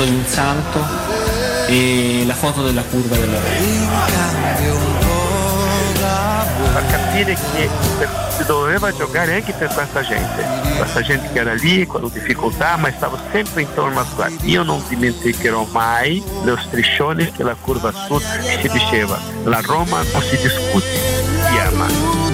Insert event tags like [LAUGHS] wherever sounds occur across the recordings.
foto di un santo e la foto della curva della far capire che si doveva giocare anche per questa gente, questa gente che era lì con difficoltà ma stava sempre intorno a qua. Io non dimenticherò mai lo striscione che la curva sud si diceva, la Roma non si discute, si ama.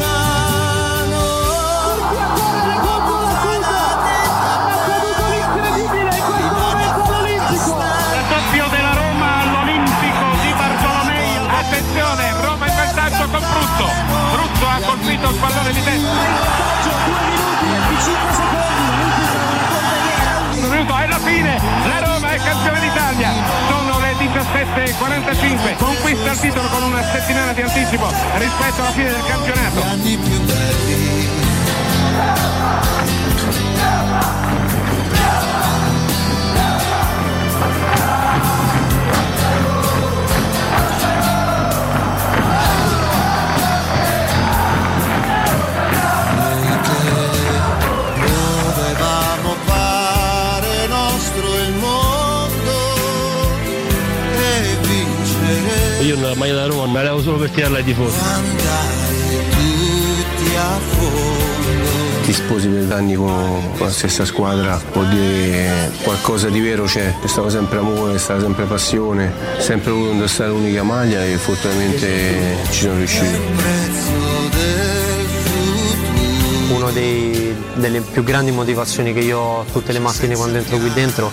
Brutto. Brutto ha colpito il pallone di testa. Minuto e la fine, la Roma è campione d'Italia. Sono le 17.45, conquista il titolo con una settimana di anticipo rispetto alla fine del campionato. Io la maglia da Roma me la levo solo per tirarla ai tifosi. A fondo. Ti sposi per anni con la stessa squadra, vuol dire qualcosa di vero c'è, c'è stato sempre amore, c'è stata sempre passione, sempre voluto indossare l'unica maglia e fortunatamente ci sono riuscito. Una delle più grandi motivazioni che io ho tutte le mattine quando entro qui dentro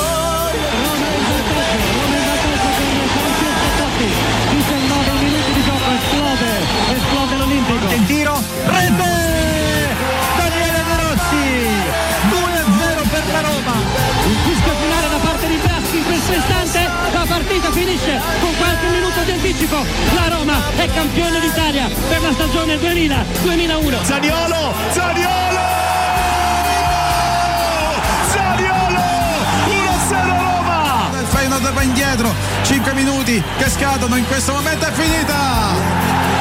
Anticipo. La Roma è campione d'Italia per la stagione 2000-2001. Zaniolo, Zaniolo! Zaniolo! 1-0 Roma! Il Feyenoord va indietro, 5 minuti che scadono, in questo momento è finita!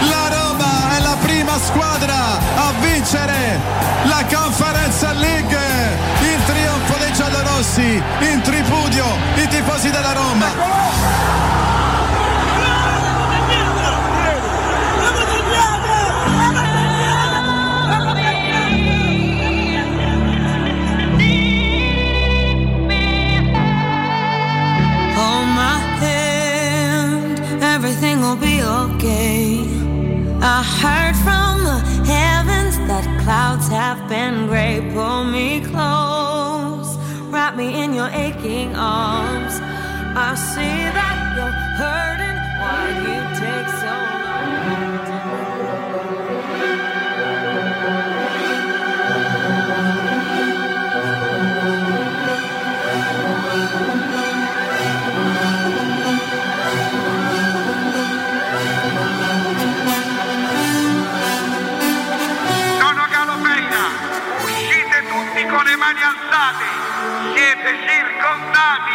La Roma è la prima squadra a vincere la Conference League! Il trionfo dei giallorossi, in tripudio i tifosi della Roma! aching all Onda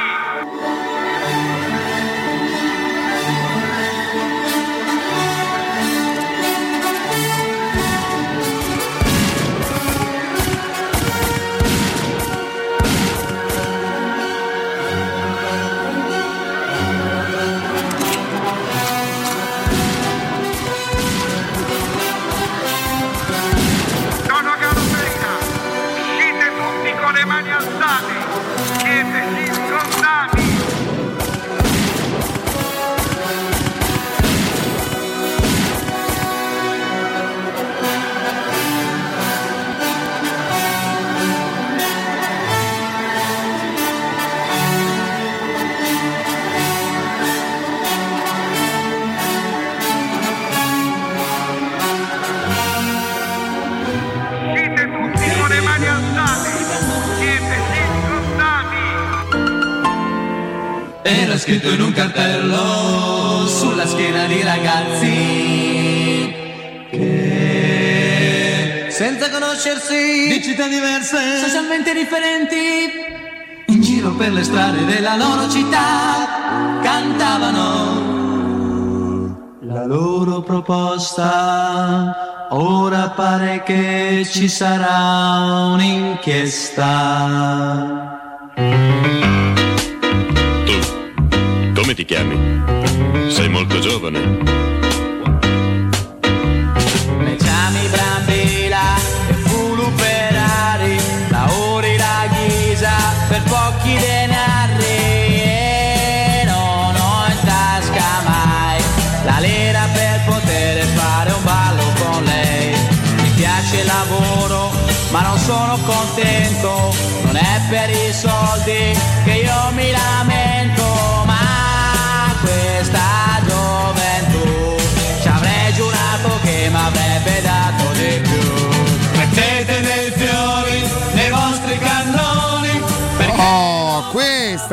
scritto in un cartello sulla schiena di ragazzi che senza conoscersi di città diverse, socialmente differenti, in giro per le strade della loro città cantavano la loro proposta. Ora pare che ci sarà un'inchiesta.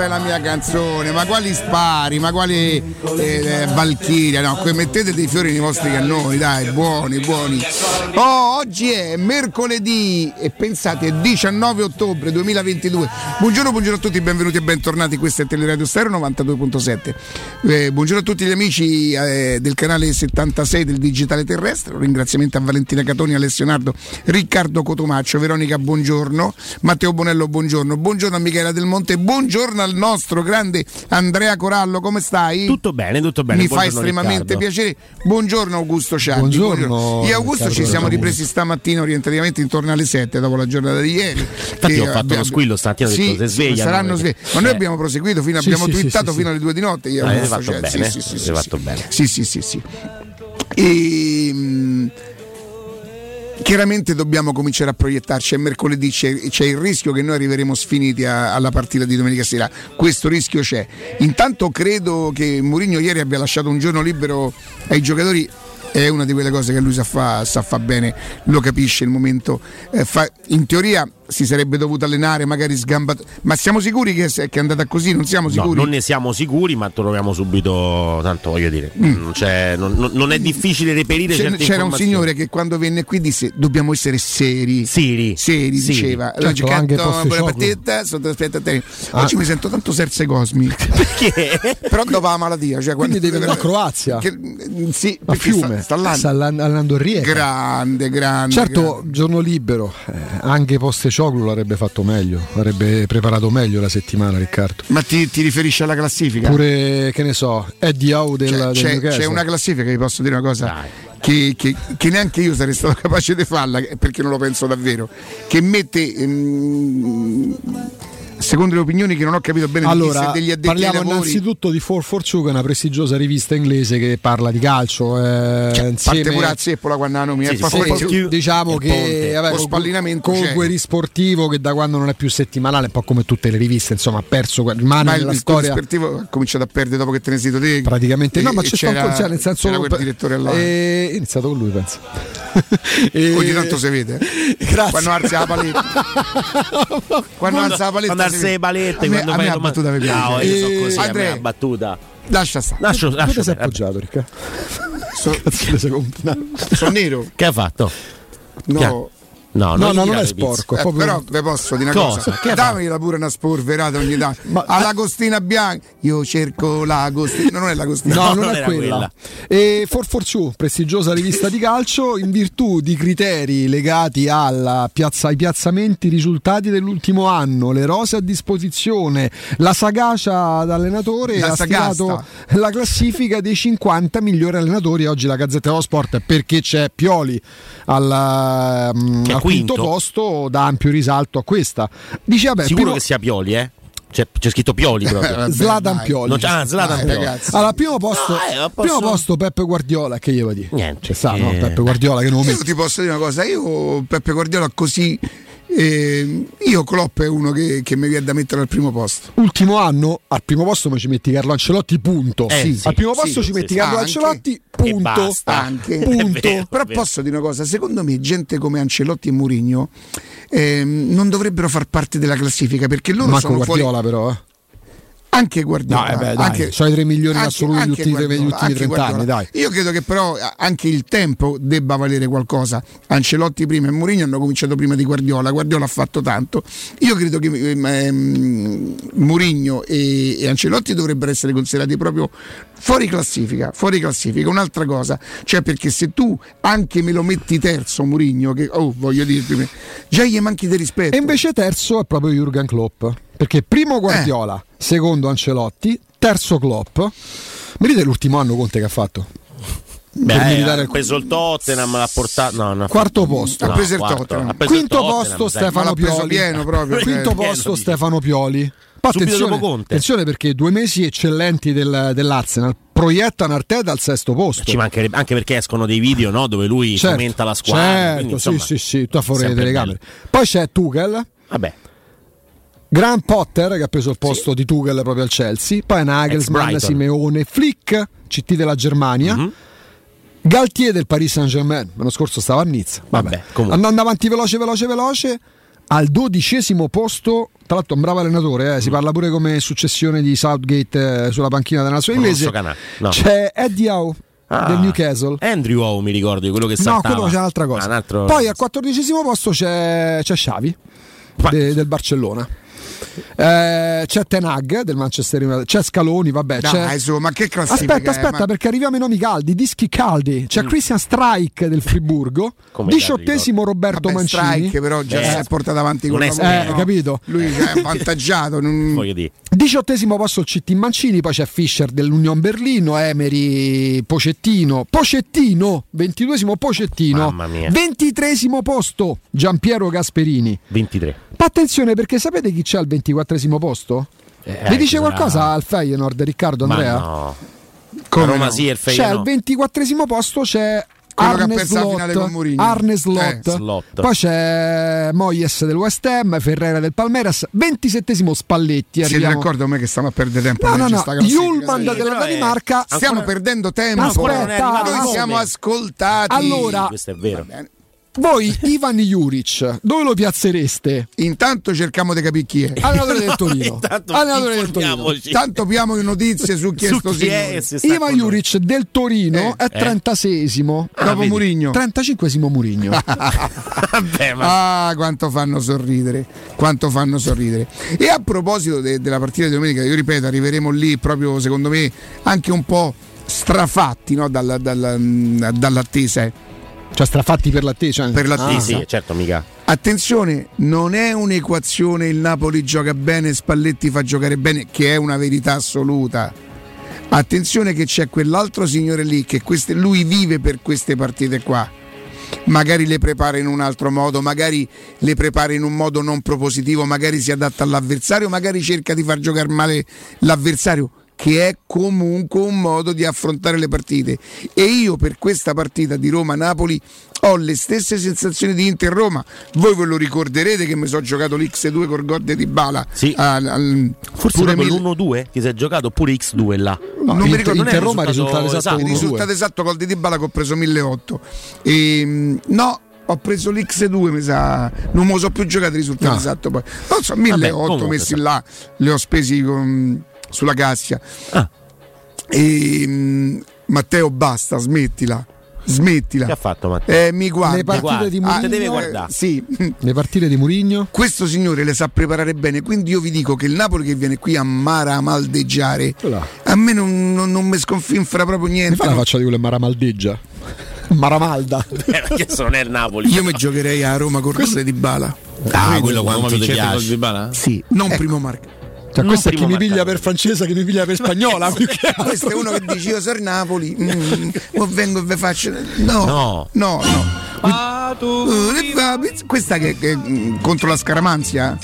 Questa è la mia canzone, ma quali spari, ma quali eh, Valchiria, no, mettete dei fiori nei vostri cannoni, dai, buoni, buoni. Oh, oggi è mercoledì e pensate, 19 ottobre 2022. Buongiorno, buongiorno a tutti, benvenuti e bentornati, questo è Teleradio Stereo 92.7. Eh, buongiorno a tutti gli amici eh, del canale 76 del Digitale Terrestre, un ringraziamento a Valentina Catoni, Alessio Nardo, Riccardo Cotomaccio, Veronica, buongiorno, Matteo Bonello, buongiorno, buongiorno a Michela Del Monte, buongiorno al nostro grande Andrea Corallo, come stai? Tutto bene, tutto bene. Mi fa Buongiorno, estremamente Riccardo. piacere. Buongiorno Augusto Ciardi. Buongiorno, Io e Augusto Riccardo ci siamo ripresi stamattina orientativamente intorno alle 7 dopo la giornata di ieri. [LAUGHS] Infatti Che ho fatto abbiamo- lo squillo stamattina, ho Sì, detto, se sveglia, Saranno no? svegli. Ma noi eh. abbiamo proseguito fino Sì, abbiamo sì, sì, twittato sì, fino sì. alle 2 di notte. Io Ah, fatto cioè, bene, sì, sì, sì, sì, fatto sì. bene. Sì, sì, sì, sì. E, mm, Chiaramente dobbiamo cominciare a proiettarci, è mercoledì, c'è, c'è il rischio che noi arriveremo sfiniti a- alla partita di domenica sera, questo rischio c'è. Intanto credo che Mourinho ieri abbia lasciato un giorno libero ai giocatori, è una di quelle cose che lui sa fa, sa fa bene, lo capisce il momento. Eh, fa- in teoria si sarebbe dovuto allenare, magari sgambato, ma siamo sicuri che, che è andata così? Non siamo No, sicuri? non ne siamo sicuri, ma troviamo subito. Tanto voglio dire, non, c'è- non- non- è difficile reperire C'è- certe c'era un signore che quando venne qui disse dobbiamo essere seri seri, seri, Seri. diceva Certo, Oggi anche canto una buona partita sotto aspetta a te Ah. oggi mi sento tanto Serse Cosmi [LAUGHS] perché? [LAUGHS] però dopo la malattia cioè, Quindi quando- deve andare a [LAUGHS] Croazia. che- mm, sì a Fiume, sta, sta sta allan- allenando il Rijeka. grande grande Certo, giorno libero, eh, anche Postecioglu l'avrebbe fatto meglio, avrebbe preparato meglio la settimana Riccardo. ma ti, ti riferisci alla classifica? Pure, che ne so, Eddie Howe del, C'è, del c'è- c'è una classifica, vi posso dire una cosa che, che- che neanche io sarei stato [LAUGHS] capace di farla, perché non lo penso davvero, che mette, ehm, secondo le opinioni che non ho capito bene di chi Allora, degli addetti parliamo lavori, innanzitutto di 442 che è una prestigiosa rivista inglese che parla di calcio. eh, Cioè, insieme- parte pure a zeppola quando la nomi, Sì, sì, diciamo che vabbè, lo spallinamento. Gueri Sportivo che da quando non è più settimanale, un po' come tutte le riviste, insomma, ha perso, rimane ma il, nella il storia. sportivo ha cominciato a perdere dopo che te ne sei te Praticamente no, E- ma e c'è stato cioè, nel senso c'era quel direttore là Eh, è iniziato con lui, penso. E- [LAUGHS] ogni tanto si vede. [LAUGHS] Grazie. quando alza la paletta [LAUGHS] quando alza la paletta Alza le palette, a me, quando a fai me battuta mi piace Ah, io so così, a me Andrea, la battuta. lascia stare Lascio, Dove lascio ti sei perdere. appoggiato, Riccardo? So- [LAUGHS] Cazzo, sei [LAUGHS] comp- sono nero Che ha fatto? no No, No, no, non è sporco, Eh, proprio però vi posso dire una Cosa? cosa, dammi pure una spolverata ogni tanto all'Agostina Bianca io cerco l'Agostina non è l'Agostina No, non, non è quella. quella. E 442, prestigiosa rivista di calcio, in virtù di criteri legati alla piazza- ai piazzamenti risultati dell'ultimo anno, le rose a disposizione, la sagacia d'allenatore, La ha stilato la classifica dei 50 migliori allenatori. Oggi la Gazzetta dello Sport, perché c'è Pioli al, mm, Che quinto quinto. posto, dà ampio risalto a questa. Dice, vabbè, Sicuro primo- che sia Pioli, eh? C'è, c'è scritto Pioli proprio. [LAUGHS] Vabbè, Zlatan dai. Pioli. Non c'è- ah, Zlatan Dai, Pioli. ragazzi. Allora, primo posto, Ah, eh, posso- primo posto Peppe Guardiola, che io dire? Niente, C'è stato, che- no? Peppe Guardiola che non lo io ti posso dire una cosa io Peppe Guardiola così eh, io Klopp è uno che, che mi viene da mettere al primo posto Ultimo anno, al primo posto mi ci metti Carlo Ancelotti, punto. Eh, Sì. sì, al primo sì, posto ci sì, metti sì. Carlo. Ancelotti, E punto. basta. anche Punto. [LAUGHS] vero, però posso dire una cosa secondo me gente come Ancelotti e Mourinho ehm, non dovrebbero far parte della classifica perché loro Marco sono fuori Guardiola però, eh. Anche Guardiola. No, eh beh, dai, anche, sono i 3 milioni anche- assoluti anche negli ultimi, negli ultimi anche 30 anni, dai. Io credo che però anche il tempo debba valere qualcosa. Ancelotti prima e Mourinho hanno cominciato prima di Guardiola. Guardiola ha fatto tanto. Io credo che ehm, ehm, Mourinho e, e Ancelotti dovrebbero essere considerati proprio fuori classifica. Fuori classifica. Un'altra cosa, cioè perché se tu anche me lo metti terzo Mourinho, che oh, voglio dirti, già gli manchi di rispetto. E invece terzo è proprio Jurgen Klopp. Perché primo Guardiola, secondo Ancelotti, terzo Klopp. Mi dite l'ultimo anno Conte che ha fatto? Beh, ha preso il Tottenham, l'ha portato. No, no, Quarto posto. no, Ha preso il quarto. Tottenham. Ha preso il Quinto Tottenham, posto sai. Stefano Ma Pioli. pieno proprio, Quinto cioè. posto Stefano Pioli. Subito attenzione, attenzione perché due mesi eccellenti del- dell'Arsenal proiettano Arteta al sesto posto. Ci mancherebbe, anche perché escono dei video no, dove lui Certo, la squadra. Certo, quindi, insomma, sì, sì, sì, tutto a fuori le telecamere. Poi c'è Tuchel. Vabbè. Graham Potter che ha preso il posto di Tuchel proprio al Chelsea, poi Nagelsmann. Simeone, Flick, CT della Germania. Mhm. Galtier del Paris Saint-Germain, l'anno scorso stava a Nizza. Vabbè, andando avanti veloce, veloce, veloce, al dodicesimo posto, tra l'altro un bravo allenatore, eh, si parla pure come successione di Southgate eh, sulla panchina della nazione inglese. no. C'è Eddie Howe Ah, del Newcastle. Andrew Howe mi ricordo, quello che No, saltava. quello c'è un'altra cosa. Ah, un altro- Poi al quattordicesimo posto c'è, c'è Xavi de- del Barcellona. Eh, c'è Tenag del Manchester United, c'è Scaloni, vabbè. Dai, c'è... su, ma che classifica Aspetta, è? aspetta, Ma- perché arriviamo ai nomi caldi, dischi caldi. C'è Christian Strike del Friburgo, diciottesimo Roberto Vabbè, Mancini. Strike però già Eh, si è portato avanti con la eh, no? capito? Lui è avvantaggiato. non-. Diciottesimo posto il CT Mancini, poi c'è Fischer dell'Union Berlino, Emery Pocettino, Pocettino, ventiduesimo Pocettino, Mamma mia. ventitresimo posto Giampiero Gasperini. 23. Ma attenzione perché sapete chi c'è al ventiquattresimo posto? Eh, Vi dice ci sarà- qualcosa al Feyenoord Riccardo Ma Andrea? no. Come Roma no? sì, il C'è Feyenoord al ventiquattresimo posto c'è Arne perso la finale con Slot. Arne Slot. Eh, Slot. poi c'è Moyes del West Ham, Ferrera del Palmeiras, ventisettesimo Spalletti. Siete d'accordo con me che stiamo a perdere tempo? No, no, no? Julman Sì, della però è- Danimarca. Stiamo Ancora- perdendo tempo. Aspetta, Noi no. siamo ascoltati. Allora, Questo è vero. Voi Ivan Juric, dove lo piazzereste? Intanto cerchiamo di capire chi è. Allenatore del [LAUGHS] Torino. Intanto Allenatore del Torino. Tanto abbiamo notizie su [LAUGHS] chi è Su sto chi è signore. se sta Ivan. Juric del Torino è Eh. 36esimo. Ah, Dopo vedi. Murigno. 35esimo Murigno. [LAUGHS] Vabbè, ma Ah, quanto fanno sorridere, quanto fanno sorridere. E a proposito de- della partita di domenica, io ripeto, arriveremo lì proprio secondo me anche un po' strafatti no, dalla- dalla- dall'attesa. eh. Cioè strafatti per l'attesa. Per sì, l'attesa. sì, certo, mica. Attenzione, non è un'equazione il Napoli gioca bene, Spalletti fa giocare bene, che è una verità assoluta. Attenzione che c'è quell'altro signore lì che queste- lui vive per queste partite qua. Magari le prepara in un altro modo, magari le prepara in un modo non propositivo, magari si adatta all'avversario, magari cerca di far giocare male l'avversario, che è comunque un modo di affrontare le partite. E io per questa partita di Roma-Napoli ho le stesse sensazioni di Inter-Roma. Voi ve lo ricorderete che mi sono giocato l'X2 col gol di Dybala. Sì. Al- al- Forse pure mille- l'1-2 che si è giocato oppure X2 là. non mi ricordo non è Inter il Roma risultato risultato esatto esatto, il 1-2. risultato esatto col di Dybala che ho preso 1008 e, no ho preso l'X2 mi sa non me lo so più giocato il risultato No. esatto poi non so 1008 comunque, messi sa. là li ho spesi con- sulla cassia Ah. e mm, Matteo basta smettila smettila Che ha fatto Matteo? eh, mi guarda Le partite guarda, di ah, deve Mourinho, guardare. sì [LAUGHS] le partite di Murigno. questo signore le sa preparare bene quindi io vi dico che il Napoli che viene qui a maramaldeggiare Là. a me non, non- non mi sconfinfra proprio Mi niente fa la faccia di quello è Maramaldeggia. [LAUGHS] Maramalda. Eh, perché se non è il Napoli. Io mi giocherei a Roma con Rose di Bala. Ah, quello quanto ti piace. col Dybala? Sì, non primo marca. Cioè, questo è chi mi piglia per francese, chi mi piglia per spagnola. [LAUGHS] più che altro. Questo è uno che dice io sono Napoli, mm, o vengo e ve faccio. No, No. no, no. Uh, e va, Questa che, che, mm, contro la scaramanzia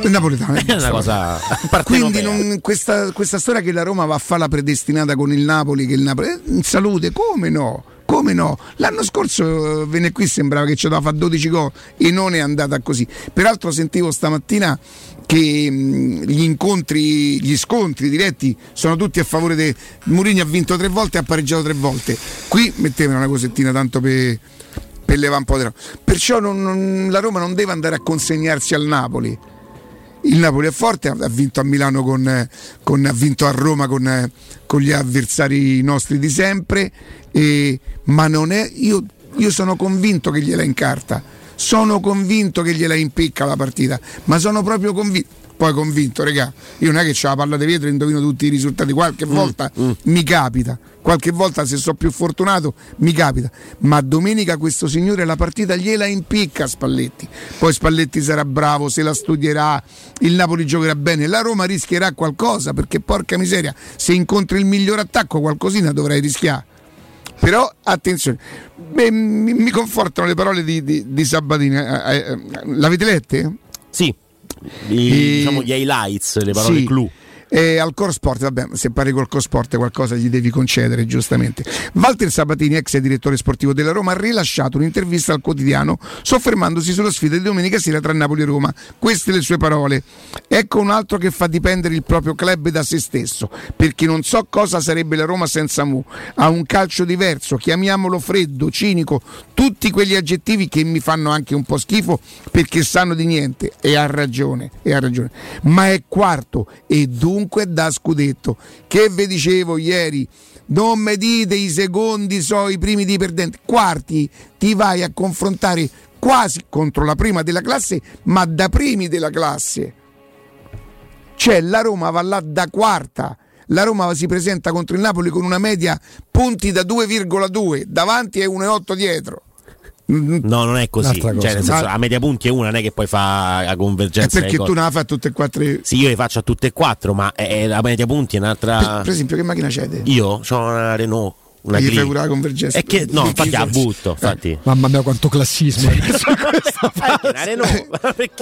è napoletana. È una cosa Quindi non- questa, questa storia che la Roma va a fare la predestinata con il Napoli, che il Napoli. eh, in salute, come no? Come no? L'anno scorso eh, venne qui, sembrava che ci doveva fare 12 gol e non è andata così. Peraltro sentivo stamattina che gli incontri, gli scontri diretti sono tutti a favore di Mourinho ha vinto tre volte e ha pareggiato tre volte. Qui mettevano una cosettina tanto per per levare un po' di roba. Perciò non- non- la Roma non deve andare a consegnarsi al Napoli. il Napoli è forte, ha vinto a Milano con, con- ha vinto a Roma con, con gli avversari nostri di sempre, e- ma non è. Io, io sono convinto che gliela incarta, sono convinto che gliela impicca la partita, ma sono proprio convinto. Poi convinto, regà, io non è che c'ho la palla di vetro e indovino tutti i risultati, qualche volta mi capita, qualche volta se sono più fortunato mi capita, ma domenica questo signore la partita gliela impicca Spalletti, poi Spalletti sarà bravo, se la studierà, il Napoli giocherà bene, la Roma rischierà qualcosa perché porca miseria, se incontri il miglior attacco qualcosina dovrai rischiare. Però attenzione, Beh, mi, mi confortano le parole di, di- di Sabatini. Eh, eh, l'avete lette? Sì, I- diciamo gli highlights, le parole Sì. clou. E al Core Sport, vabbè, se parli col Core Sport qualcosa gli devi concedere, giustamente. Walter Sabatini, ex direttore sportivo della Roma, ha rilasciato un'intervista al quotidiano soffermandosi sulla sfida di domenica sera tra Napoli e Roma. Queste le sue parole. Ecco un altro che fa dipendere il proprio club da se stesso, perché non so cosa sarebbe la Roma senza Mu. Ha un calcio diverso, chiamiamolo freddo, cinico, tutti quegli aggettivi che mi fanno anche un po' schifo perché sanno di niente e ha ragione, e ha ragione. Ma è quarto e dunque da scudetto. Che vi dicevo ieri? Non mi dite i secondi so i primi di perdenti, quarti ti vai a confrontare quasi contro la prima della classe, ma da primi della classe. Cioè la Roma va là da quarta. La Roma si presenta contro il Napoli con una media punti da 2,2, davanti e 1,8 dietro. No, non è così. Cioè, nel senso, Ma- a media punti è una, non è che poi fa la È convergenza. perché dei tu non la fai a tutte e quattro. Sì, io le faccio a tutte e quattro, ma è, la media punti è un'altra. Per, per esempio, che macchina c'è? Io ho una Renault, una Gli pure la convergenza. È che no, infatti la butto, infatti. Mamma mia, quanto classismo. [LAUGHS]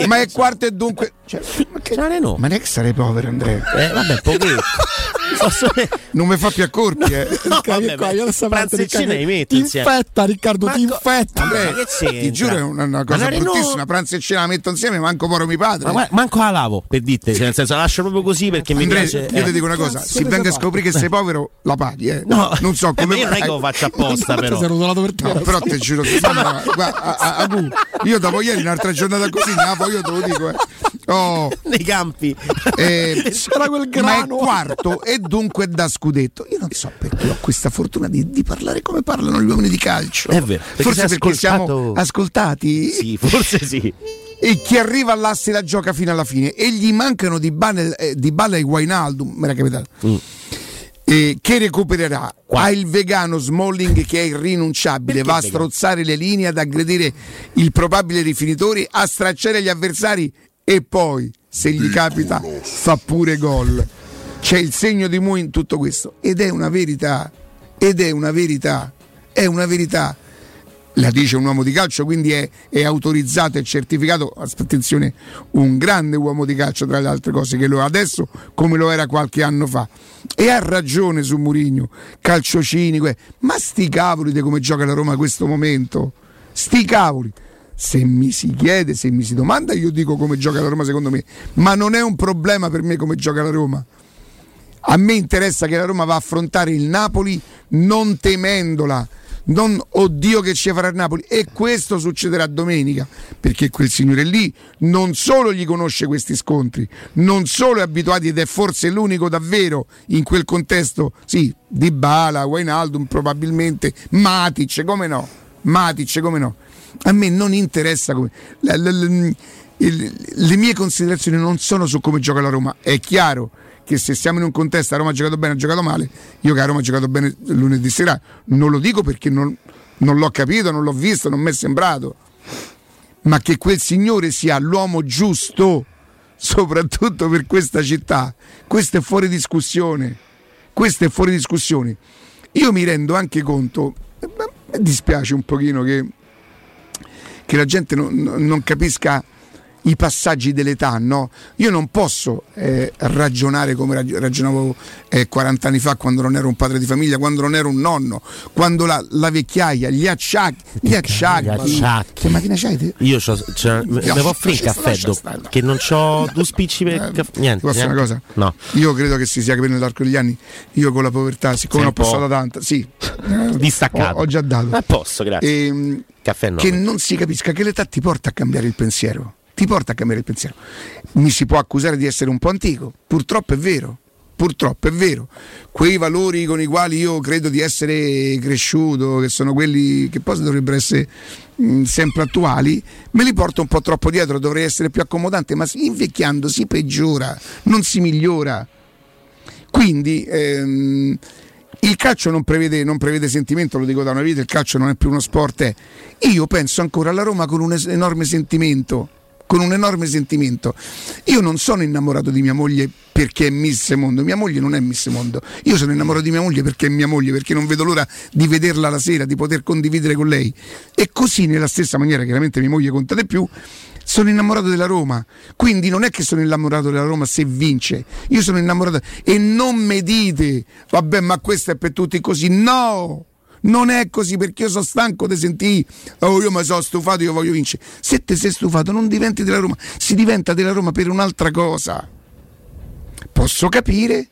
[LAUGHS] Ma è quarto e dunque. Cioè, ma, che- ma non è che sarei povero, Andrea. Eh, vabbè, pochetto. [LAUGHS] Non mi fa più accorti, eh. No, vabbè, qua, io parte, pranzettine li metto Ti insieme. infetta Riccardo, ti infetta. Andrea, Ma che c'entra? ti giuro è una, una cosa Ma bruttissima. Pranzo e cena la metto insieme, manco poro mi padre. Ma guarda, manco la lavo per dirti, cioè, nel senso la lascio proprio così perché mi piace. io eh. ti dico una cosa: se venga a scoprire che sei povero, la paghi, eh. No, non so eh, come ma io non è che lo faccio apposta, però. Si è rotolato per te. No, però te giuro che guarda, guarda, a- a- io dopo ieri un'altra giornata così, Napo, io te lo dico, eh. Oh, Nei campi. eh, [LAUGHS] C'era quel ma è grano. quarto e dunque da scudetto. Io non so perché ho questa fortuna di, di parlare come parlano gli uomini di calcio. È vero, perché Forse perché siamo ascoltato- ascoltati. Sì, forse sì. E chi arriva all'asse la gioca fino alla fine. E gli mancano di Balla, eh, di Balla e Wijnaldum, me l'ha capitato. Mm. Eh, che recupererà? Ha il vegano Smalling che è irrinunciabile. Perché va a vegano? strozzare le linee ad aggredire il probabile rifinitore a stracciare gli avversari e poi se gli capita fa pure gol. C'è il segno di Mu in tutto questo. Ed è una verità. Ed è una verità. È una verità la dice un uomo di calcio, quindi è, è autorizzato e certificato. Attenzione, un grande uomo di calcio, tra le altre cose, che lo è adesso come lo era qualche anno fa. E ha ragione su Murigno, calcio cinico. eh. Ma sti cavoli di come gioca la Roma in questo momento. Sti cavoli. Se mi si chiede, se mi si domanda, io dico come gioca la Roma secondo me. Ma non è un problema per me come gioca la Roma. A me interessa che la Roma va a affrontare il Napoli non temendola, non oddio che ci farà il Napoli. E questo succederà domenica, perché quel signore lì non solo gli conosce questi scontri, non solo è abituato ed è forse l'unico davvero in quel contesto, sì, Di Bala, Wijnaldum probabilmente, Matic, come no? Matic, come no? A me non interessa come... le mie considerazioni non sono su come gioca la Roma, è chiaro che se siamo in un contesto a Roma ha giocato bene, ha giocato male, io che a Roma ha giocato bene lunedì sera, non lo dico perché non, non l'ho capito, non l'ho visto, non mi è sembrato, ma che quel signore sia l'uomo giusto, soprattutto per questa città, questo è fuori discussione, questo è fuori discussione. Io mi rendo anche conto, eh, mi dispiace un pochino che, che la gente non, non capisca i passaggi dell'età, no? Io non posso eh, ragionare come rag- ragionavo eh, 40 anni fa quando non ero un padre di famiglia, quando non ero un nonno, quando la, la vecchiaia, gli acciacchi, gli acciacchi. Gli acciacchi. Che macchina c'hai te? Io c'ho, c'ho, mi No, può offrire il caffè lascia Che non c'ho due spicci per Eh, caffè. Niente. Posso una cosa? No. Io credo che si sia capito nell'arco degli anni. Io con la povertà, siccome Sei ho passata tanta, sì, [LAUGHS] Distaccato. Ho, ho già dato. A posto, grazie. Ehm, Caffè no. che non si capisca che l'età ti porta a cambiare il pensiero. Ti porta a cambiare il pensiero. Mi si può accusare di essere un po' antico, purtroppo è vero. Purtroppo è vero, quei valori con i quali io credo di essere cresciuto, che sono quelli che poi dovrebbero essere mh, sempre attuali, me li porto un po' troppo dietro, dovrei essere più accomodante, ma invecchiando si peggiora, non si migliora. Quindi ehm, il calcio non prevede, non prevede, sentimento, lo dico da una vita, il calcio non è più uno sport. Io penso ancora alla Roma con un enorme sentimento. Con un enorme sentimento. Io non sono innamorato di mia moglie perché è Miss Mondo, mia moglie non è Miss Mondo. Io sono innamorato di mia moglie perché è mia moglie, perché non vedo l'ora di vederla la sera, di poter condividere con lei. E così, nella stessa maniera, chiaramente mia moglie conta di più, sono innamorato della Roma. Quindi non è che sono innamorato della Roma se vince, io sono innamorato e non mi dite, vabbè, ma questo è per tutti così. No! Non è così perché io sono stanco di sentire, oh io mi sono stufato, io voglio vincere. Se te sei stufato non diventi della Roma, si diventa della Roma per un'altra cosa. Posso capire,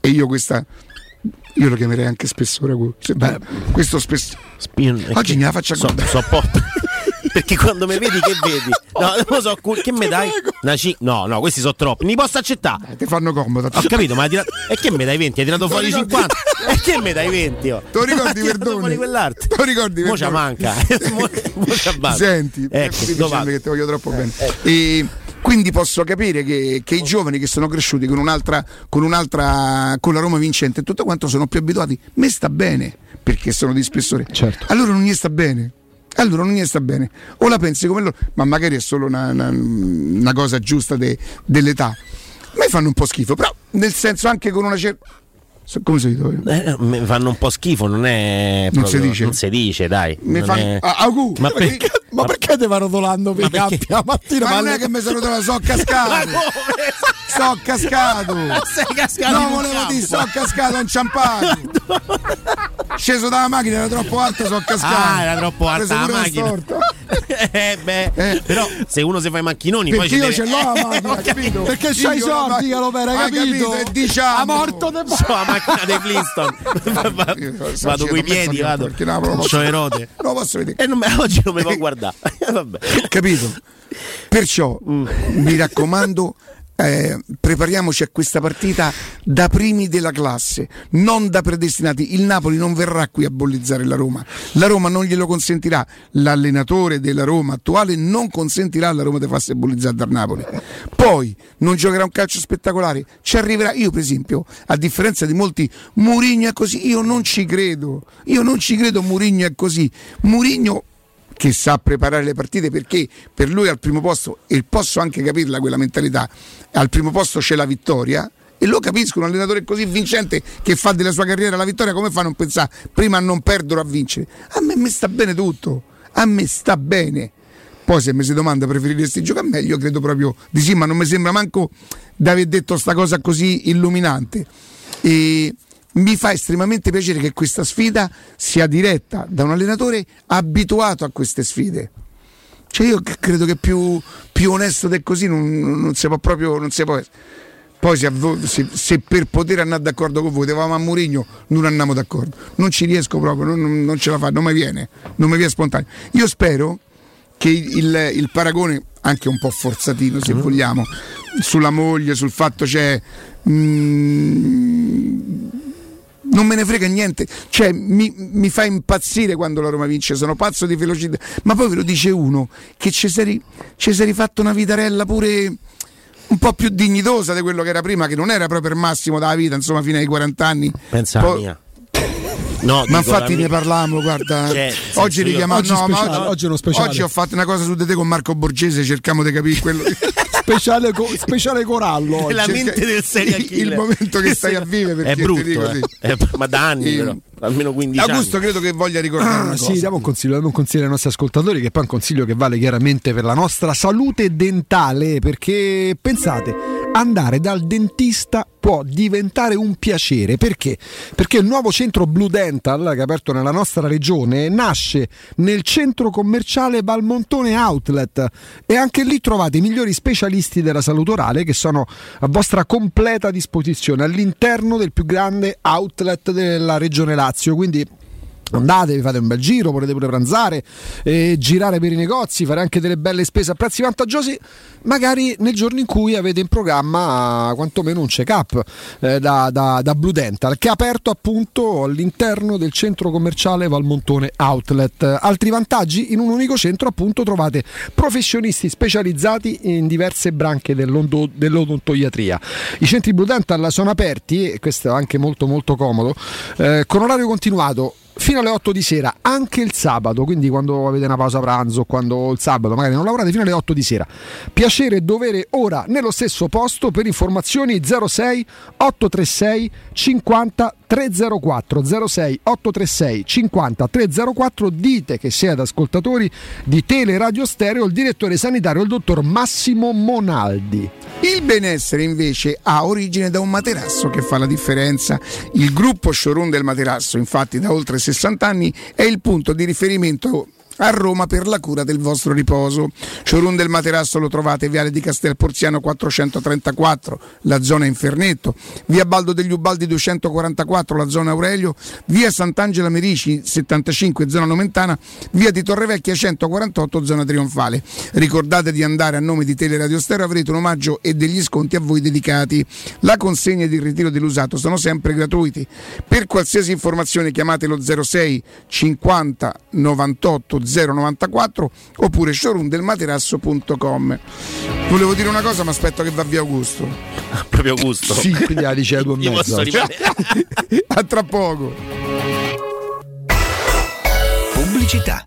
e io questa, io lo chiamerei anche spessore, questo spesso. Oggi me la faccia so, so [LAUGHS] perché quando mi vedi che vedi? No, non lo so, che mi dai? Una C- no, no, questi sono troppi. Mi posso accettare? Eh, ti fanno comodo. Ho capito, ma hai tirato... E che mi dai 20? Hai tirato fuori 50? E che mi dai 20? Oh? Te lo ricordi Verdone? fuori quell'arte. Te lo ricordi Mo c'ha manca. [LAUGHS] Mo c'ha [LAUGHS] Senti, ecco, che ti voglio troppo bene. E quindi posso capire che, che, i giovani che sono cresciuti con un'altra, con un'altra, con la Roma vincente e tutto quanto sono più abituati. Me sta bene perché sono di spessore. Certo. Allora non gli sta bene. Allora non gli sta bene. O la pensi come loro, ma magari è solo una, una, una cosa giusta de, dell'età. A me fanno un po' schifo, però nel senso anche con una certa come si dice? Eh, mi fanno un po' schifo, non è. Non proprio, si dice. Non si dice, dai. Mi fanno... è... ah, augù, ma, perché, ma perché ti va rotolando per ma perché... la mattina? Ma non è che mi sono trovato, [LAUGHS] so cascato. so [LAUGHS] cascato. Sei cascato. No, volevo dire, so cascato, ho inciampato. [LAUGHS] Sceso dalla macchina, era troppo alto, so cascato. Ah, era troppo alta la macchina. eh, beh, eh. però se uno si fa i macchinoni perché poi io deve... ce l'ho la macchina, eh, capito? Perché c'hai i soldi, Calopera, hai capito? capito? diciamo. A morto de... macchina dei Flintstone. [LAUGHS] vado coi piedi, vado. Perché no, non posso... [LAUGHS] Non posso vedere. E non me... [LAUGHS] oggi non mi può guardare. Capito? Perciò mm. mi raccomando eh, prepariamoci a questa partita da primi della classe, non da predestinati. Il Napoli non verrà qui a bollizzare la Roma, la Roma non glielo consentirà. L'allenatore della Roma attuale non consentirà alla Roma di farsi bollizzare dal Napoli. Poi non giocherà un calcio spettacolare, ci arriverà. Io, per esempio, a differenza di molti, Murigno è così. Io non ci credo, io non ci credo. Murigno è così. Murigno che sa preparare le partite perché per lui al primo posto, e posso anche capirla quella mentalità, al primo posto c'è la vittoria. E lo capisco, un allenatore così vincente che fa della sua carriera la vittoria, come fa a non pensare prima a non perdere o a vincere? A me mi sta bene tutto, a me sta bene. Poi se mi si domanda preferiresti giocare meglio, credo proprio di sì, ma non mi sembra manco di aver detto sta cosa così illuminante. E mi fa estremamente piacere che questa sfida sia diretta da un allenatore abituato a queste sfide. Cioè io credo che più, più onesto di così non, non, si può proprio. Non si può poi se, se, se, per poter andare d'accordo con voi dovevamo a Murigno non andiamo d'accordo. Non ci riesco proprio, non, non ce la fa, non mi viene, non mi viene spontaneo. Io spero che il, il paragone, anche un po' forzatino se mm. vogliamo, sulla moglie, sul fatto c'è. Mm, non me ne frega niente, cioè mi, mi, fa impazzire quando la Roma vince, sono pazzo di velocità, ma poi ve lo dice uno che ci sei, rifatto una vitarella pure un po' più dignitosa di quello che era prima, che non era proprio il massimo della vita, insomma, fino ai 40 anni. Pensa poi, mia. No, ma infatti ne parlavamo, guarda. Cioè, oggi richiamiamo. Oggi, no, oggi, oggi, ho fatto una cosa su di te con Marco Borgese, cerchiamo di capire quello. [LAUGHS] speciale, co- speciale corallo. [LAUGHS] Oggi. La mente del serie Il momento che stai a vivere è brutto, eh. eh, ma da anni, però almeno 15 Augusto anni. credo che voglia ricordare ah, una sì, cosa. diamo un consiglio, diamo un consiglio ai nostri ascoltatori che poi è un consiglio che vale chiaramente per la nostra salute dentale perché pensate andare dal dentista può diventare un piacere. Perché? Perché il nuovo centro Blue Dental che è aperto nella nostra regione nasce nel centro commerciale Valmontone Outlet. E anche lì trovate i migliori specialisti della salute orale che sono a vostra completa disposizione all'interno del più grande outlet della regione Lazio. Quindi Andate, vi fate un bel giro, potete pure pranzare, eh, girare per i negozi, fare anche delle belle spese a prezzi vantaggiosi, magari nel giorno in cui avete in programma quantomeno un check-up eh, da, da, da Blue Dental, che è aperto appunto all'interno del centro commerciale Valmontone Outlet. Altri vantaggi, in un unico centro appunto trovate professionisti specializzati in diverse branche dell'odontoiatria. I centri Blue Dental sono aperti, e questo è anche molto molto comodo, eh, con orario continuato fino alle 8 di sera, anche il sabato, quindi quando avete una pausa pranzo, quando il sabato magari non lavorate fino alle 8 di sera. Piacere e dovere ora nello stesso posto per informazioni 06 836 50 304 06 836 50 304 dite che siete ascoltatori di Tele Radio Stereo il direttore sanitario il dottor Massimo Monaldi. Il benessere invece ha origine da un materasso che fa la differenza. Il gruppo showroom del materasso, infatti da oltre 60 anni, è il punto di riferimento a Roma per la cura del vostro riposo. Showroom del materasso lo trovate Viale di Castel Porziano 434, la zona Infernetto, via Baldo degli Ubaldi 244, la zona Aurelio, via Sant'Angela Merici 75, zona Nomentana, via di Torrevecchia 148, zona Trionfale. Ricordate di andare a nome di Teleradio Stereo, avrete un omaggio e degli sconti a voi dedicati. La consegna ed il ritiro dell'usato sono sempre gratuiti. Per qualsiasi informazione chiamate lo 06 50 98 094 oppure showroomdelmaterasso.com. Volevo dire una cosa, ma aspetto che va via Augusto. [LAUGHS] Proprio gusto. Sì, quindi la dice alle due e rimanere. [LAUGHS] A tra poco. Pubblicità.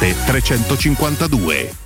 352.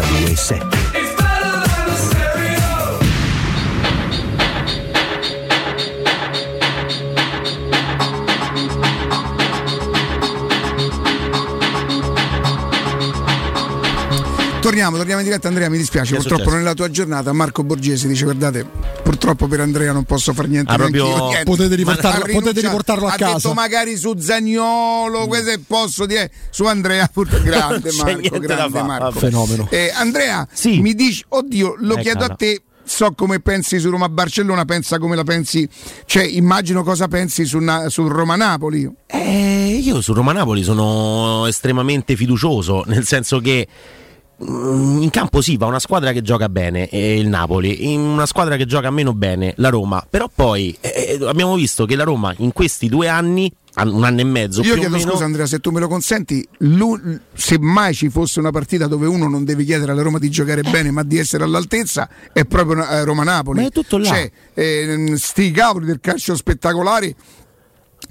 92.7 Torniamo, torniamo in diretta Andrea, mi dispiace, purtroppo successo? nella tua giornata Marco Borgesi dice guardate, purtroppo per Andrea non posso fare niente. Ah, proprio- niente. Potete riportarlo- potete riportarlo a ha casa. detto magari su Zagnolo, questo è posso dire, su Andrea, pur- [LAUGHS] grande Marco, grande Marco. Fenomeno. Eh, Andrea, mi dici, oddio, lo Eh, chiedo a cara. te. So come pensi su Roma-Barcellona, pensa come la pensi, cioè immagino cosa pensi su, Na- su Roma-Napoli. Eh, io su Roma Napoli sono estremamente fiducioso, nel senso che mm, in campo sì, va una squadra che gioca bene, eh, il Napoli, in una squadra che gioca meno bene, la Roma. Però poi eh, abbiamo visto che la Roma in questi due anni, an- un anno e mezzo, Io chiedo scusa Andrea se tu me lo consenti, se mai ci fosse una partita dove uno non deve chiedere alla Roma di giocare bene ma di essere all'altezza è proprio eh, Roma-Napoli. Ma è tutto là. Cioè, eh, sti cavoli del calcio spettacolare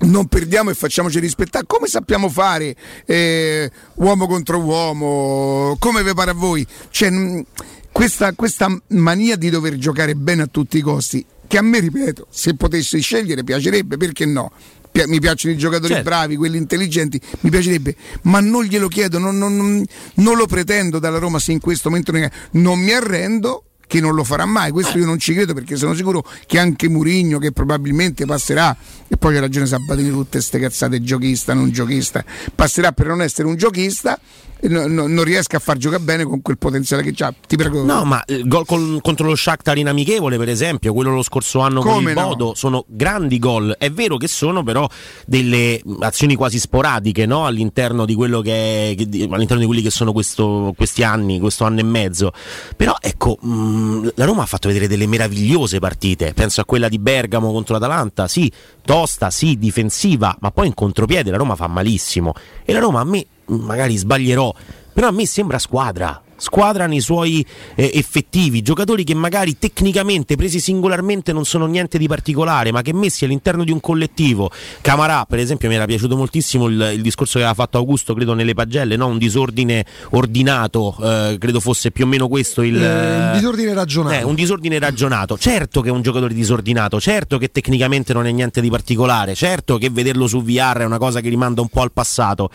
non perdiamo e facciamoci rispettare. Come sappiamo fare eh, uomo contro uomo? Come vi pare a voi? Cioè, mh, questa, questa mania di dover giocare bene a tutti i costi che a me ripeto se potessi scegliere piacerebbe perché no? Pi- mi piacciono i giocatori Certo. bravi, quelli intelligenti, mi piacerebbe, ma non glielo chiedo, non, non- non- lo pretendo dalla Roma se in questo momento non mi arrendo che non lo farà mai, questo io non ci credo perché sono sicuro che anche Murigno che probabilmente passerà, e poi ha ragione Sabatini tutte queste cazzate giochista, non giochista, passerà per non essere un giochista no- no- non riesca a far giocare bene con quel potenziale che ha. Ti prego. No, ma il gol col- contro lo Shakhtar in amichevole, per esempio, quello lo scorso anno con Come il no? Bodo, sono grandi gol. È vero che sono però delle azioni quasi sporadiche no? all'interno di quello che, è- che di- all'interno di quelli che sono questo- questi anni, questo anno e mezzo. Però ecco, mh, la Roma ha fatto vedere delle meravigliose partite. Penso a quella di Bergamo contro l'Atalanta, sì, tosta, sì, difensiva, ma poi in contropiede la Roma fa malissimo. E la Roma a me, magari sbaglierò, però a me sembra squadra. Squadra nei suoi eh, effettivi, giocatori che magari tecnicamente presi singolarmente non sono niente di particolare, ma che messi all'interno di un collettivo. Camarà, per esempio, mi era piaciuto moltissimo il, il discorso che aveva fatto Augusto, credo nelle pagelle, no? un disordine ordinato, eh, credo fosse più o meno questo il, Eh, il disordine ragionato. eh, un disordine ragionato. Certo che è un giocatore disordinato, certo che tecnicamente non è niente di particolare, certo che vederlo su VR è una cosa che rimanda un po' al passato.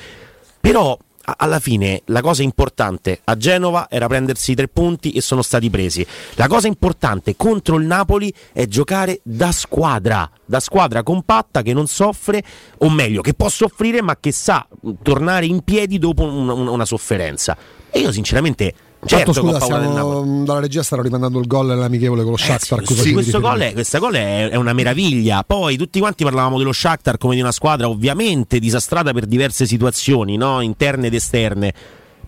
Però alla fine la cosa importante a Genova era prendersi i tre punti e sono stati presi. La cosa importante contro il Napoli è giocare da squadra, da squadra compatta che non soffre, o meglio, che può soffrire ma che sa mh, tornare in piedi dopo un- un- una sofferenza. E io sinceramente... Certo ho scusa, stiamo, dalla regia stanno rimandando il gol nell'amichevole con lo Shakhtar. a cui Sì, questo gol, è, questa gol è, è una meraviglia. Poi tutti quanti parlavamo dello Shakhtar come di una squadra ovviamente disastrata per diverse situazioni, no? interne ed esterne.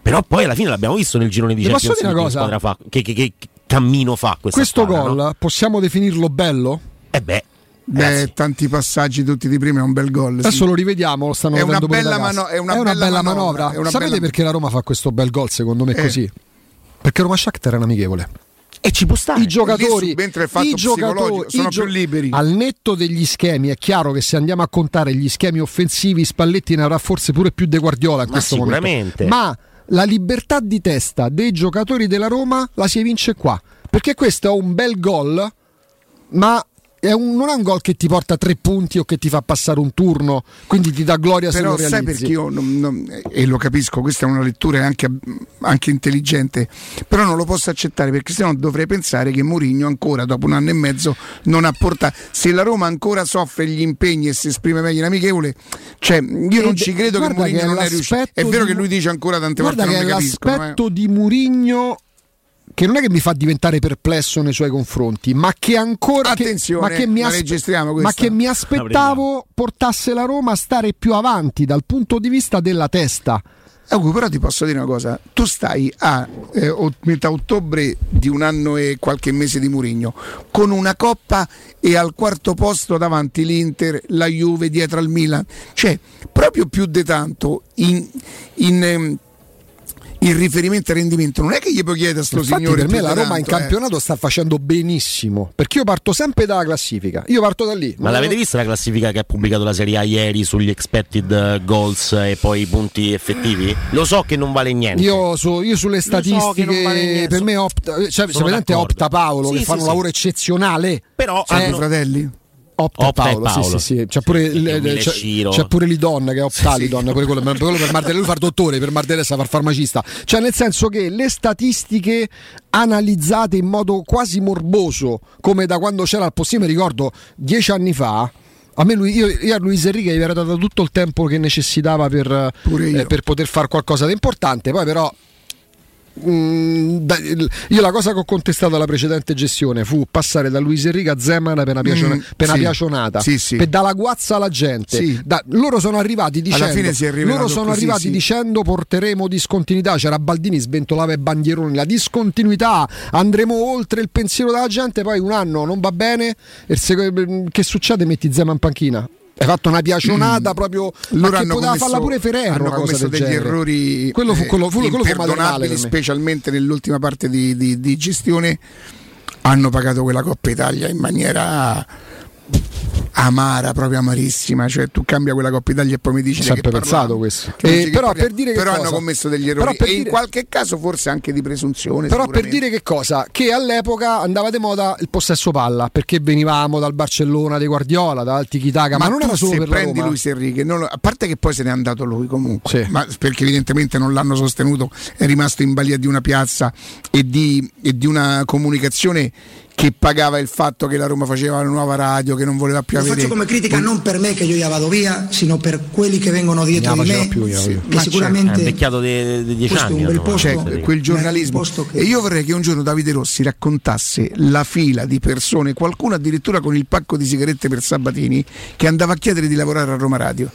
Però poi alla fine l'abbiamo visto nel girone di Ti posso Champions dire una che cosa? fa, che, che- che cammino fa questa Questo squadra, gol no? possiamo definirlo bello? Eh beh, Beh, tanti passaggi tutti di prima è un bel gol. sì. Adesso lo rivediamo, lo stanno È una bella da casa. mano- è una bella manovra, è una Sapete bella- perché la Roma fa questo bel gol secondo me Eh. così? Perché Roma Shakhtar è un amichevole. E ci può stare. I giocatori, fatto i giocatori psicologico, sono i gio- più liberi. Al netto degli schemi, è chiaro che se andiamo a contare gli schemi offensivi, Spalletti ne avrà forse pure più De Guardiola in Ma questo sicuramente. momento. Ma la libertà di testa dei giocatori della Roma la si evince qua. Perché questo è un bel gol, ma un- non è un gol che ti porta tre punti o che ti fa passare un turno, quindi ti dà gloria se Però lo sai realizzi. perché io non- non- e lo capisco, questa è una lettura anche, anche intelligente, però non lo posso accettare perché sennò dovrei pensare che Mourinho ancora dopo un anno e mezzo non ha portato se la Roma ancora soffre gli impegni e si esprime meglio in amichevole, cioè io non Ed- ci credo che Mourinho non è riuscito. È vero di- che lui dice ancora tante volte che non è eh. l'aspetto di Murigno che non è che mi fa diventare perplesso nei suoi confronti, ma che ancora che, Attenzione, ma che mi aspe- ma che mi aspettavo portasse la Roma a stare più avanti dal punto di vista della testa. Eh, però ti posso dire una cosa, tu stai a eh, metà ottobre di un anno e qualche mese di Murigno con una coppa e al quarto posto davanti l'Inter, la Juve dietro al Milan, cioè proprio più di tanto in, in, ehm, in riferimento al rendimento non è che gli puoi chiedere a sto Infatti signore per me la Roma in tanto, eh. campionato sta facendo benissimo perché io parto sempre dalla classifica io parto da lì Ma l'avete vista la classifica che ha pubblicato la Serie A ieri sugli expected eh, goals e poi i punti effettivi? Lo so che non vale niente. Io, su- io sulle so statistiche vale niente, per me opta, cioè, opta Paolo Sì, che sì, fanno un sì. lavoro eccezionale Però Cioè, Hanno fratelli? Opta, Opta Paolo, Paolo. Sì, sì, sì. C'è pure, il- c'è, c'è pure Lidon che è Optalidon, pure quello, quello per Mardello, lui fa il dottore, per Mardello sa far farmacista. Cioè, nel senso che le statistiche analizzate in modo quasi morboso, come da quando c'era al possibile, mi ricordo dieci anni fa. A me lui, io, io a Luis Enrique gli avrei dato tutto il tempo che necessitava per, eh, per poter fare qualcosa di importante. Poi, però, Mm, da- io la cosa che ho contestato alla precedente gestione fu passare da Luis Enrique a Zeman per una, piaciona- Mm, per una sì. piacionata Sì, sì. per dare la guazza alla gente. Da- loro sono arrivati Alla dicendo loro sono così, arrivati dicendo porteremo discontinuità. C'era Baldini sventolava i bandieroni. La discontinuità andremo oltre il pensiero della gente poi un anno non va bene. E che succede? Metti Zeman in panchina hai fatto una piacionata proprio Mm. Loro che hanno poteva commesso, farla pure Ferrero hanno commesso degli genere. errori quello fu, eh, quello, quello, quello fu specialmente nell'ultima parte di, di- di gestione. Hanno pagato quella Coppa Italia in maniera amara, proprio amarissima. Cioè, tu cambia quella Coppa Italia e poi mi dici sempre che pensato questo. Che Eh, che però parliamo. per dire che Però cosa? hanno commesso degli errori per e in dire- qualche caso forse anche di presunzione. Però per dire che cosa? Che all'epoca andava di moda il possesso palla perché venivamo dal Barcellona di Guardiola, dal Tiki-Taka, ma, non tu era solo se per prendi Roma. Luis Enrique, non a parte che poi se n'è andato lui comunque, ma perché evidentemente non l'hanno sostenuto, è rimasto in balia di una piazza e di, e di una comunicazione che pagava il fatto che la Roma faceva la nuova radio, che non voleva più Lo avere. faccio come critica non per me che io ya vado via, sino per quelli che vengono dietro di me, più, io, io. che Ma sicuramente È invecchiato di di dieci questo è anni. un bel posto. Cioè, quel giornalismo. E io vorrei che un giorno Davide Rossi raccontasse la fila di persone, qualcuno addirittura con il pacco di sigarette per Sabatini, che andava a chiedere di lavorare a Roma Radio.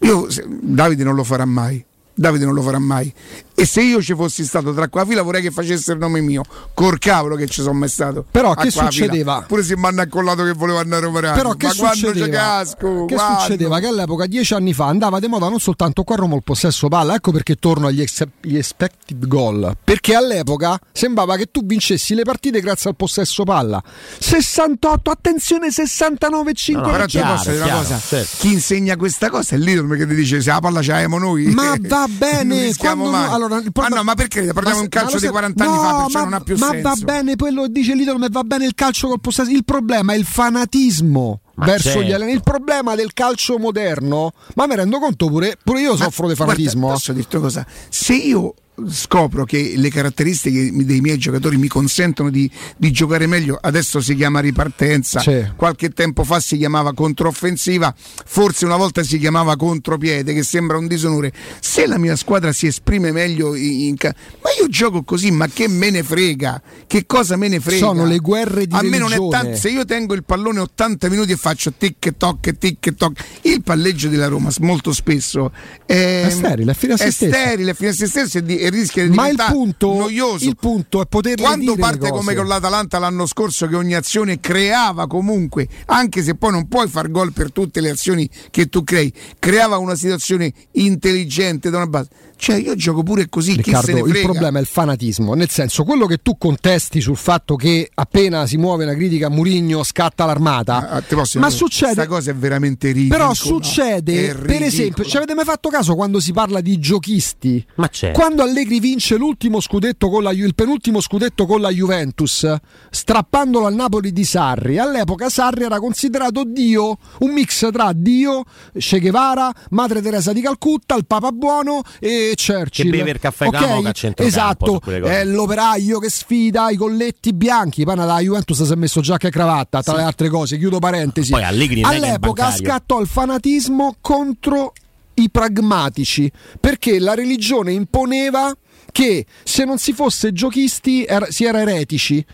Io, Davide non lo farà mai. Davide non lo farà mai. E se io ci fossi stato tra quella fila vorrei che facesse il nome mio. Col cavolo che ci sono mai stato. Però che succedeva? Pure se mi hanno accollato che volevo andare a Roma Radio. Però che Ma succedeva? casco? Che Quando? succedeva? Che all'epoca, dieci anni fa, andava di moda non soltanto qua a Roma il possesso palla, ecco perché torno agli ex- expected goal. Perché all'epoca sembrava che tu vincessi le partite grazie al possesso palla. 68, attenzione, 69, 5 Però ti posso dire una cosa: certo. chi insegna questa cosa è l'idolo che ti dice se la palla ce l'abbiamo noi. Ma [LAUGHS] va bene, quando- mai. allora, il ma problema- no, ma perché parliamo Ma di un ma calcio di sai- 40 anni no, fa, perciò ma, non ha più ma senso. va bene quello che dice l'idolo, ma va bene il calcio col possesso. Il problema è il fanatismo. Ma verso certo. gli allenatori. Il problema del calcio moderno, ma mi rendo conto pure, pure io Ma soffro di guarda, fanatismo. posso dirti una cosa? Se io scopro che le caratteristiche dei miei giocatori mi consentono di, di giocare meglio, adesso si chiama ripartenza, Sì. qualche tempo fa si chiamava controffensiva, forse una volta si chiamava contropiede, che sembra un disonore. Se la mia squadra si esprime meglio in, in ca- ma io gioco così, ma che me ne frega? Che cosa me ne frega? Sono le guerre di A me non è religione. tanto, se io tengo il pallone 80 minuti e faccio tic e toc tic e toc, il palleggio della Roma molto spesso è, È sterile, è fine a se è stesso. sterile, è fine a se stesso e, di- e rischia di Ma il diventare punto, noioso. il punto è poter Quando dire parte come con l'Atalanta l'anno scorso, che ogni azione creava comunque, anche se poi non puoi far gol per tutte le azioni che tu crei, creava una situazione intelligente da una base. Cioè, io gioco pure così, chi se Riccardo, il problema è il fanatismo, nel senso quello che tu contesti sul fatto che appena si muove una critica a Murigno scatta l'armata. Ah, posso ma dire, succede Questa cosa è veramente ridicola. Però succede, per esempio, ci avete mai fatto caso quando si parla di giochisti? Ma c'è. Quando Allegri vince l'ultimo scudetto con la il penultimo scudetto con la Juventus, strappandolo al Napoli di Sarri, all'epoca Sarri era considerato Dio, un mix tra Dio, Che Guevara, Madre Teresa di Calcutta, il Papa Buono e Churchill. Che beve il caffè Ok? Camoca a Esatto, è l'operaio che sfida i colletti bianchi. Poi nella Juventus si è messo giacca e cravatta, tra le altre cose. Chiudo parentesi. Poi Allegri All'epoca scattò il fanatismo contro i pragmatici perché la religione imponeva che se non si fosse giochisti era- si era eretici.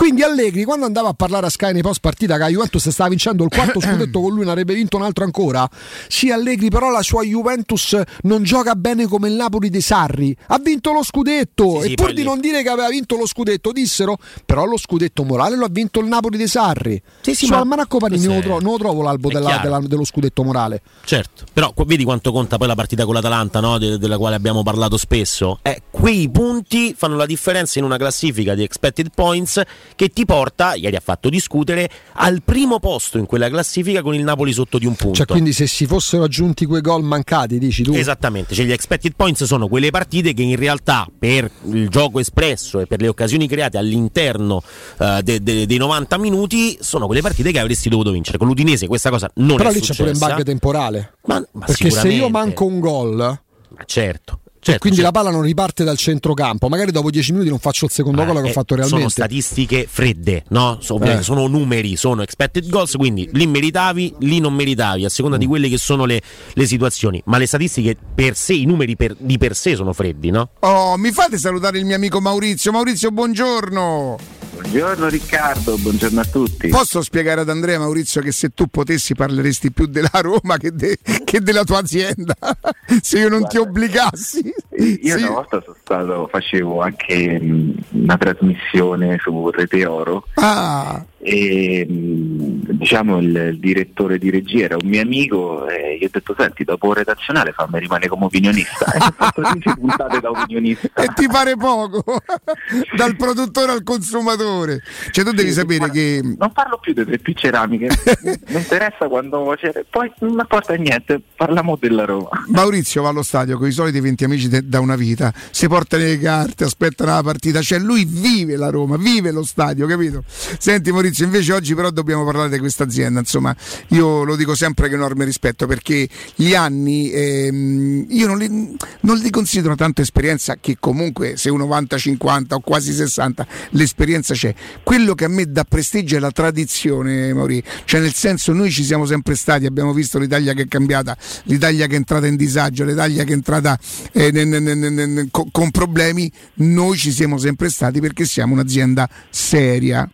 Quindi Allegri quando andava a parlare a Sky nei post partita che la Juventus stava vincendo il quarto [CLEARS THROAT] scudetto con lui, ne avrebbe vinto un altro ancora. Sì, Allegri, però la sua Juventus non gioca bene come il Napoli dei Sarri. Ha vinto lo scudetto Sì, sì, e pur poi di lì- non dire che aveva vinto lo scudetto, dissero però lo scudetto morale lo ha vinto il Napoli dei Sarri. Sì, sì, Su ma Almanacco Panini non non lo trovo l'albo della- della- dello scudetto morale. Certo, però vedi quanto conta poi la partita con l'Atalanta, no? De- della quale abbiamo parlato spesso. Eh, quei punti fanno la differenza in una classifica di expected points che ti porta, ieri ha fatto discutere, al primo posto in quella classifica con il Napoli sotto di un punto. Cioè, quindi se si fossero aggiunti quei gol mancati, dici tu? Esattamente, cioè gli expected points sono quelle partite che in realtà per il gioco espresso e per le occasioni create all'interno eh, de- de- dei 90 minuti sono quelle partite che avresti dovuto vincere. Con l'Udinese questa cosa non Però è lì c'è pure un successa. bug temporale. Ma, ma Perché se io manco un gol, Ma certo. E certo, quindi certo. la palla non riparte dal centrocampo, magari dopo 10 minuti non faccio il secondo gol che ho Eh, fatto Sono realmente. statistiche fredde, no? So- ovviamente Eh. Sono numeri, sono expected goals, quindi lì meritavi, lì non meritavi, a seconda Mm. di quelle che sono le, le situazioni. Ma le statistiche per sé, i numeri per- di per sé sono freddi, no? Oh, mi fate salutare il mio amico Maurizio. Maurizio, buongiorno. Buongiorno Riccardo, buongiorno a tutti. Posso spiegare ad Andrea Maurizio che se tu potessi parleresti più della Roma che, de- che della tua azienda? [LAUGHS] se io non ti obbligassi. Io Sì. una volta sono stato, facevo anche una trasmissione su Rete Oro Ah, e diciamo il, direttore di regia era un mio amico e gli ho detto senti dopo redazionale fammi rimanere come opinionista e ho fatto 10 puntate da opinionista. e ti pare poco [LAUGHS] dal produttore al consumatore. Cioè, tu devi Sì, sapere guarda, che Non parlo più delle più ceramiche, mi interessa quando c'è, poi non importa niente, parliamo della Roma. Maurizio va allo stadio con i soliti 20 amici de- da una vita, si porta le carte, aspettano la partita, cioè lui vive la Roma, vive lo stadio, capito? Senti Maurizio, invece oggi però dobbiamo parlare di questa azienda, insomma, io lo dico sempre che enorme rispetto perché gli anni ehm, io non li, non li considero tanto esperienza che comunque se uno vanta 50 o quasi 60 l'esperienza c'è. Quello che a me dà prestigio è la tradizione, Mauri, cioè nel senso noi ci siamo sempre stati, abbiamo visto l'Italia che è cambiata, l'Italia che è entrata in disagio, l'Italia che è entrata eh, ne- con problemi, noi ci siamo sempre stati perché siamo un'azienda seria.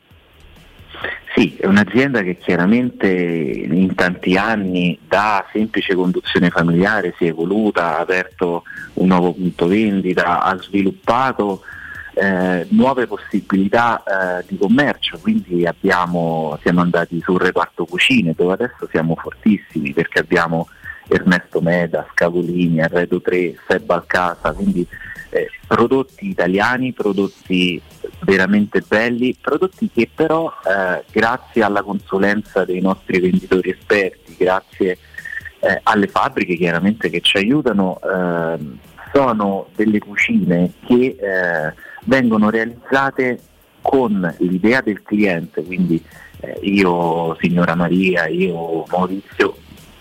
Sì, è un'azienda che chiaramente in tanti anni da semplice conduzione familiare si è evoluta, ha aperto un nuovo punto vendita, ha sviluppato eh, nuove possibilità eh, di commercio, quindi abbiamo, siamo andati sul reparto cucine dove adesso siamo fortissimi perché abbiamo Ernesto Meda, Scavolini, Arredo 3, Seb Alcasa, quindi eh, prodotti italiani, prodotti veramente belli, prodotti che però eh, grazie alla consulenza dei nostri venditori esperti, grazie eh, alle fabbriche chiaramente che ci aiutano, ehm, sono delle cucine che eh, vengono realizzate con l'idea del cliente, quindi eh, io signora Maria, io Maurizio,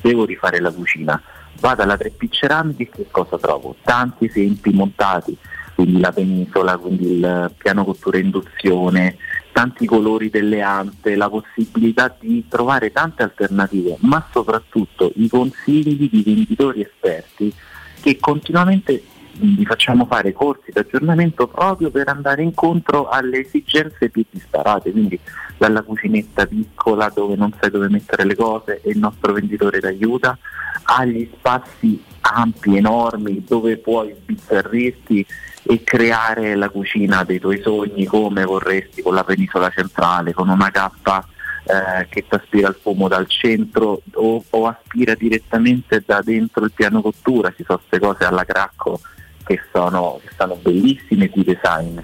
devo rifare la cucina, vado alla 3P Ceramiche che cosa trovo? Tanti esempi montati, quindi la penisola, quindi il piano cottura induzione, tanti colori delle ante, la possibilità di trovare tante alternative, ma soprattutto i consigli di venditori esperti che continuamente vi facciamo fare corsi di aggiornamento proprio per andare incontro alle esigenze più disparate, quindi dalla cucinetta piccola dove non sai dove mettere le cose e il nostro venditore ti aiuta, agli spazi ampi, enormi, dove puoi sbizzarrirti e creare la cucina dei tuoi sogni come vorresti con la penisola centrale, con una cappa eh, che ti aspira il fumo dal centro o, o aspira direttamente da dentro il piano cottura, ci sono queste cose alla cracco che sono, che sono bellissime di design.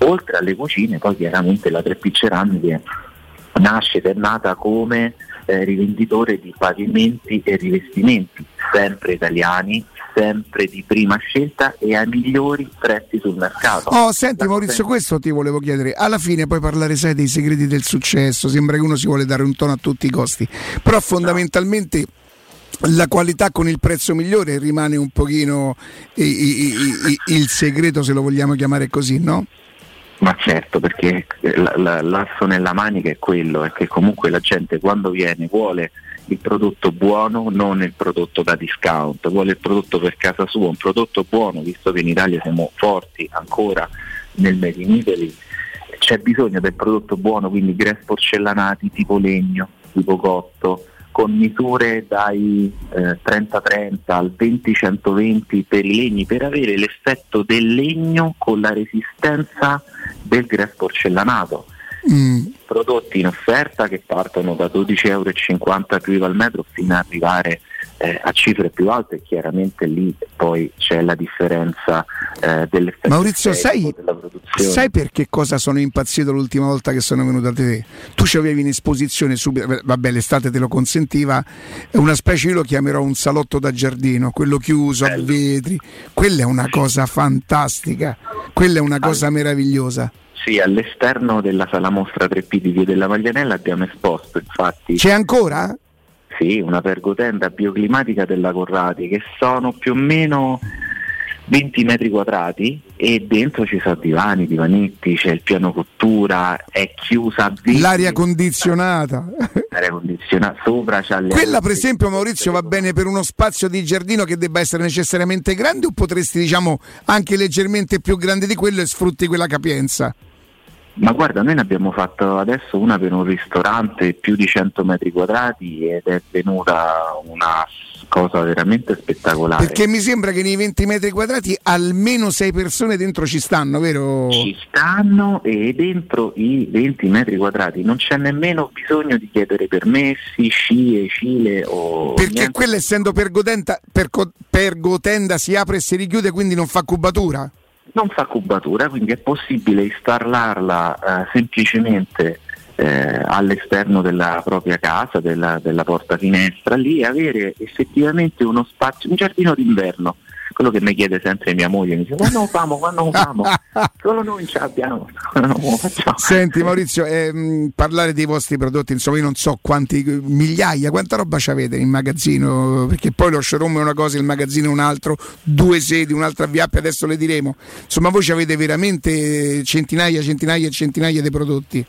Oltre alle cucine, poi chiaramente la 3P Ceramiche nasce ed è nata come eh, rivenditore di pavimenti e rivestimenti, sempre italiani, sempre di prima scelta e ai migliori prezzi sul mercato. Oh, senti Da Maurizio, sempre- questo ti volevo chiedere. Alla fine puoi parlare, sai, dei segreti del successo. Sembra che uno si vuole dare un tono a tutti i costi. Però fondamentalmente la qualità con il prezzo migliore rimane un pochino i- i- i- il segreto, se lo vogliamo chiamare così, no? Ma certo, perché la- l'asso nella manica è quello, è che comunque la gente quando viene vuole il prodotto buono, non il prodotto da discount, vuole il prodotto per casa sua, un prodotto buono, visto che in Italia siamo forti ancora nel Made in Italy, c'è bisogno del prodotto buono, quindi grass porcellanati tipo legno, tipo cotto, con misure dai eh, 30-30 al 20-120 per i legni per avere l'effetto del legno con la resistenza del grass porcellanato. Mm. Prodotti in offerta che partono da 12,50 euro più al metro fino ad arrivare eh, a cifre più alte chiaramente lì poi c'è la differenza eh, dell'effetto Maurizio, sai, sai per che cosa sono impazzito l'ultima volta che sono venuto da te? Tu ci avevi in esposizione subito, vabbè l'estate te lo consentiva, una specie io lo chiamerò un salotto da giardino, quello chiuso a vetri, quella è una cosa fantastica, quella è una cosa meravigliosa. Sì, all'esterno della sala mostra 3P di Via della Maglianella abbiamo esposto infatti C'è ancora? Sì, una pergotenda bioclimatica della Corradi che sono più o meno 20 metri quadrati e dentro ci sono divani, divanetti, c'è il piano cottura, è chiusa L'aria condizionata. l'aria condizionata, sopra c'ha le Quella per esempio Maurizio va bene per uno spazio di giardino che debba essere necessariamente grande o potresti diciamo anche leggermente più grande di quello e sfrutti quella capienza? Ma guarda, noi ne abbiamo fatto adesso una per un ristorante più di 100 metri quadrati ed è venuta una cosa veramente spettacolare. Perché mi sembra che nei 20 metri quadrati almeno 6 persone dentro ci stanno, vero? Ci stanno e dentro i 20 metri quadrati non c'è nemmeno bisogno di chiedere permessi, scie, cile o... Perché niente. quella essendo pergotenda, perco- pergotenda si apre e si richiude quindi non fa cubatura? Non fa cubatura, quindi è possibile installarla eh, semplicemente eh, all'esterno della propria casa, della, della porta finestra, lì avere effettivamente uno spazio, un giardino d'inverno. Quello che mi chiede sempre mia moglie, mi dice quando lo famo, quando lo famo, [LAUGHS] solo noi ce l'abbiamo. [LAUGHS] Senti Maurizio, ehm, parlare dei vostri prodotti, insomma io non so quanti migliaia, quanta roba ci avete in magazzino, perché poi lo showroom è una cosa, il magazzino è un altro, due sedi, un'altra VIP, adesso le diremo. Insomma voi ci avete veramente centinaia, centinaia e centinaia di prodotti.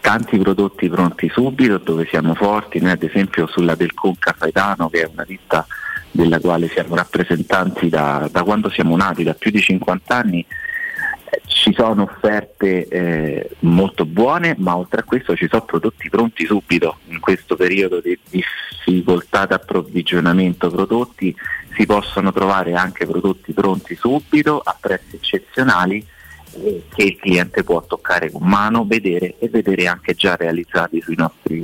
tanti prodotti pronti subito dove siamo forti, noi ad esempio sulla del Conca Faetano che è una ditta della quale siamo rappresentanti da, da quando siamo nati, da più di 50 anni, ci sono offerte eh, molto buone, ma oltre a questo ci sono prodotti pronti subito. In questo periodo di difficoltà di approvvigionamento prodotti si possono trovare anche prodotti pronti subito a prezzi eccezionali eh, che il cliente può toccare con mano, vedere e vedere anche già realizzati sui nostri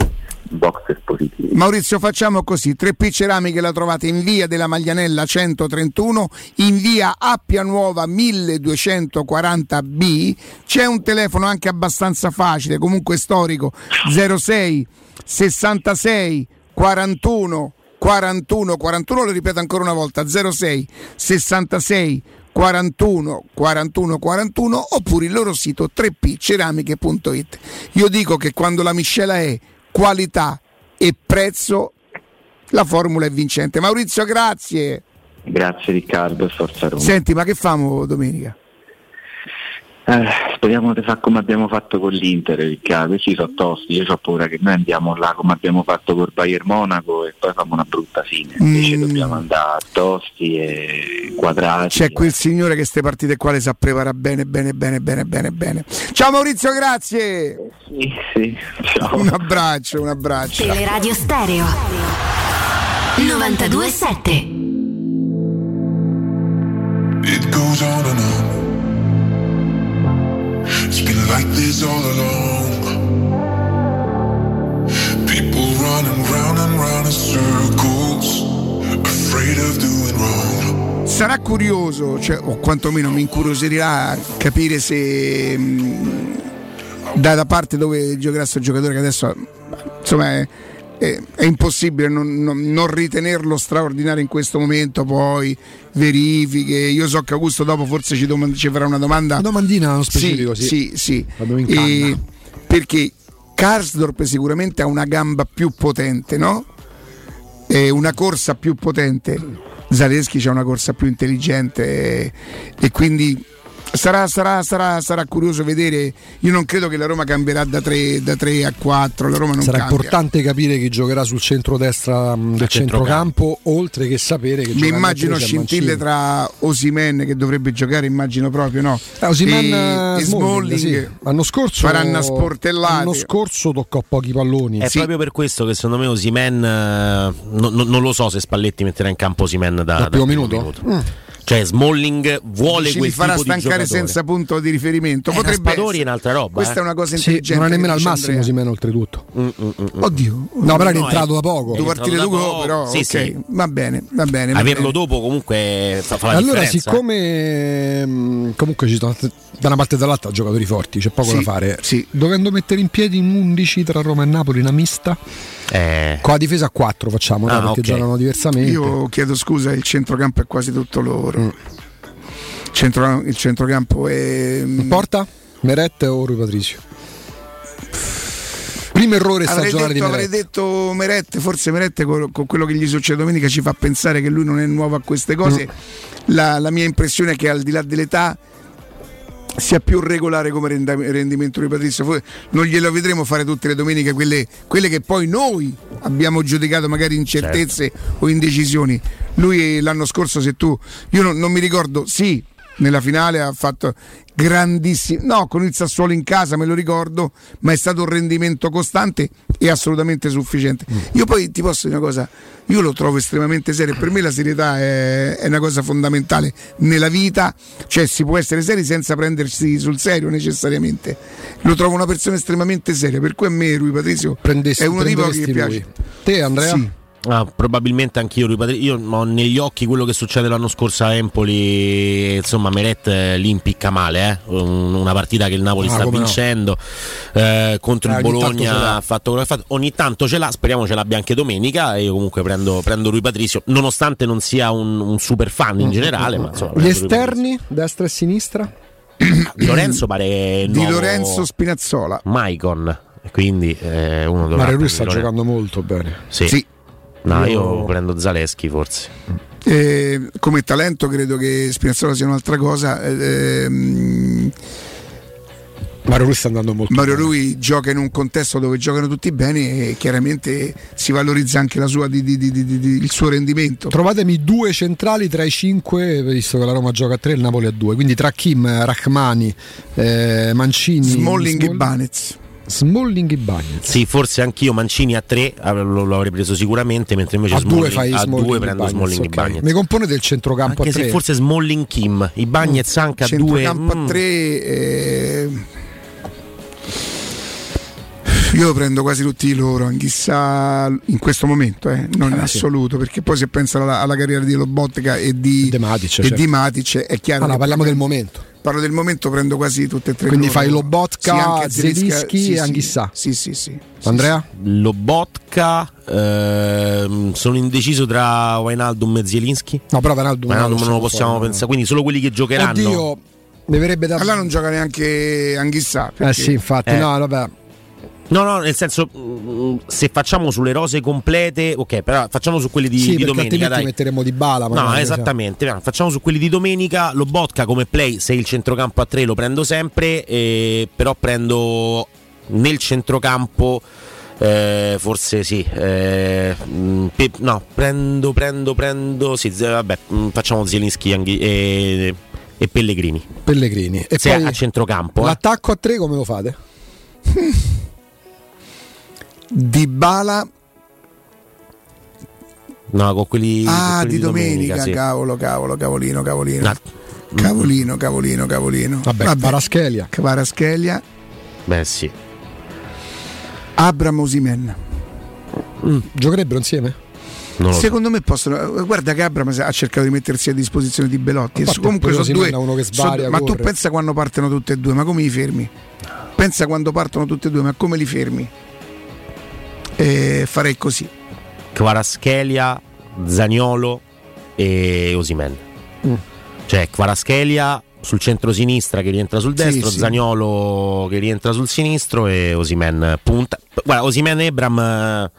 box espositivi. Maurizio facciamo così, 3P Ceramiche la trovate in via della Maglianella 131, in via Appia Nuova 1240B, c'è un telefono anche abbastanza facile, comunque storico, 06 66 41 41 41, lo ripeto ancora una volta, 06 66 41 41 41 oppure il loro sito 3pceramiche.it. Io dico che quando la miscela è qualità e prezzo, la formula è vincente. Maurizio, grazie. Grazie Riccardo Forza Roma. Senti, ma che famo domenica? Eh, speriamo di fare come abbiamo fatto con l'Inter, Riccardo. Questi sono tosti, io ho paura che noi andiamo là come abbiamo fatto col Bayern Monaco e poi facciamo una brutta fine. Invece Mm. dobbiamo andare tosti e quadrati. C'è quel signore che queste partite qua le sa preparare bene, bene, bene, bene, bene, bene. Ciao Maurizio, grazie. Sì, sì. Ciao. Un abbraccio, un abbraccio. Teleradio Stereo 927 It goes on and on. This all along. People running round and round in circles, afraid of doing wrong. Sarà curioso, cioè, o quantomeno mi incuriosirà capire se mh, da, da parte dove giocherà questo giocatore che adesso insomma è, è- è impossibile non, non- non ritenerlo straordinario in questo momento, poi verifiche. Io so che Augusto dopo forse ci, domand- ci farà una domanda. Una domandina nello specifico, sì. sì. Sì, sì. E- canna. perché Karsdorp sicuramente ha una gamba più potente, no? E una corsa più potente. Zaleschi c'ha una corsa più intelligente e, e quindi Sarà, sarà, sarà, sarà curioso vedere. Io non credo che la Roma cambierà da 3, da 3 a 4. La Roma non Sarà cambia. importante capire chi giocherà sul centrodestra mh, del centrocampo, oltre che sapere che Mi immagino scintille tra Osimen che dovrebbe giocare, immagino proprio no. Eh, Osimhen, e, eh, e Smalling, sì. L'anno scorso faranno una sportellata. L'anno scorso toccò pochi palloni. È proprio per questo che secondo me Osimen eh, no- no- non lo so se Spalletti metterà in campo Osimen da, Dal dal primo minuto? minuto. Cioè Smalling vuole Dici, quel farà tipo di stancare giocatore. senza punto di riferimento. Eh, Potrebbe Raspadori è un'altra roba. Questa eh. è una cosa Sì, intelligente. non è nemmeno al massimo Andrea. Osimhen oltretutto. Oddio. No, però è No, entrato è- da poco. Due partite da dopo, poco. però Sì, ok, sì. va bene, va bene. va Averlo bene. dopo comunque fa, fa la allora, differenza. siccome mh, comunque ci sono da una parte e dall'altra giocatori forti, c'è poco Sì, da fare. Dovendo mettere in piedi un 11 tra Roma e Napoli, una mista, Eh, con la difesa a 4 facciamo, no? Ah, perché ok. giocano diversamente. Io chiedo scusa, il centrocampo è quasi tutto loro. Mm. Il, centro- il centrocampo è. Porta? Meret o Rui Patricio? Primo errore Avrei stagionale detto, di avrei Meret. detto Meret, forse Meret con, con quello che gli succede domenica ci fa pensare che lui non è nuovo a queste cose. Mm. La, la mia impressione è che al di là dell'età sia più regolare come rendimento di Patrizio. Non glielo vedremo fare tutte le domeniche, quelle, quelle che poi noi abbiamo giudicato magari incertezze o indecisioni. Lui l'anno scorso, se tu, io non, non mi ricordo, sì, nella finale ha fatto grandissimo, no, con il Sassuolo in casa me lo ricordo, ma è stato un rendimento costante e assolutamente sufficiente. Io poi ti posso dire una cosa, io lo trovo estremamente serio, per me la serietà è, è una cosa fondamentale nella vita, cioè si può essere seri senza prendersi sul serio necessariamente. Lo trovo una persona estremamente seria, per cui a me Rui Patrizio è uno dei pochi che prenderesti piace. lui. Te Andrea? Sì. Ah, probabilmente anch'io Rui Patri- Io ho negli occhi quello che succede l'anno scorso a Empoli. Insomma, Meret eh, lì impicca male. eh. Un- Una partita che il Napoli Ah, sta come no. vincendo eh, contro Eh, il Bologna. Ha fatto quello che ha fatto. Ogni tanto ce l'ha. Speriamo ce l'abbia anche domenica. E io comunque prendo, prendo Rui Patricio, nonostante non sia un, un super fan in generale. Ma insomma, Gli esterni, destra e sinistra? Patricio. Di Lorenzo pare Di Lorenzo Spinazzola. Maicon. Quindi eh, uno dovrà Mario lui sta giocando molto bene. Sì. Sì. No, Io- io prendo Zaleschi forse. Eh, come talento credo che Spinazzola sia un'altra cosa. ehm, Mario lui sta andando molto Mario bene. Rui gioca in un contesto dove giocano tutti bene e chiaramente si valorizza anche la sua, di- di- di- di- di- il suo rendimento. Trovatemi due centrali tra i cinque, visto che la Roma gioca a tre e il Napoli a due. Quindi tra Kim, Rachmani, eh, Mancini, Smalling e Small- Banez. Smalling e Bagnez. Sì, forse anch'io Mancini a 3 lo, lo avrei preso sicuramente, mentre invece A Smalling, due fai a Smalling due e prendo Bagnez, Smalling e ok. Bagnez. Mi compone del centrocampo Anche a tre. se forse Smalling Kim, i Bagnez anche a due. Centrocampo mm. a tre. eh, Io prendo quasi tutti loro, chissà in questo momento, eh, non in sì. assoluto, perché poi se pensa alla, alla carriera di Lobotka e di, De Matic, e certo. di Matic, è chiaro. Ah, no, che parliamo del momento. Parlo del momento, prendo quasi tutte e tre Quindi loro. fai Lobotka, Sì, Zelinski sì, e sì. Anghissà. Sì, sì, sì. Andrea? Lobotka, ehm, sono indeciso tra Wijnaldum e Zielinski. No, però Wijnaldum Wijnaldum non lo so possiamo fare, no. pensare, quindi solo quelli che giocheranno. Oddio, mi verrebbe da. Allora non gioca neanche Anghissà. Eh perché- sì, infatti, Eh. no, vabbè. No, no, nel senso, mm, se facciamo sulle rose complete, ok, però facciamo su quelli di, sì, di domenica. Dai. metteremo di bala. No, magari, cioè. esattamente. Beh, Facciamo su quelli di domenica. Lobotka come play, se il centrocampo a 3 lo prendo sempre, eh, però prendo nel centrocampo. eh, forse sì, eh, mm, pe- no, prendo, prendo, prendo. Sì, vabbè, mm, facciamo Zielinski e, e Pellegrini. Pellegrini. E Se poi a centrocampo, eh. l'attacco a tre come lo fate? [LAUGHS] Di Bala. no, con quelli, con Ah, quelli di domenica, sì. cavolo, cavolo, cavolino, cavolino. No. Cavolino, cavolino, cavolino. Vabbè, Paraschelia. Paraschelia. Beh, sì. Abram Osimen. Giocherebbero insieme? Non lo so. Secondo me possono. Guarda che Abram ha cercato di mettersi a disposizione di Belotti. A parte comunque sono due. è uno che sono- svaria, ma tu pensa quando partono tutte e due, ma come li fermi? Pensa quando partono tutte e due, ma come li fermi? Eh, farei così. Kvaraschelia, Zaniolo e Osimen. Mm. Cioè Kvaraschelia sul centro-sinistra che rientra sul Sì, destro, sì. Zaniolo che rientra sul sinistro e Osimen punta. Guarda, Osimen e Ebram eh,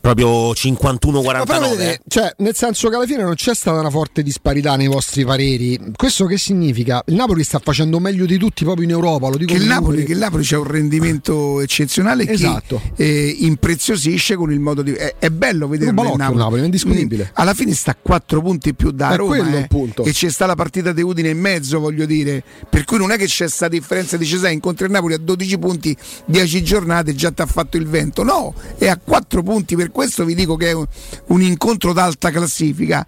proprio Ma però 51-49. vedete, cioè, nel senso che alla fine non c'è stata una forte disparità nei vostri pareri. Questo che significa? Il Napoli sta facendo meglio di tutti proprio in Europa. Lo dico Che il, Napoli, che il Napoli c'è un rendimento eccezionale Esatto. che eh, impreziosisce con il modo di. È, è bello vedere il Napoli. Napoli, è indiscutibile. Alla fine sta a 4 punti più da È Roma quello eh, il punto. e c'è sta la partita di Udine in mezzo, voglio dire. Per cui non è che c'è sta differenza di Cesare, incontri il Napoli a 12 punti, 10 giornate, già ti ha fatto il vento. No, è a 4 punti, per questo vi dico che è un, un incontro d'alta classifica.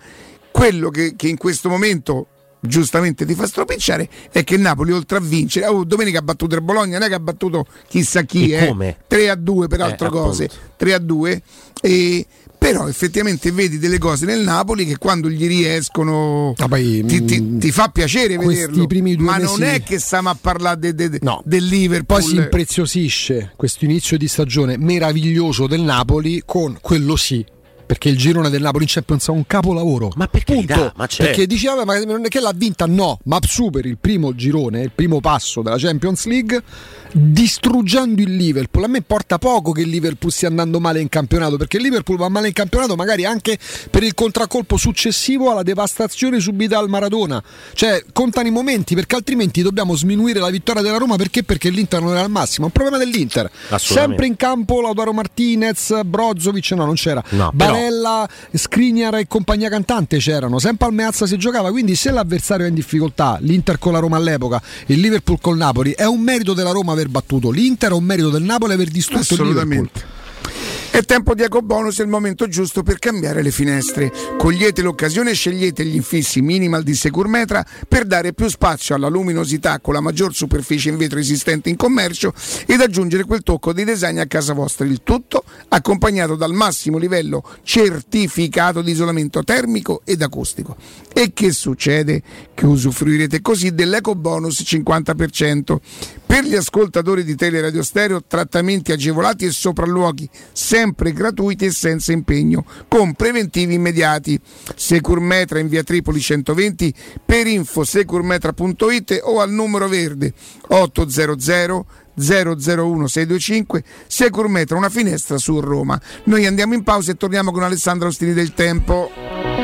Quello che, che in questo momento giustamente ti fa stropicciare è che il Napoli oltre a vincere oh, domenica ha battuto il Bologna non è che ha battuto chissà chi eh. come? 3 a 2 per altre Eh, cose appunto. 3 a 2 e però effettivamente vedi delle cose nel Napoli che quando gli riescono ti, ti- ti fa piacere mm, vederlo primi due ma non è che stiamo a parlare de- de- de- del Liverpool Poi si impreziosisce questo inizio di stagione meraviglioso del Napoli con quello sì. Perché il girone del Napoli in Champions è un capolavoro. Ma per Punto. ma c'è. Perché diceva, ma non è che l'ha vinta, no, ma superi il primo girone, il primo passo della Champions League, distruggendo il Liverpool. A me importa poco che il Liverpool stia andando male in campionato, perché il Liverpool va male in campionato magari anche per il contraccolpo successivo alla devastazione subita al Maradona. Cioè, contano i momenti, perché altrimenti dobbiamo sminuire la vittoria della Roma perché? Perché l'Inter non era al massimo. È un problema dell'Inter. Assolutamente. Sempre in campo Lautaro Martinez, Brozovic, no, non c'era. No, però- Barella, Skriniar e compagnia cantante c'erano. Sempre al Meazza si giocava, quindi se l'avversario è in difficoltà, l'Inter con la Roma all'epoca, il Liverpool col Napoli, è un merito della Roma aver battuto l'Inter, è un merito del Napoli aver distrutto il Liverpool. È tempo di ecobonus, è il momento giusto per cambiare le finestre. Cogliete l'occasione e scegliete gli infissi minimal di Securmetra per dare più spazio alla luminosità con la maggior superficie in vetro esistente in commercio ed aggiungere quel tocco di design a casa vostra. Il tutto accompagnato dal massimo livello certificato di isolamento termico ed acustico. E che succede? Che usufruirete così dell'ecobonus 50%. Per gli ascoltatori di Teleradio Stereo, trattamenti agevolati e sopralluoghi sempre gratuiti e senza impegno, con preventivi immediati. Securmetra in via Tripoli 120 per info securmetra.it o al numero verde 800 001 625 Securmetra, una finestra su Roma. Noi andiamo in pausa e torniamo con Alessandro Ostini del Tempo.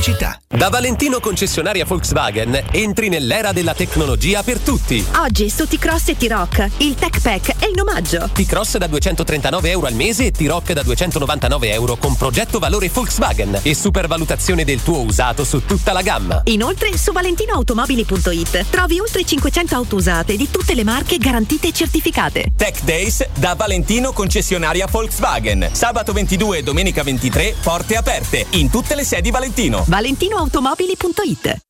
Pubblicità. Da Valentino concessionaria Volkswagen entri nell'era della tecnologia per tutti. Oggi su T-Cross e T-Rock il Tech Pack è in omaggio. T-Cross da 239 euro al mese e T-Rock da 299 euro con progetto valore Volkswagen e supervalutazione del tuo usato su tutta la gamma. Inoltre su valentinoautomobili.it trovi oltre 500 auto usate di tutte le marche garantite e certificate. Tech Days da Valentino concessionaria Volkswagen. Sabato 22 e domenica 23 porte aperte in tutte le sedi Valentino. valentinoautomobili.it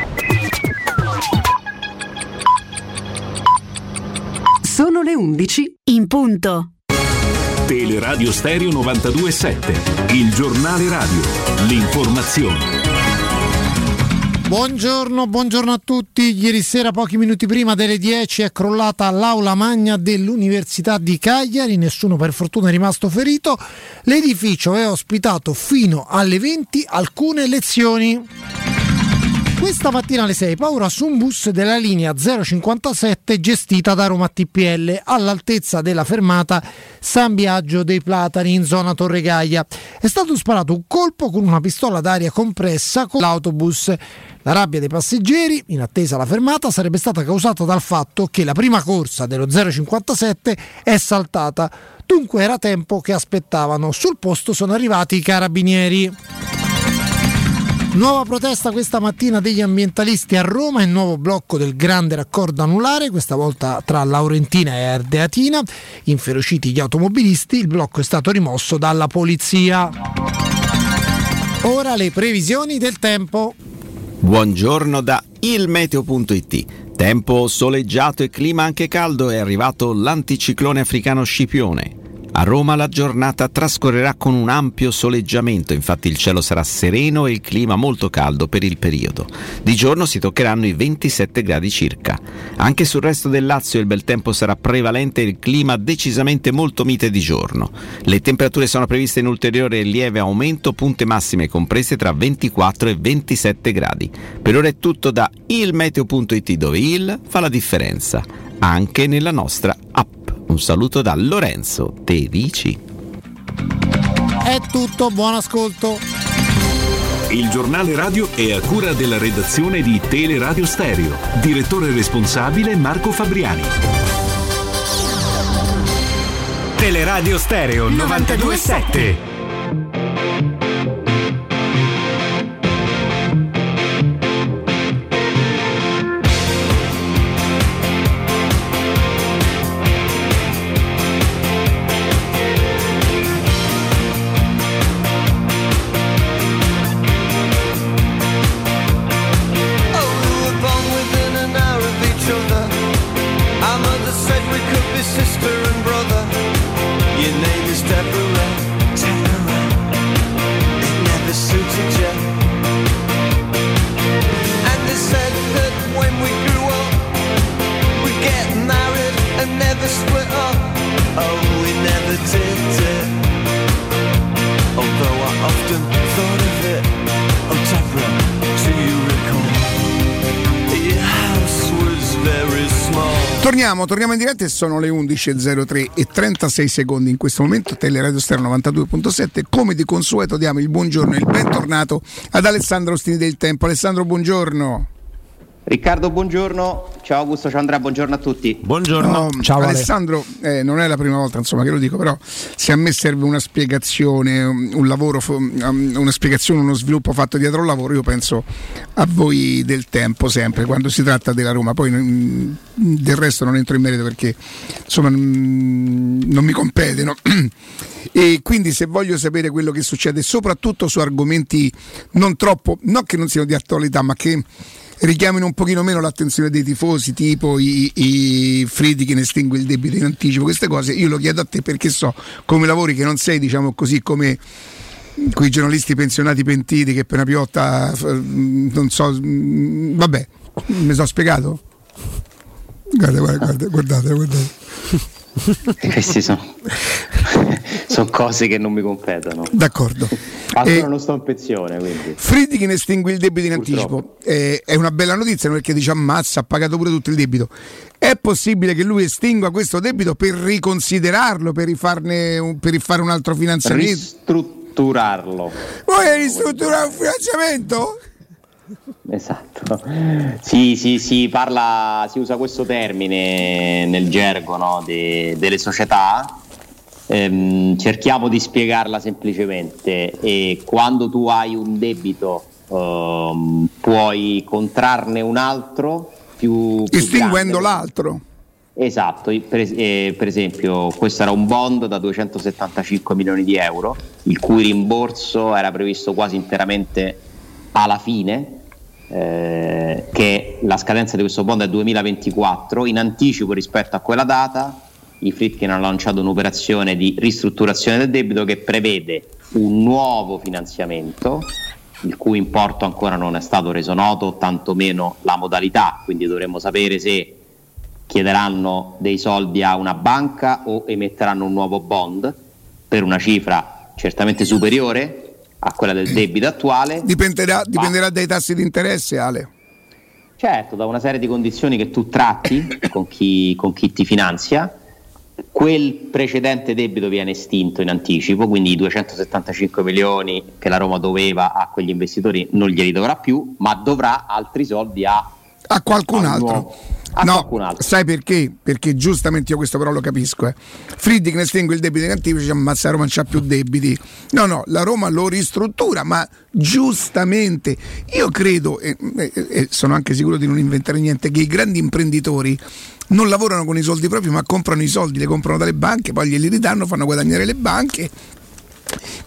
Sono le 11 in punto. Teleradio Stereo 92.7. Il giornale radio. L'informazione. Buongiorno, buongiorno a tutti. Ieri sera, pochi minuti prima delle 10, è crollata l'aula magna dell'Università di Cagliari. Nessuno per fortuna è rimasto ferito. L'edificio è ospitato fino alle 20 alcune lezioni. Questa mattina alle 6 paura su un bus della linea 057 gestita da Roma TPL all'altezza della fermata San Biagio dei Platani in zona Torregaia. È stato sparato un colpo con una pistola d'aria compressa con l'autobus. La rabbia dei passeggeri, in attesa alla fermata, sarebbe stata causata dal fatto che la prima corsa dello 057 è saltata. Dunque era tempo che aspettavano. Sul posto sono arrivati i carabinieri. Nuova protesta questa mattina degli ambientalisti a Roma, il nuovo blocco del grande raccordo anulare, questa volta tra Laurentina e Ardeatina. Inferociti gli automobilisti, il blocco è stato rimosso dalla polizia. Ora le previsioni del tempo. Buongiorno da ilmeteo.it. Tempo soleggiato e clima anche caldo è arrivato l'anticiclone africano Scipione. A Roma la giornata trascorrerà con un ampio soleggiamento, infatti il cielo sarà sereno e il clima molto caldo per il periodo. Di giorno si toccheranno i 27 gradi circa. Anche sul resto del Lazio il bel tempo sarà prevalente e il clima decisamente molto mite di giorno. Le temperature sono previste in ulteriore lieve aumento, punte massime comprese tra 24 e 27 gradi. Per ora è tutto da ilmeteo.it dove il fa la differenza, anche nella nostra app. Un saluto da Lorenzo, te dici? È tutto, buon ascolto. Il giornale radio è a cura della redazione di Teleradio Stereo. Direttore responsabile Marco Fabriani. Teleradio Stereo 92.7. Torniamo, torniamo in diretta e sono le 11.03 e 36 secondi in questo momento. Teleradio Stereo 92.7. Come di consueto diamo il buongiorno e il bentornato ad Alessandro Ostini del Tempo. Alessandro, buongiorno. Riccardo, buongiorno. Ciao Augusto, ciao Andrea, buongiorno a tutti. Buongiorno. No, Alessandro, eh, non è la prima volta insomma, che lo dico, però se a me serve una spiegazione, un, lavoro, um, una spiegazione, uno sviluppo fatto dietro al lavoro, io penso a voi del tempo sempre, quando si tratta della Roma. Poi mm, del resto non entro in merito perché insomma mm, non mi compete. no? [CLEARS THROAT] E quindi se voglio sapere quello che succede, soprattutto su argomenti non troppo, non che non siano di attualità, ma che richiamino un pochino meno l'attenzione dei tifosi, tipo i, i Friedkin estingue il debito in anticipo, queste cose, io lo chiedo a te perché so come lavori che non sei, diciamo così, come quei giornalisti pensionati pentiti che per una piotta, non so, mm, vabbè, mi sono spiegato? Guarda, guarda, guarda, guardate, guardate. Queste sono, [LAUGHS] sono cose che non mi competono. D'accordo. Ancora Eh, non sto in pensione, quindi. Friedkin estingue il debito in anticipo. Eh, è una bella notizia perché dice ammazza, ha pagato pure tutto il debito. È possibile che lui estingua questo debito per riconsiderarlo, per, rifarne per rifare un altro finanziamento? Ristrutturarlo. Vuoi ristrutturare un finanziamento? [LAUGHS] Esatto. Sì, sì, sì, parla, si usa questo termine nel gergo no, de- delle società. Ehm, cerchiamo di spiegarla semplicemente. E quando tu hai un debito, ehm, puoi contrarne un altro più, più Estinguendo grande. l'altro. Esatto, per, eh, per esempio questo era un bond da 275 milioni di euro, il cui rimborso era previsto quasi interamente alla fine, eh, che la scadenza di questo bond è 2024, in anticipo rispetto a quella data i Fritkin hanno lanciato un'operazione di ristrutturazione del debito che prevede un nuovo finanziamento, il cui importo ancora non è stato reso noto, tantomeno la modalità, quindi dovremmo sapere se chiederanno dei soldi a una banca o emetteranno un nuovo bond per una cifra certamente superiore a quella del debito attuale. Dipenderà, dipenderà dai tassi di interesse, Ale. Certo, da una serie di condizioni che tu tratti con chi, con chi ti finanzia, quel precedente debito viene estinto in anticipo, quindi i 275 milioni che la Roma doveva a quegli investitori non glieli dovrà più, ma dovrà altri soldi a, A qualcun altro. nuovo- a no, qualcun altro. sai perché? Perché giustamente io questo però lo capisco. Eh. Friedrich ne estingue il debito anticipo, dice ammazza la Roma non c'ha più debiti. No, no, la Roma lo ristruttura, ma giustamente. Io credo, e, e- e sono anche sicuro di non inventare niente, che i grandi imprenditori non lavorano con i soldi propri, ma comprano i soldi, li comprano dalle banche, poi glieli ridanno, fanno guadagnare le banche.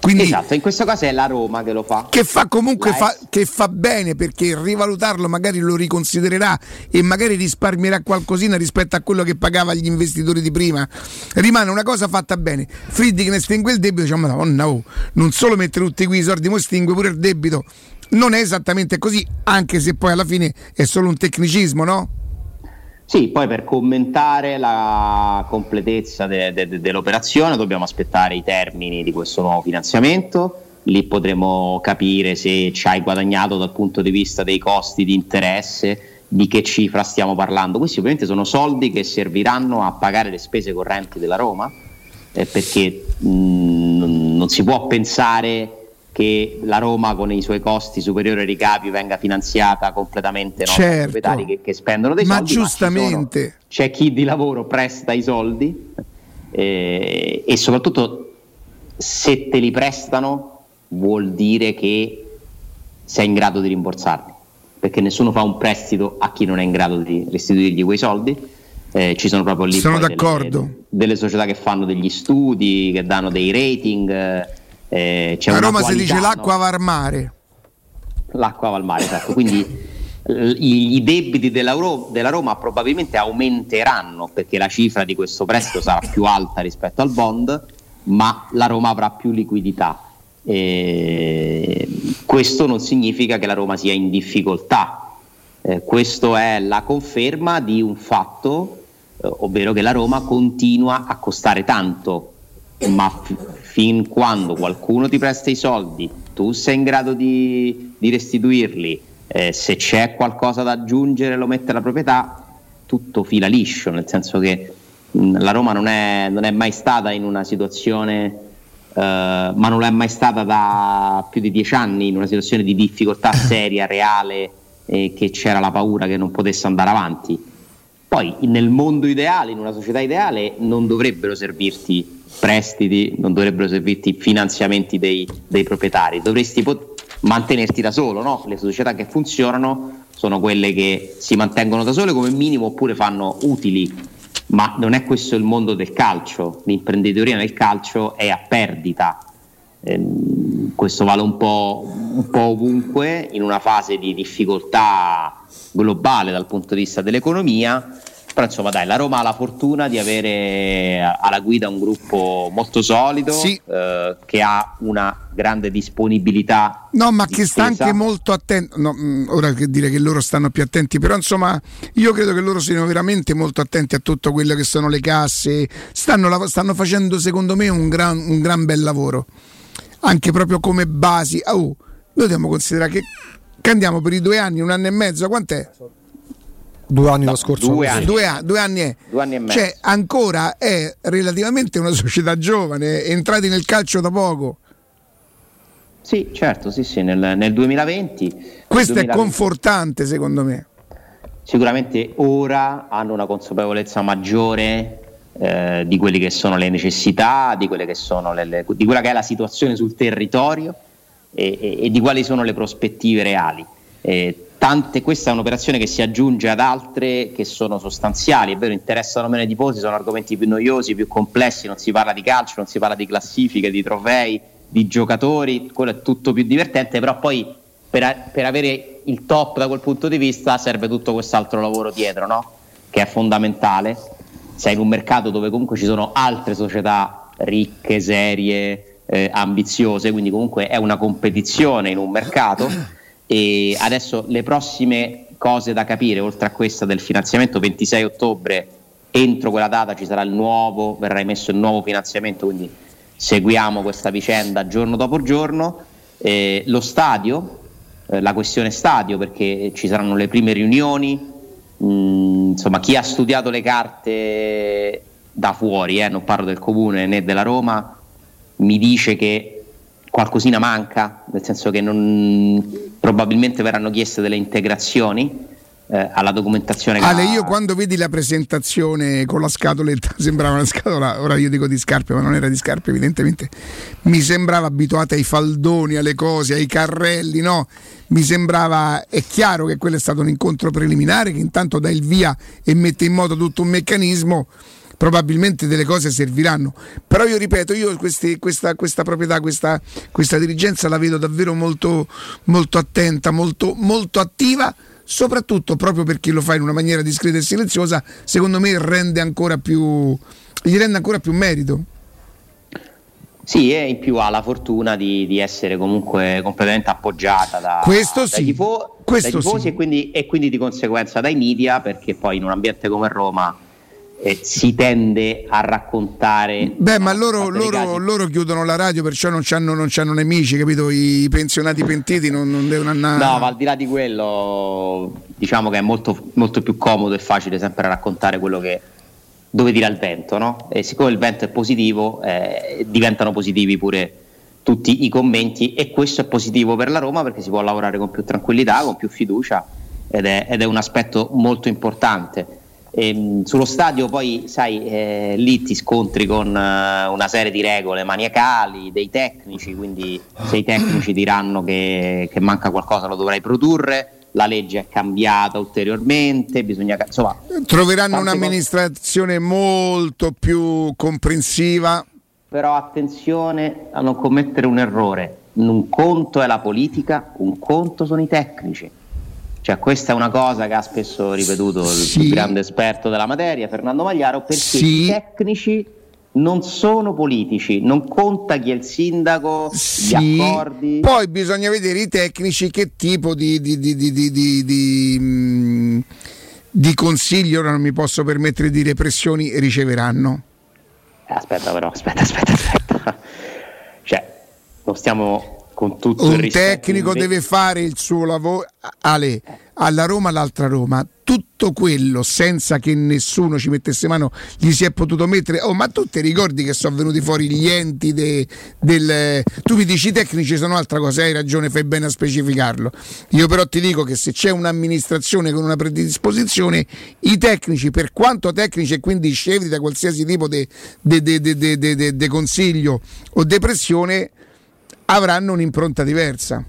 Quindi, Esatto, in questo caso è la Roma che lo fa. che fa comunque fa, che fa bene perché rivalutarlo magari lo riconsidererà e magari risparmierà qualcosina rispetto a quello che pagava gli investitori di prima rimane una cosa fatta bene Friedrich ne estingue il debito diciamo madonna oh, non solo mettere tutti qui i soldi ma estingue pure il debito non è esattamente così anche se poi alla fine è solo un tecnicismo no? Sì, poi per commentare la completezza de- de- de- dell'operazione dobbiamo aspettare i termini di questo nuovo finanziamento, lì potremo capire se ci hai guadagnato dal punto di vista dei costi di interesse, di che cifra stiamo parlando. Questi ovviamente sono soldi che serviranno a pagare le spese correnti della Roma, eh, perché mh, non- non si può pensare che la Roma con i suoi costi superiori ai ricavi venga finanziata completamente no, Certo. proprietari che, che spendono dei ma soldi. giustamente ci sono- c'è chi di lavoro presta i soldi eh, e soprattutto se te li prestano vuol dire che sei in grado di rimborsarli perché nessuno fa un prestito a chi non è in grado di restituirgli quei soldi Eh, ci sono proprio lì Sono delle- delle società che fanno degli studi che danno dei rating eh, c'è a Roma si qualità, dice no? l'acqua va al mare l'acqua va al mare, esatto. Quindi i, debiti della, Ro- della Roma probabilmente aumenteranno perché la cifra di questo prestito sarà più alta rispetto al bond, ma la Roma avrà più liquidità. E questo non significa che la Roma sia in difficoltà, Eh, questo è la conferma di un fatto, eh, ovvero che la Roma continua a costare tanto, ma fin quando qualcuno ti presta i soldi, tu sei in grado di, di restituirli, eh, se c'è qualcosa da aggiungere lo mette la proprietà, tutto fila liscio, nel senso che mh, la Roma non è, non è mai stata in una situazione, eh, ma non è mai stata da più di dieci anni in una situazione di difficoltà [COUGHS] seria, reale, e che c'era la paura che non potesse andare avanti. Poi nel mondo ideale, in una società ideale, non dovrebbero servirti prestiti, non dovrebbero servirti finanziamenti dei, dei proprietari, dovresti pot- mantenerti da solo, no? le società che funzionano sono quelle che si mantengono da sole come minimo oppure fanno utili, ma non è questo il mondo del calcio, l'imprenditoria nel calcio è a perdita, Ehm, questo vale un po', un po' ovunque in una fase di difficoltà globale dal punto di vista dell'economia però insomma dai, la Roma ha la fortuna di avere alla guida un gruppo molto solido Sì. eh, che ha una grande disponibilità. No, ma di che sta spesa. anche molto attento. No, mh, ora che dire che loro stanno più attenti, però insomma, io credo che loro siano veramente molto attenti a tutto quello che sono le casse. Stanno, lav- stanno facendo, secondo me, un gran, un gran bel lavoro. Anche proprio come basi. Oh, noi dobbiamo considerare che, che andiamo per i due anni, un anno e mezzo. Quant'è? Due anni lo scorso due anni. Due, a- due anni è. Due anni e mezzo. Cioè, ancora è relativamente una società giovane, è entrati nel calcio da poco. Sì, certo, sì, sì, nel, nel 2020. Questo è 2020 confortante, secondo me. Sicuramente ora hanno una consapevolezza maggiore eh, di quelle che sono le necessità, di, quelle che sono le- le- di quella che è la situazione sul territorio e, e- e di quali sono le prospettive reali. Eh, tante- questa è un'operazione che si aggiunge ad altre che sono sostanziali, è vero, interessano meno i tifosi, sono argomenti più noiosi, più complessi, non si parla di calcio, non si parla di classifiche, di trofei, di giocatori, quello è tutto più divertente, però poi per, per avere il top da quel punto di vista serve tutto quest'altro lavoro dietro, no? che è fondamentale. Sei in un mercato dove comunque ci sono altre società ricche, serie, eh, ambiziose, quindi comunque è una competizione in un mercato e adesso le prossime cose da capire, oltre a questa del finanziamento, 26 ottobre, entro quella data ci sarà il nuovo, verrà emesso il nuovo finanziamento, quindi seguiamo questa vicenda giorno dopo giorno. Eh, lo stadio, eh, la questione stadio, perché ci saranno le prime riunioni, Mm, insomma chi ha studiato le carte da fuori, eh, non parlo del comune né della Roma, mi dice che qualcosina manca, nel senso che non- probabilmente verranno chieste delle integrazioni eh, alla documentazione che Ale, ha- io quando vedi la presentazione con la scatoletta, [LAUGHS] sembrava una scatola, ora io dico di scarpe, ma non era di scarpe evidentemente, mi sembrava abituata ai faldoni, alle cose, ai carrelli, no? Mi sembrava, è chiaro che quello è stato un incontro preliminare che intanto dà il via e mette in moto tutto un meccanismo, probabilmente delle cose serviranno. Però io ripeto, io questi- questa, questa proprietà, questa, questa dirigenza la vedo davvero molto, molto attenta, molto, molto attiva soprattutto proprio per chi lo fa in una maniera discreta e silenziosa, secondo me rende ancora più, gli rende ancora più merito. Sì, e in più ha la fortuna di, di essere comunque completamente appoggiata da, Questo dai, sì, tifo- questo dai tifosi sì. e, quindi, e quindi di conseguenza dai media, perché poi in un ambiente come Roma eh, si tende a raccontare. Beh, ma loro, loro- loro chiudono la radio, perciò non c'hanno, non c'hanno nemici, capito? I pensionati pentiti non, non devono andare. No, ma al di là di quello, diciamo che è molto, molto più comodo e facile sempre raccontare quello che dove tira il vento, no? E siccome il vento è positivo, eh, diventano positivi pure tutti i commenti e questo è positivo per la Roma perché si può lavorare con più tranquillità, con più fiducia ed è, ed è un aspetto molto importante. Ehm, sullo stadio poi, sai, eh, lì ti scontri con eh, una serie di regole maniacali, dei tecnici, quindi se i tecnici diranno che, che manca qualcosa lo dovrai produrre, la legge è cambiata ulteriormente, bisogna... Insomma, Troveranno tante cose. un'amministrazione molto più comprensiva. però attenzione a non commettere un errore. Un conto è la politica, un conto sono i tecnici. Cioè, questa è una cosa che ha spesso ripetuto il Sì. più grande esperto della materia, Fernando Magliaro, perché Sì. i tecnici non sono politici, non conta chi è il sindaco, Sì. gli accordi. Poi bisogna vedere i tecnici che tipo di, di, di, di, di, di- di, mm, di consigli, ora non mi posso permettere di dire pressioni, riceveranno. Eh, Aspetta, però, aspetta, aspetta, aspetta. [LAUGHS] Cioè, non stiamo con tutto il Un rispetto tecnico deve fare il suo lavoro. Ale, alla Roma, l'altra Roma, tutto quello senza che nessuno ci mettesse mano gli si è potuto mettere oh ma tu ti ricordi che sono venuti fuori gli enti de- del tu mi dici i tecnici sono altra cosa hai ragione fai bene a specificarlo io però ti dico che se c'è un'amministrazione con una predisposizione i tecnici per quanto tecnici e quindi scevri da qualsiasi tipo di consiglio o depressione avranno un'impronta diversa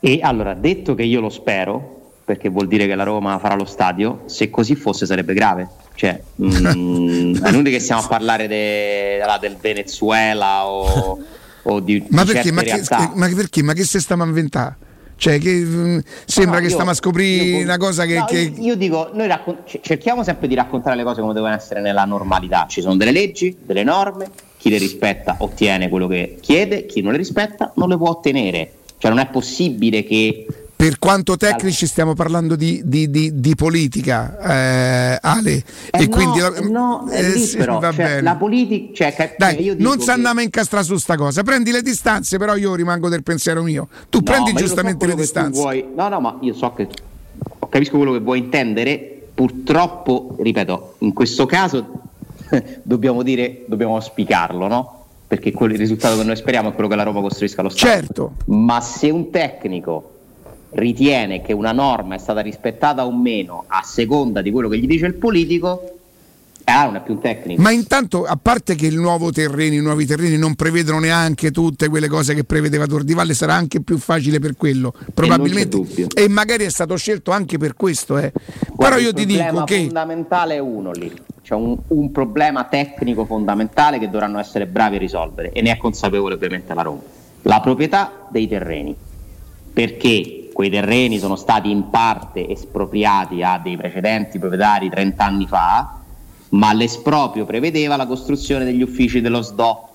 E allora, detto che io lo spero, perché vuol dire che la Roma farà lo stadio, se così fosse sarebbe grave. Cioè, [LAUGHS] mm, è inutile che stiamo a parlare de- là, del Venezuela o, o di, ma di perché, ma, che, realtà. ma perché? Ma che se stiamo a inventare? Cioè, che mm, sembra No, che io- stiamo a scoprire io- una cosa che. no, che- io, io dico, noi raccon- cerchiamo sempre di raccontare le cose come devono essere nella normalità. Ci sono delle leggi, delle norme, chi le rispetta ottiene quello che chiede, chi non le rispetta non le può ottenere. Cioè non è possibile che Per quanto tecnici stiamo parlando di, di- di- di politica, eh, Ale, Eh e no, quindi eh no, è eh, sì, però, va cioè, bene. la politica, cioè, Dai, non si che- andiamo a incastrare su sta cosa. Prendi le distanze, però io rimango del pensiero mio. Tu No, prendi lo so giustamente le distanze. vuoi- No, no, ma io so che capisco quello che vuoi intendere. Purtroppo, ripeto, in questo caso [LAUGHS] dobbiamo dire, dobbiamo auspicarlo, no? Perché quello- il risultato che noi speriamo è quello che la Roma costruisca lo Stato. Certo. Ma se un tecnico ritiene che una norma è stata rispettata o meno a seconda di quello che gli dice il politico, ah, è più un tecnico. Ma intanto, a parte che il nuovo terreni, i nuovi terreni non prevedono neanche tutte quelle cose che prevedeva Tordivalle, sarà anche più facile per quello. Probabilmente. dubbio. E magari è stato scelto anche per questo. eh. Guarda, Però io il ti dico che. fondamentale è uno lì. C'è un, un problema tecnico fondamentale che dovranno essere bravi a risolvere e ne è consapevole ovviamente la Roma. La proprietà dei terreni. Perché quei terreni sono stati in parte espropriati a dei precedenti proprietari 30 anni fa, ma l'esproprio prevedeva la costruzione degli uffici dello SDO.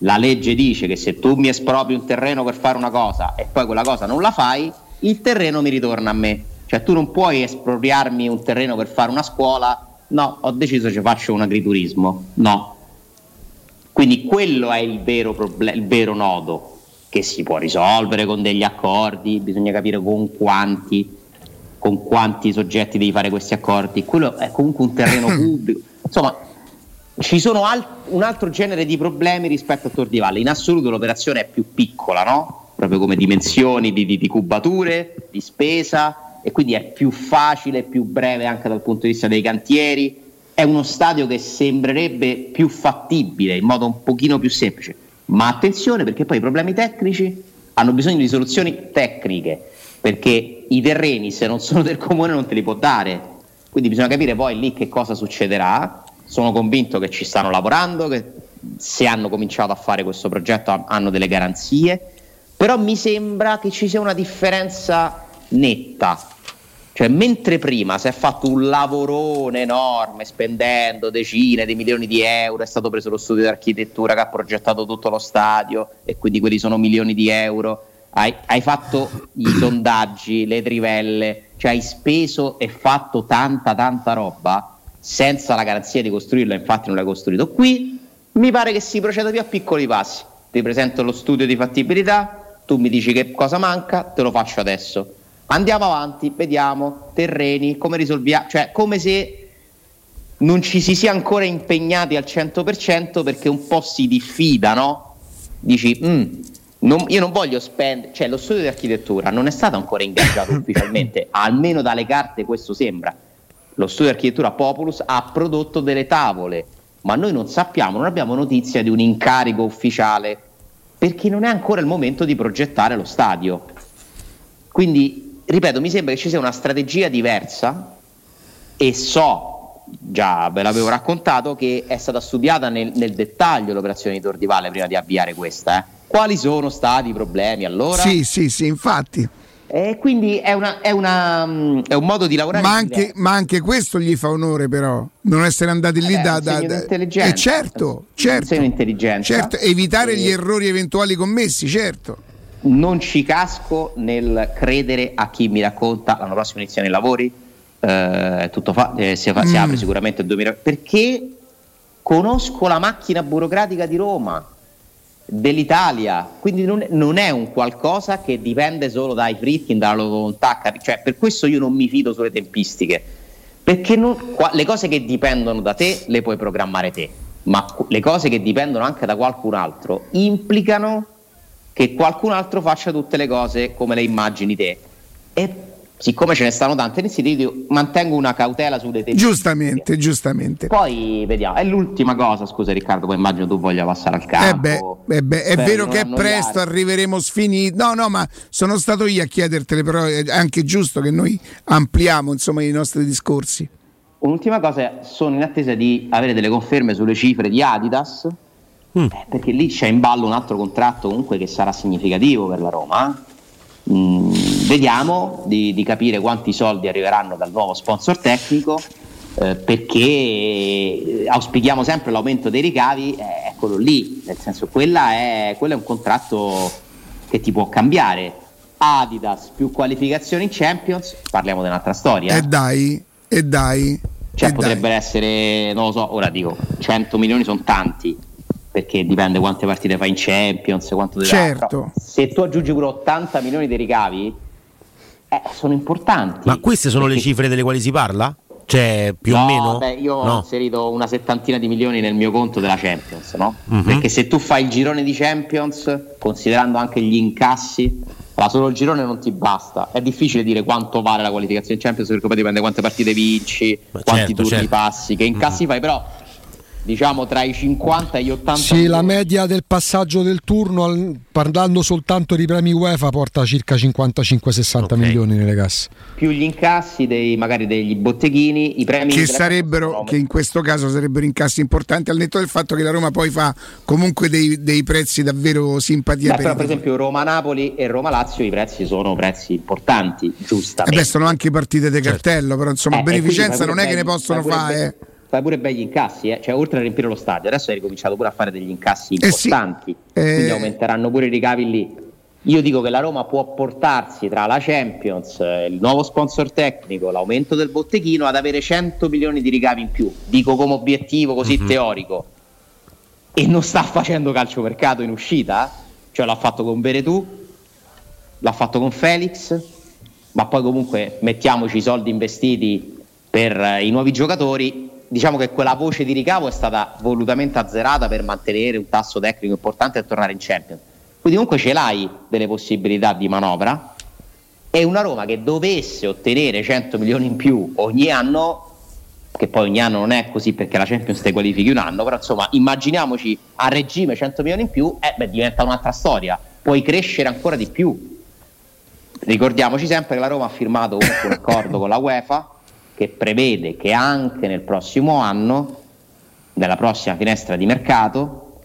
La legge dice che se tu mi espropri un terreno per fare una cosa e poi quella cosa non la fai, il terreno mi ritorna a me. Cioè tu non puoi espropriarmi un terreno per fare una scuola, no, ho deciso ci faccio un agriturismo, no. Quindi quello è il vero, proble- il vero nodo che si può risolvere con degli accordi, bisogna capire con quanti, con quanti soggetti devi fare questi accordi. Quello è comunque un terreno [LAUGHS] pubblico. Insomma, ci sono al- un altro genere di problemi rispetto a Tor di Valle. In assoluto l'operazione è più piccola, no? Proprio come dimensioni di, di- di cubature, di spesa, e quindi è più facile, più breve anche dal punto di vista dei cantieri. È uno stadio che sembrerebbe più fattibile, in modo un pochino più semplice. Ma attenzione perché poi i problemi tecnici hanno bisogno di soluzioni tecniche, perché i terreni se non sono del comune non te li può dare. Quindi bisogna capire poi lì che cosa succederà. Sono convinto che ci stanno lavorando, che se hanno cominciato a fare questo progetto ha- hanno delle garanzie, però mi sembra che ci sia una differenza netta. Cioè, mentre prima si è fatto un lavorone enorme spendendo decine di milioni di euro, è stato preso lo studio di architettura che ha progettato tutto lo stadio e quindi quelli sono milioni di euro. Hai, hai fatto i sondaggi, le trivelle, cioè hai speso e fatto tanta tanta roba senza la garanzia di costruirlo, infatti non l'hai costruito. Qui mi pare che si proceda più a piccoli passi. Ti presento lo studio di fattibilità, tu mi dici che cosa manca, te lo faccio adesso. Andiamo avanti, vediamo, terreni, come risolviamo, cioè come se non ci si sia ancora impegnati al 100% perché un po' si diffida, no? Dici, "Mm, non- io non voglio spendere, cioè lo studio di architettura non è stato ancora ingaggiato [LAUGHS] ufficialmente, almeno dalle carte questo sembra. Lo studio di architettura Populus ha prodotto delle tavole, ma noi non sappiamo, non abbiamo notizia di un incarico ufficiale perché non è ancora il momento di progettare lo stadio. Quindi, ripeto, mi sembra che ci sia una strategia diversa e so, già ve l'avevo raccontato, che è stata studiata nel, nel dettaglio l'operazione di Tor di Valle prima di avviare questa. eh. Quali sono stati i problemi allora? Sì, sì, sì, infatti. E quindi è, una- è una, mm, è un modo di lavorare Ma anche, ma anche questo gli fa onore, però, non essere andati lì Eh, da. da, da-. Eh, certo, certo. certo, evitare E- gli errori eventuali commessi, certo. non ci casco nel credere a chi mi racconta l'anno prossimo iniziano i lavori, eh, tutto fa- eh, si, fa- si Mm. apre sicuramente il 2000, perché conosco la macchina burocratica di Roma dell'Italia, quindi non, non è un qualcosa che dipende solo dai Fritkin, dalla loro volontà, cioè, per questo io non mi fido sulle tempistiche, perché non- qua- le cose che dipendono da te le puoi programmare te, ma le cose che dipendono anche da qualcun altro implicano che qualcun altro faccia tutte le cose come le immagini te. E siccome ce ne stanno tante nel sito, io mantengo una cautela sulle tempistiche. Giustamente, giustamente. Poi vediamo, è l'ultima cosa, scusa Riccardo, poi immagino tu voglia passare al Eh campo. beh, eh beh, è vero che è non presto, annoiare. arriveremo sfiniti. No, no, ma sono stato io a chiedertele, però è anche giusto che noi ampliamo insomma, i nostri discorsi. Un'ultima cosa, sono in attesa di avere delle conferme sulle cifre di Adidas, eh, perché lì c'è in ballo un altro contratto comunque che sarà significativo per la Roma. Mm, vediamo di, di capire quanti soldi arriveranno dal nuovo sponsor tecnico, eh, perché eh, auspichiamo sempre l'aumento dei ricavi, eh, quello lì, nel senso quella è, quello è un contratto che ti può cambiare. Adidas più qualificazioni in Champions, parliamo di un'altra storia. E dai, e dai. Cioè potrebbero essere, non lo so, ora dico, 100 milioni sono tanti, perché dipende quante partite fai in Champions, quanto devi Certo. Se tu aggiungi pure 80 milioni di ricavi, eh, sono importanti. Ma queste sono le Perché- cifre delle quali si parla? Cioè, più no, o meno? Beh, io ho No. inserito una settantina di milioni nel mio conto della Champions, no? Mhm. Perché se tu fai il girone di Champions, considerando anche gli incassi, ma solo il girone non ti basta. È difficile dire quanto vale la qualificazione in Champions perché poi dipende quante partite vinci, quanti certo, turni certo. passi, che incassi fai, però diciamo tra i 50 e gli 80 Sì, la media del passaggio del turno, al- parlando soltanto di premi UEFA, porta circa 55-60 milioni nelle casse. più gli incassi dei, magari degli botteghini, i premi Che sarebbero, che in questo caso sarebbero incassi importanti, al netto del fatto che la Roma poi fa comunque dei, dei prezzi davvero simpatia Beh, per però per esempio Roma-Napoli e Roma-Lazio i prezzi sono prezzi importanti, Eh giustamente. beh, sono anche partite di cartello, però insomma, Eh, quindi beneficenza non è che ne possono fare. Eh. Fai pure begli incassi, eh? cioè oltre a riempire lo stadio, adesso hai ricominciato pure a fare degli incassi Eh sì. importanti, Eh. quindi aumenteranno pure i ricavi lì. Io dico che la Roma può portarsi tra la Champions, eh, il nuovo sponsor tecnico, l'aumento del botteghino ad avere 100 milioni di ricavi in più. Dico come obiettivo così Mhm. teorico. E non sta facendo calciomercato in uscita, cioè l'ha fatto con Beretù, l'ha fatto con Felix, ma poi comunque mettiamoci i soldi investiti per eh, i nuovi giocatori. Diciamo che quella voce di ricavo è stata volutamente azzerata per mantenere un tasso tecnico importante e tornare in Champions. Quindi comunque ce l'hai delle possibilità di manovra. E una Roma che dovesse ottenere 100 milioni in più ogni anno, che poi ogni anno non è così perché la Champions te qualifichi un anno, però insomma immaginiamoci a regime 100 milioni in più, eh, beh, diventa un'altra storia, puoi crescere ancora di più. Ricordiamoci sempre che la Roma ha firmato un accordo con la UEFA che prevede che anche nel prossimo anno, nella prossima finestra di mercato,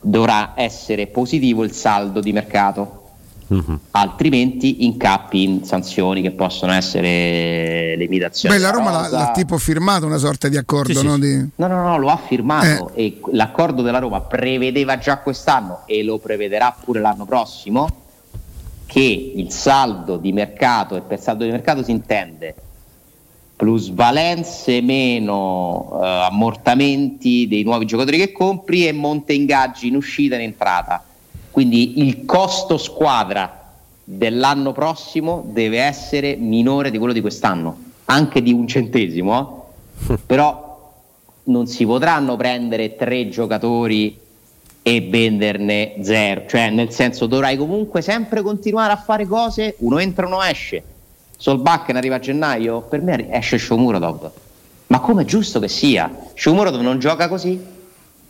dovrà essere positivo il saldo di mercato altrimenti incappi in sanzioni che possono essere limitazioni. Beh, la Roma l'ha, l'ha tipo firmato una sorta di accordo, no? Di- No, no, no, lo ha firmato e l'accordo della Roma prevedeva già quest'anno e lo prevederà pure l'anno prossimo che il saldo di mercato e per saldo di mercato si intende plusvalenze meno eh, ammortamenti dei nuovi giocatori che compri e monte ingaggi in uscita e in entrata. Quindi il costo squadra dell'anno prossimo deve essere minore di quello di quest'anno, anche di un centesimo, eh. [LAUGHS] però non si potranno prendere tre giocatori e venderne zero, cioè nel senso dovrai comunque sempre continuare a fare cose, uno entra uno esce. Solbakken arriva a gennaio, per me esce Shomurodov. Ma come è giusto che sia? Shomurodov non gioca così?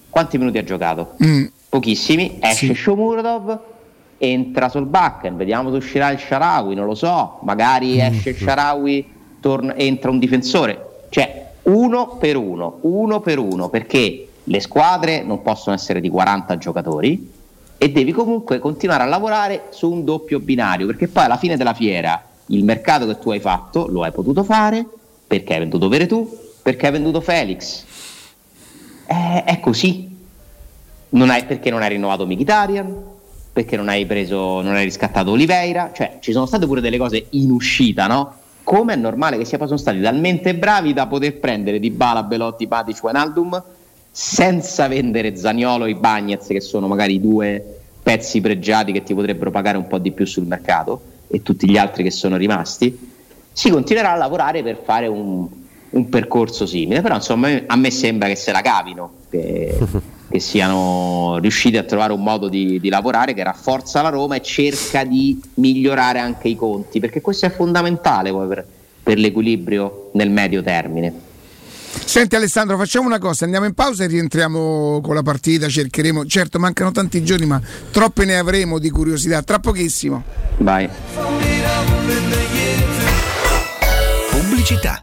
Quanti minuti ha giocato? Mm. Pochissimi, esce Shomurodov, entra Solbakken, vediamo se uscirà il Sharawi, non lo so, magari esce il Sharawi, torna- entra un difensore, cioè uno per uno, uno per uno, perché le squadre non possono essere di 40 giocatori e devi comunque continuare a lavorare su un doppio binario, perché poi alla fine della fiera il mercato che tu hai fatto lo hai potuto fare perché hai venduto Veretù, perché hai venduto Felix. È, è così. Non hai- perché non hai rinnovato Mkhitaryan, perché non hai preso, non hai riscattato Oliveira, cioè ci sono state pure delle cose in uscita, no? Come è normale che sia sono stati talmente bravi da poter prendere Dybala, Belotti, Patic, Wijnaldum senza vendere Zaniolo e Bagnez, che sono magari due pezzi pregiati che ti potrebbero pagare un po' di più sul mercato, e tutti gli altri che sono rimasti, si continuerà a lavorare per fare un, un percorso simile. Però insomma a me sembra che se la cavino, che, [LAUGHS] che siano riusciti a trovare un modo di, di lavorare che rafforza la Roma e cerca di migliorare anche i conti, perché questo è fondamentale poi per, per l'equilibrio nel medio termine. Senti Alessandro, facciamo una cosa, andiamo in pausa e rientriamo con la partita, cercheremo, certo mancano tanti giorni ma troppe ne avremo di curiosità, tra pochissimo. Vai. Pubblicità.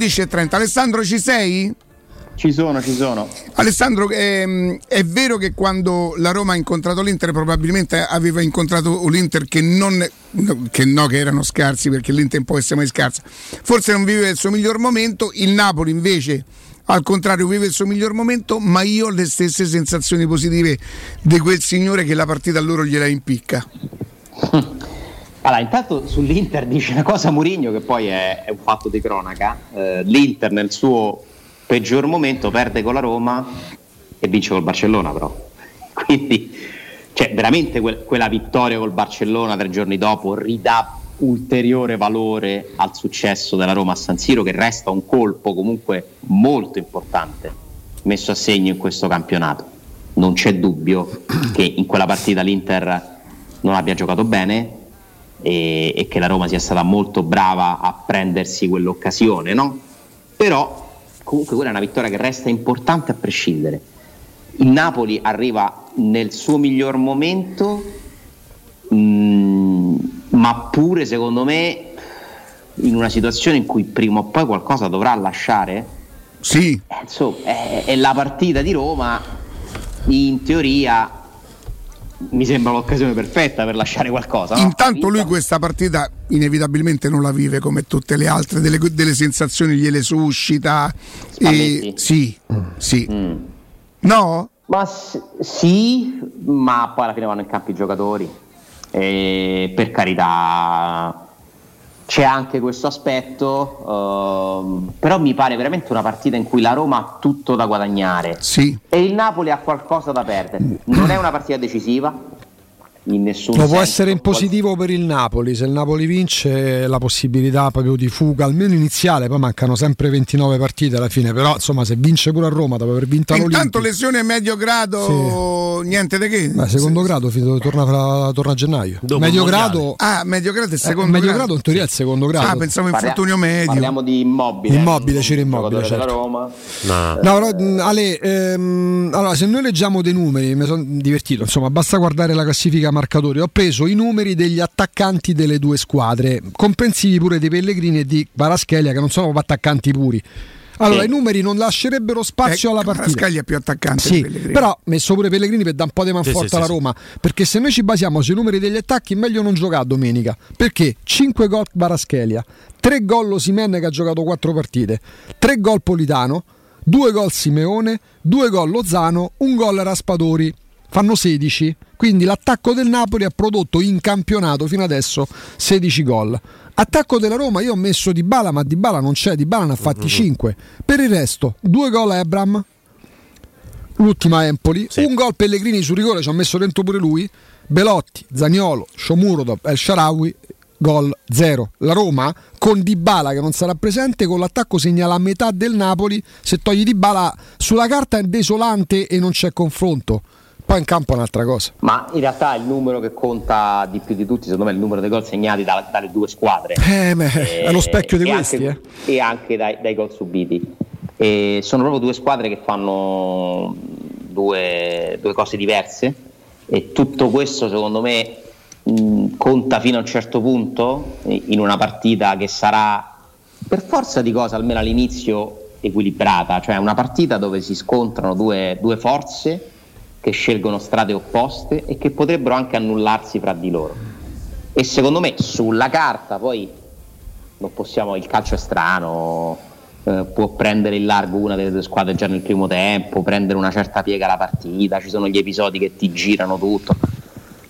11.30. Alessandro, ci sei? Ci sono, ci sono. Alessandro, ehm, è vero che quando la Roma ha incontrato l'Inter probabilmente aveva incontrato l'Inter che non che no, che erano scarsi perché l'Inter può essere mai scarsa. Forse non vive il suo miglior momento, il Napoli invece al contrario vive il suo miglior momento, ma io ho le stesse sensazioni positive di quel signore che la partita a loro gliela impicca. [LAUGHS] Allora, intanto sull'Inter dice una cosa Mourinho che poi è, è un fatto di cronaca. Eh, L'Inter nel suo peggior momento perde con la Roma e vince col Barcellona però. [LAUGHS] Quindi, cioè, veramente quel- quella vittoria col Barcellona tre giorni dopo ridà ulteriore valore al successo della Roma a San Siro che resta un colpo comunque molto importante messo a segno in questo campionato. Non c'è dubbio che in quella partita l'Inter non abbia giocato bene e, e che la Roma sia stata molto brava a prendersi quell'occasione, no? Però comunque quella è una vittoria che resta importante a prescindere. Il Napoli arriva nel suo miglior momento, mh, ma pure secondo me in una situazione in cui prima o poi qualcosa dovrà lasciare. Sì. insomma, è, è la partita di Roma, in teoria mi sembra l'occasione perfetta per lasciare qualcosa. no? Intanto lui questa partita inevitabilmente non la vive come tutte le altre, delle, delle sensazioni gliele suscita. E, sì, sì. No? Ma s- sì, ma poi alla fine vanno in campo i giocatori. E per carità, c'è anche questo aspetto, ehm, però mi pare veramente una partita in cui la Roma ha tutto da guadagnare Sì. e il Napoli ha qualcosa da perdere. Non è una partita decisiva in nessun No, senso. può essere in positivo per il Napoli, se il Napoli vince la possibilità proprio di fuga, almeno iniziale, poi mancano sempre 29 partite alla fine, però insomma se vince pure a Roma dopo aver vinto Intanto l'Olimpia, lesione medio grado, niente di che. Beh, secondo grado fi- torna, torna a gennaio. Dopo medio il mondiale. grado, Ah, medio grado è eh, secondo medio grado. grado in teoria è il secondo grado. Ah, pensavo infortunio medio. Parliamo di immobile. Immobile, Ciro Immobile, giocatore certo. Roma. No, però, mh, Ale, ehm, allora, se noi leggiamo dei numeri, mi sono divertito, insomma, basta guardare la classifica marcatori. Ho preso i numeri degli attaccanti delle due squadre, comprensivi pure di Pellegrini e di Varaschelia, che non sono proprio attaccanti puri. Allora, Sì. i numeri non lascerebbero spazio Eh, alla partita. Kvaratskhelia è più attaccante Sì, di Pellegrini. però messo pure Pellegrini per dare un po' di manforte Sì, sì, alla sì, Roma. Perché se noi ci basiamo sui numeri degli attacchi, meglio non giocare domenica. Perché 5 gol Varaschelia, 3 gol Osimene che ha giocato 4 partite, 3 gol Politano, 2 gol Simeone, 2 gol Lozano, un gol Raspadori. Fanno 16. Quindi l'attacco del Napoli ha prodotto in campionato fino adesso 16 gol. Attacco della Roma, io ho messo Di Bala, ma Di Bala non c'è, Di Bala ne ha fatti 5. Per il resto, due gol a Ebram, l'ultima Empoli, un gol Pellegrini su rigore, ci ha messo dentro pure lui, Belotti, Zagnolo, Shomurodov, El Sharawi, gol 0. La Roma con Dybala che non sarà presente con l'attacco segna la metà del Napoli, se togli Dybala sulla carta è desolante e non c'è confronto. Poi in campo è un'altra cosa. Ma in realtà il numero che conta di più di tutti, secondo me, è il numero dei gol segnati da- dalle due squadre. Eh, beh, è lo specchio di questi, anche, E anche dai, dai gol subiti. E sono proprio due squadre che fanno due, due cose diverse e tutto questo secondo me mh, conta fino a un certo punto eh, in una partita che sarà per forza di cosa, almeno all'inizio, equilibrata, cioè una partita dove si scontrano due, due forze che scelgono strade opposte e che potrebbero anche annullarsi fra di loro. E secondo me sulla carta poi non possiamo, il calcio è strano, eh, può prendere in largo una delle due squadre già nel primo tempo, prendere una certa piega la partita, ci sono gli episodi che ti girano tutto.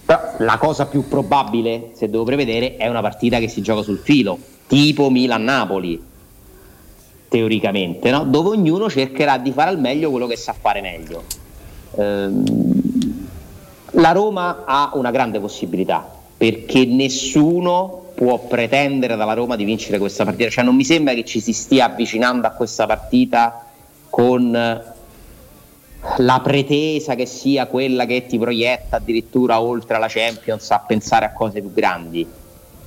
Però la cosa più probabile, se devo prevedere, è una partita che si gioca sul filo, tipo Milan-Napoli, teoricamente, no? dove ognuno cercherà di fare al meglio quello che sa fare meglio. Ehm, la Roma ha una grande possibilità perché nessuno può pretendere dalla Roma di vincere questa partita, cioè non mi sembra che ci si stia avvicinando a questa partita con la pretesa che sia quella che ti proietta addirittura oltre alla Champions a pensare a cose più grandi.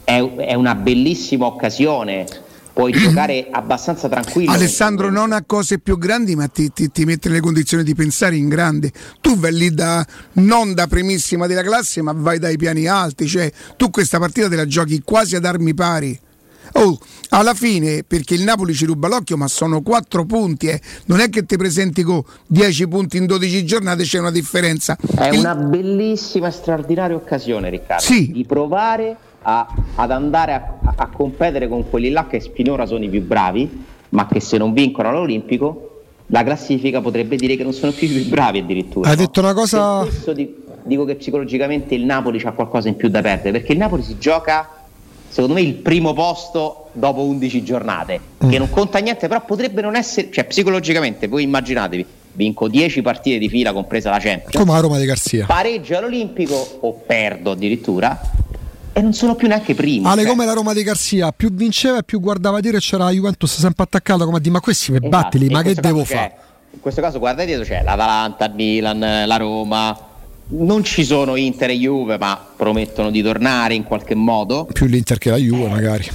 È, è una bellissima occasione, puoi giocare abbastanza tranquillo. Alessandro non ha cose più grandi ma ti, ti- ti mette nelle condizioni di pensare in grande tu vai lì da, non da primissima della classe ma vai dai piani alti cioè tu questa partita te la giochi quasi ad armi pari Oh, alla fine, perché il Napoli ci ruba l'occhio, ma sono 4 punti, eh. non è che ti presenti con 10 punti in 12 giornate, c'è una differenza. È Il- una bellissima straordinaria occasione, Riccardo, Sì. di provare a- ad andare a, a competere con quelli là che finora sono i più bravi, ma che se non vincono all'Olimpico, la classifica potrebbe dire che non sono più i più bravi addirittura. Hai no? detto una cosa. Di- dico che psicologicamente il Napoli ha qualcosa in più da perdere, perché il Napoli si gioca, secondo me, il primo posto dopo 11 giornate, Mm. che non conta niente, però potrebbe non essere, cioè psicologicamente, voi immaginatevi, vinco 10 partite di fila, compresa la Champions Come la Roma di Garzia. pareggio all'Olimpico o perdo addirittura e non sono più neanche primi. Ale cioè, come la Roma di Garzia, più vinceva e più guardava dire c'era la Juventus sempre attaccata come a dire ma questi mi esatto, battili, ma che devo fare? In questo caso guarda dietro c'è l'Atalanta, il Milan, la Roma. Non ci sono Inter e Juve, ma promettono di tornare in qualche modo. Più l'Inter che la Juve magari.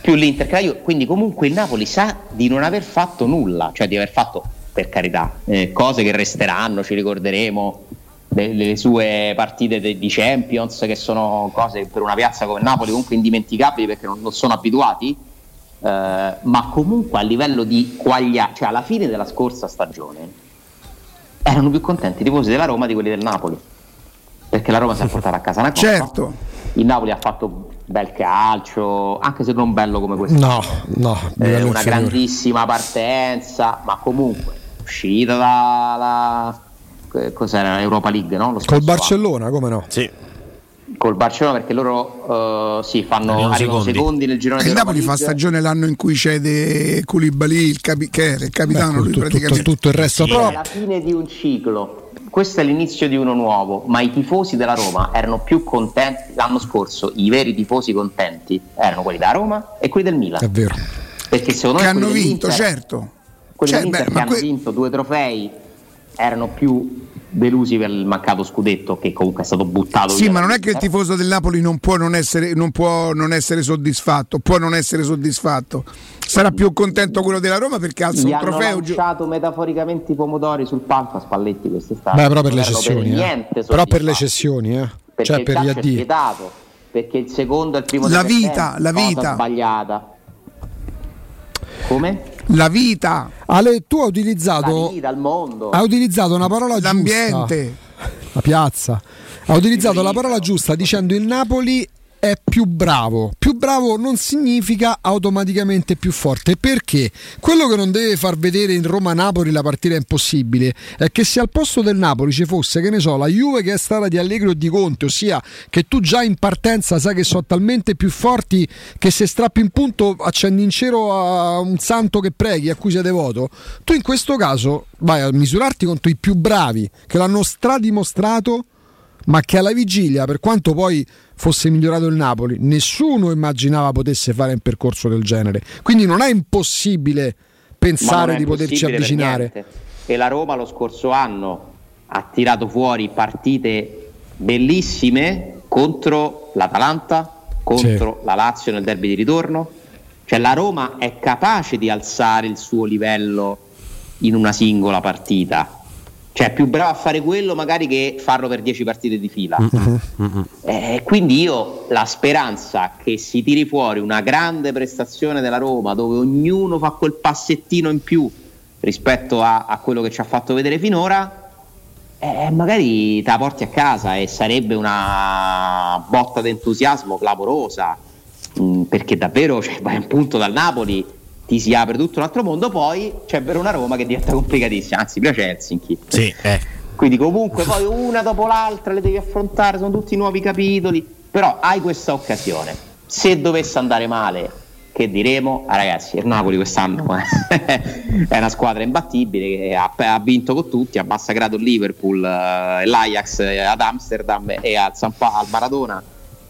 Più l'Inter che la Juve. Quindi comunque il Napoli sa di non aver fatto nulla, cioè di aver fatto, per carità, eh, cose che resteranno, ci ricorderemo delle sue partite de- di Champions, che sono cose per una piazza come Napoli comunque indimenticabili perché non, non sono abituati. Eh, ma comunque a livello di quaglia, cioè alla fine della scorsa stagione erano più contenti i tifosi della Roma di quelli del Napoli perché la Roma si è portata a casa una coppa Certo. il Napoli ha fatto bel calcio anche se non bello come questo No, no, Eh, una grandissima partenza ma comunque uscita dalla cos'era Europa League no? Lo Col Barcellona, come no? Sì. col Barcellona perché loro eh, sì, fanno, secondi. secondi. nel girone il di Napoli fa stagione l'anno in cui cede Koulibaly, il, capi- che era il capitano, Beh, lui tutto- praticamente. tutto il resto Sì, però è la fine di un ciclo. Questo è l'inizio di uno nuovo, ma i tifosi della Roma erano più contenti l'anno scorso, i veri tifosi contenti erano quelli della Roma e quelli del Milan. è vero. Perché secondo che me hanno vinto, certo. Quelli Cioè, dell'Inter beh, che hanno que- vinto due trofei erano più delusi per il mancato scudetto che comunque è stato buttato Sì, via ma non è che il tifoso del Napoli non può non essere, non può non essere soddisfatto, può non essere soddisfatto. Sarà più contento quello della Roma perché alza Gli un hanno trofeo. gio- lanciato metaforicamente i pomodori sul palco a Spalletti quest'estate. Beh, però per le Non cessioni, eh. niente Però per le cessioni, eh. perché Cioè per gli vietato, perché il secondo e il primo La vita, la vita. sbagliata come? La vita, Ale, tu hai la utilizzato vita, il mondo hai utilizzato una parola giusta. l'ambiente. La piazza. Ha utilizzato la parola giusta dicendo il Napoli è più bravo. Più bravo non significa automaticamente più forte. Perché? Quello che non deve far vedere in Roma-Napoli la partita impossibile è che se al posto del Napoli ci fosse, che ne so, la Juve che è stata di Allegri o di Conte, ossia che tu già in partenza sai che sono talmente più forti che se strappi in punto accendi in cielo a un santo che preghi, a cui sei devoto, tu in questo caso vai a misurarti contro i più bravi che l'hanno stradimostrato ma che alla vigilia, per quanto poi fosse migliorato il Napoli, nessuno immaginava potesse fare un percorso del genere. Quindi non è impossibile pensare di poterci avvicinare. E la Roma lo scorso anno ha tirato fuori partite bellissime contro l'Atalanta, contro sì. la Lazio nel derby di ritorno. Cioè la Roma è capace di alzare il suo livello in una singola partita cioè, è più bravo a fare quello magari che farlo per 10 partite di fila. Mm-hmm. Eh, quindi io la speranza che si tiri fuori una grande prestazione della Roma dove ognuno fa quel passettino in più rispetto a, a quello che ci ha fatto vedere finora, eh, magari te la porti a casa e sarebbe una botta d'entusiasmo clamorosa. Mm, perché davvero cioè, vai un punto dal Napoli ti si apre tutto un altro mondo, poi c'è per una Roma che diventa complicatissima, anzi piace Helsinki. Sì, eh. Quindi comunque poi una dopo l'altra le devi affrontare, sono tutti nuovi capitoli, però hai questa occasione. Se dovesse andare male, che diremo? Ah, ragazzi, il Napoli quest'anno [LAUGHS] è una squadra imbattibile che ha, ha, vinto con tutti, ha massacrato il Liverpool, eh, l'Ajax eh, ad Amsterdam e al, San pa- al Maradona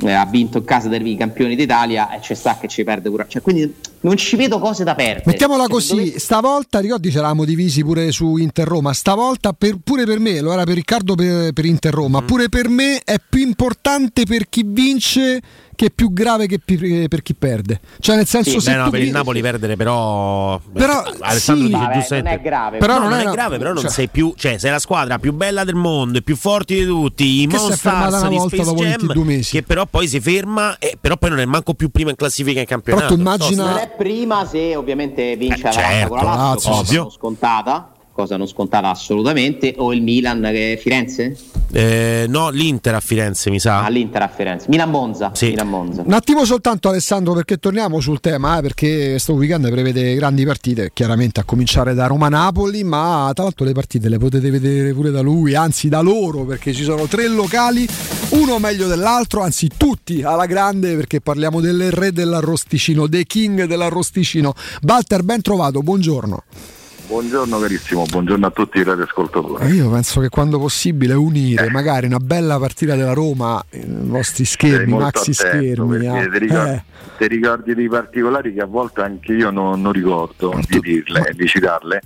eh, ha vinto in casa dei campioni d'Italia e c'è sta che ci perde pure. Cioè, quindi non ci vedo cose da perdere. Mettiamola cioè, così, dove... stavolta ricordi ci eravamo divisi pure su Inter Roma, stavolta per, pure per me, lo era per Riccardo per, per Inter Roma, mm. pure per me è più importante per chi vince che è più grave che per chi perde. Cioè, nel senso, sì, se beh, no, per il Napoli perdere, però. però Alessandro sì, dice vabbè, non è grave. Però no, non, non è, è grave, però non cioè, sei più. Cioè, sei la squadra più bella del mondo più forti di tutti. I Monsters di Space Jam. Mesi. Che però poi si ferma, e però poi non è manco più prima in classifica in campionato. Però tu immagina... Non prima se ovviamente vince eh, certo, con la Lazio, cosa scontata cosa non scontata assolutamente, o il Milan che è Firenze? Eh, no, l'Inter a Firenze mi sa. Ah, l'Inter a Firenze. Milan-Monza. Sì. Milan-Monza. Un attimo soltanto Alessandro perché torniamo sul tema, eh, perché questo weekend prevede grandi partite, chiaramente a cominciare da Roma-Napoli, ma tra l'altro le partite le potete vedere pure da lui, anzi da loro, perché ci sono tre locali, uno meglio dell'altro, anzi tutti alla grande, perché parliamo del re dell'arrosticino, dei king dell'arrosticino. Walter, ben trovato, buongiorno. Buongiorno carissimo, buongiorno a tutti i radioascoltatori. Io penso che quando possibile unire eh. magari una bella partita della Roma, i nostri schermi, maxi schermi. Eh. Ti, ricordi, eh. ti, ricordi, dei particolari che a volte anche io non, non ricordo ma di tu, dirle, ma... di citarle.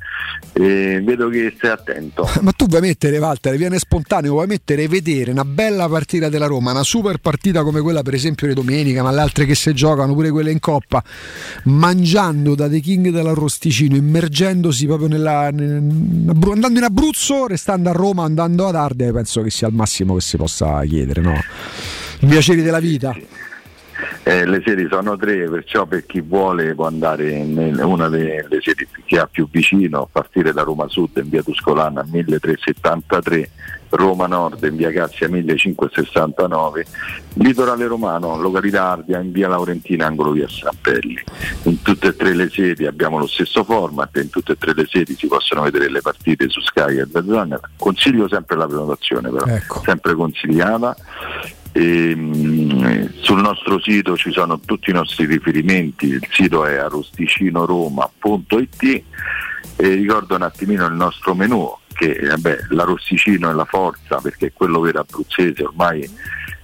E vedo che stai attento. [LAUGHS] Ma tu vuoi mettere, Walter, viene spontaneo, vuoi mettere vedere una bella partita della Roma, una super partita come quella per esempio di domenica, ma le altre che si giocano, pure quelle in coppa, mangiando da dei king dell'arrosticino, immergendosi proprio nella, nel, andando in Abruzzo, restando a Roma, andando ad Ardea, penso che sia il massimo che si possa chiedere, no? I piaceri della vita. Eh, le sedi sono tre, perciò per chi vuole può andare in una delle sedi che ha più vicino, a partire da Roma Sud in via Tuscolana 1373, Roma Nord in via Cassia 1569, Litorale Romano, località Ardia in via Laurentina, angolo via Sampelli. In tutte e tre le sedi abbiamo lo stesso format, in tutte e tre le sedi si possono vedere le partite su Sky e da Zona. Consiglio sempre la prenotazione però, ecco. sempre consigliata e, mh, sul nostro sito ci sono tutti i nostri riferimenti, il sito è arrosticinoroma.it e ricordo un attimino il nostro menù che vabbè, l'arrosticino è la forza perché è quello vero abruzzese ormai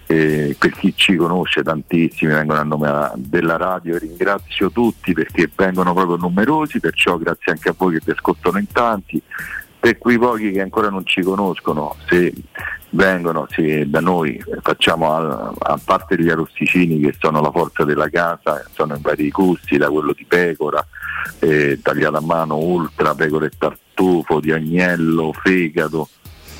eh, per chi ci conosce tantissimi vengono a nome della radio ringrazio tutti perché vengono proprio numerosi perciò grazie anche a voi che vi ascoltano in tanti per quei pochi che ancora non ci conoscono, se vengono se da noi facciamo a, a, parte gli arrosticini che sono la forza della casa, sono in vari gusti, da quello di pecora, eh, tagliata a mano, ultra, pecora e tartufo, di agnello, fegato,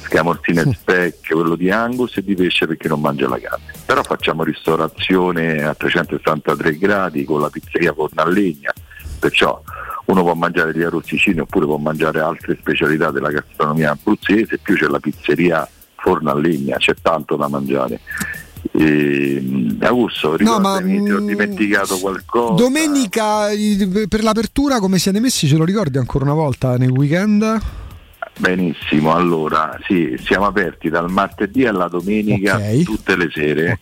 scamorzine e specchio, quello di angus e di pesce perché non mangia la carne. Però facciamo ristorazione a 363 gradi con la pizzeria forno a legna, perciò uno può mangiare gli arrosticini oppure può mangiare altre specialità della gastronomia abruzzese, più c'è la pizzeria forno a legna, c'è tanto da mangiare. E, Augusto, ricordami, ti ho dimenticato qualcosa. Domenica per l'apertura come siete messi ce lo ricordi ancora una volta nel weekend? Benissimo, allora sì, siamo aperti dal martedì alla domenica Ok. tutte le sere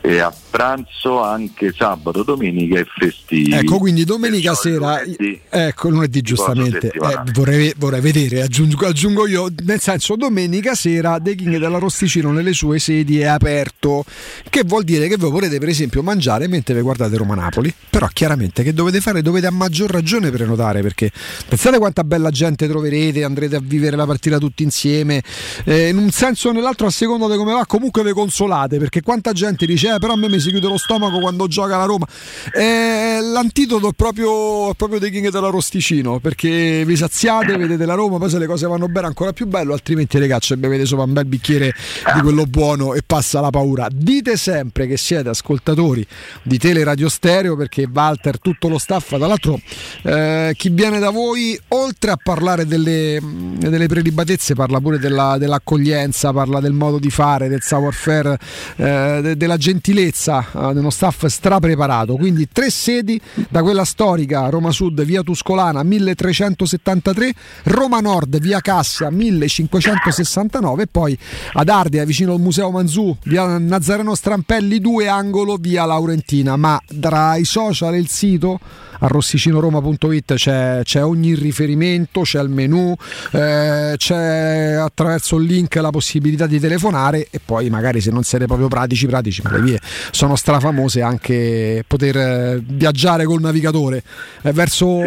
e a pranzo anche sabato, domenica e festivi. Ecco, quindi domenica sera, ecco lunedì giustamente, eh, vorrei, vorrei vedere, aggiungo, aggiungo io, nel senso domenica sera The King dell'Arrosticino nelle sue sedi è aperto, che vuol dire che voi vorrete per esempio mangiare mentre vi guardate Roma-Napoli, però chiaramente che dovete fare? Dovete a maggior ragione prenotare, perché pensate quanta bella gente troverete, andrete a vivere la partita tutti insieme, eh, in un senso o nell'altro a seconda di come va comunque vi consolate, perché quanta gente dice eh, però a me mi si chiude lo stomaco quando gioca la Roma. Eh, l'antidoto è proprio, è proprio dei King dell'Arrosticino, perché vi saziate, vedete la Roma, poi se le cose vanno bene ancora più bello, altrimenti ragazzi bevete sopra un bel bicchiere di quello buono e passa la paura. Dite sempre che siete ascoltatori di Teleradio Stereo perché Walter, tutto lo staff, tra l'altro eh, chi viene da voi, oltre a parlare delle, delle prelibatezze, parla pure della- dell'accoglienza, parla del modo di fare, del savoir-faire, eh, de- della gentilezza eh, dello staff strapreparato. Quindi tre sedi da quella storica Roma Sud, via Tuscolana 1373, Roma Nord, via Cassia 1569 e poi ad Ardea vicino al Museo Manzù, via Nazareno Strampelli 2, angolo via Laurentina. Ma tra i social e il sito arrossicinoroma.it c'è, c'è ogni riferimento, c'è il menu, eh, c'è attraverso il link la possibilità di telefonare e poi magari se non siete proprio pratici, pratici, ma le vie sono strafamose anche poter eh, viaggiare col navigatore eh, verso,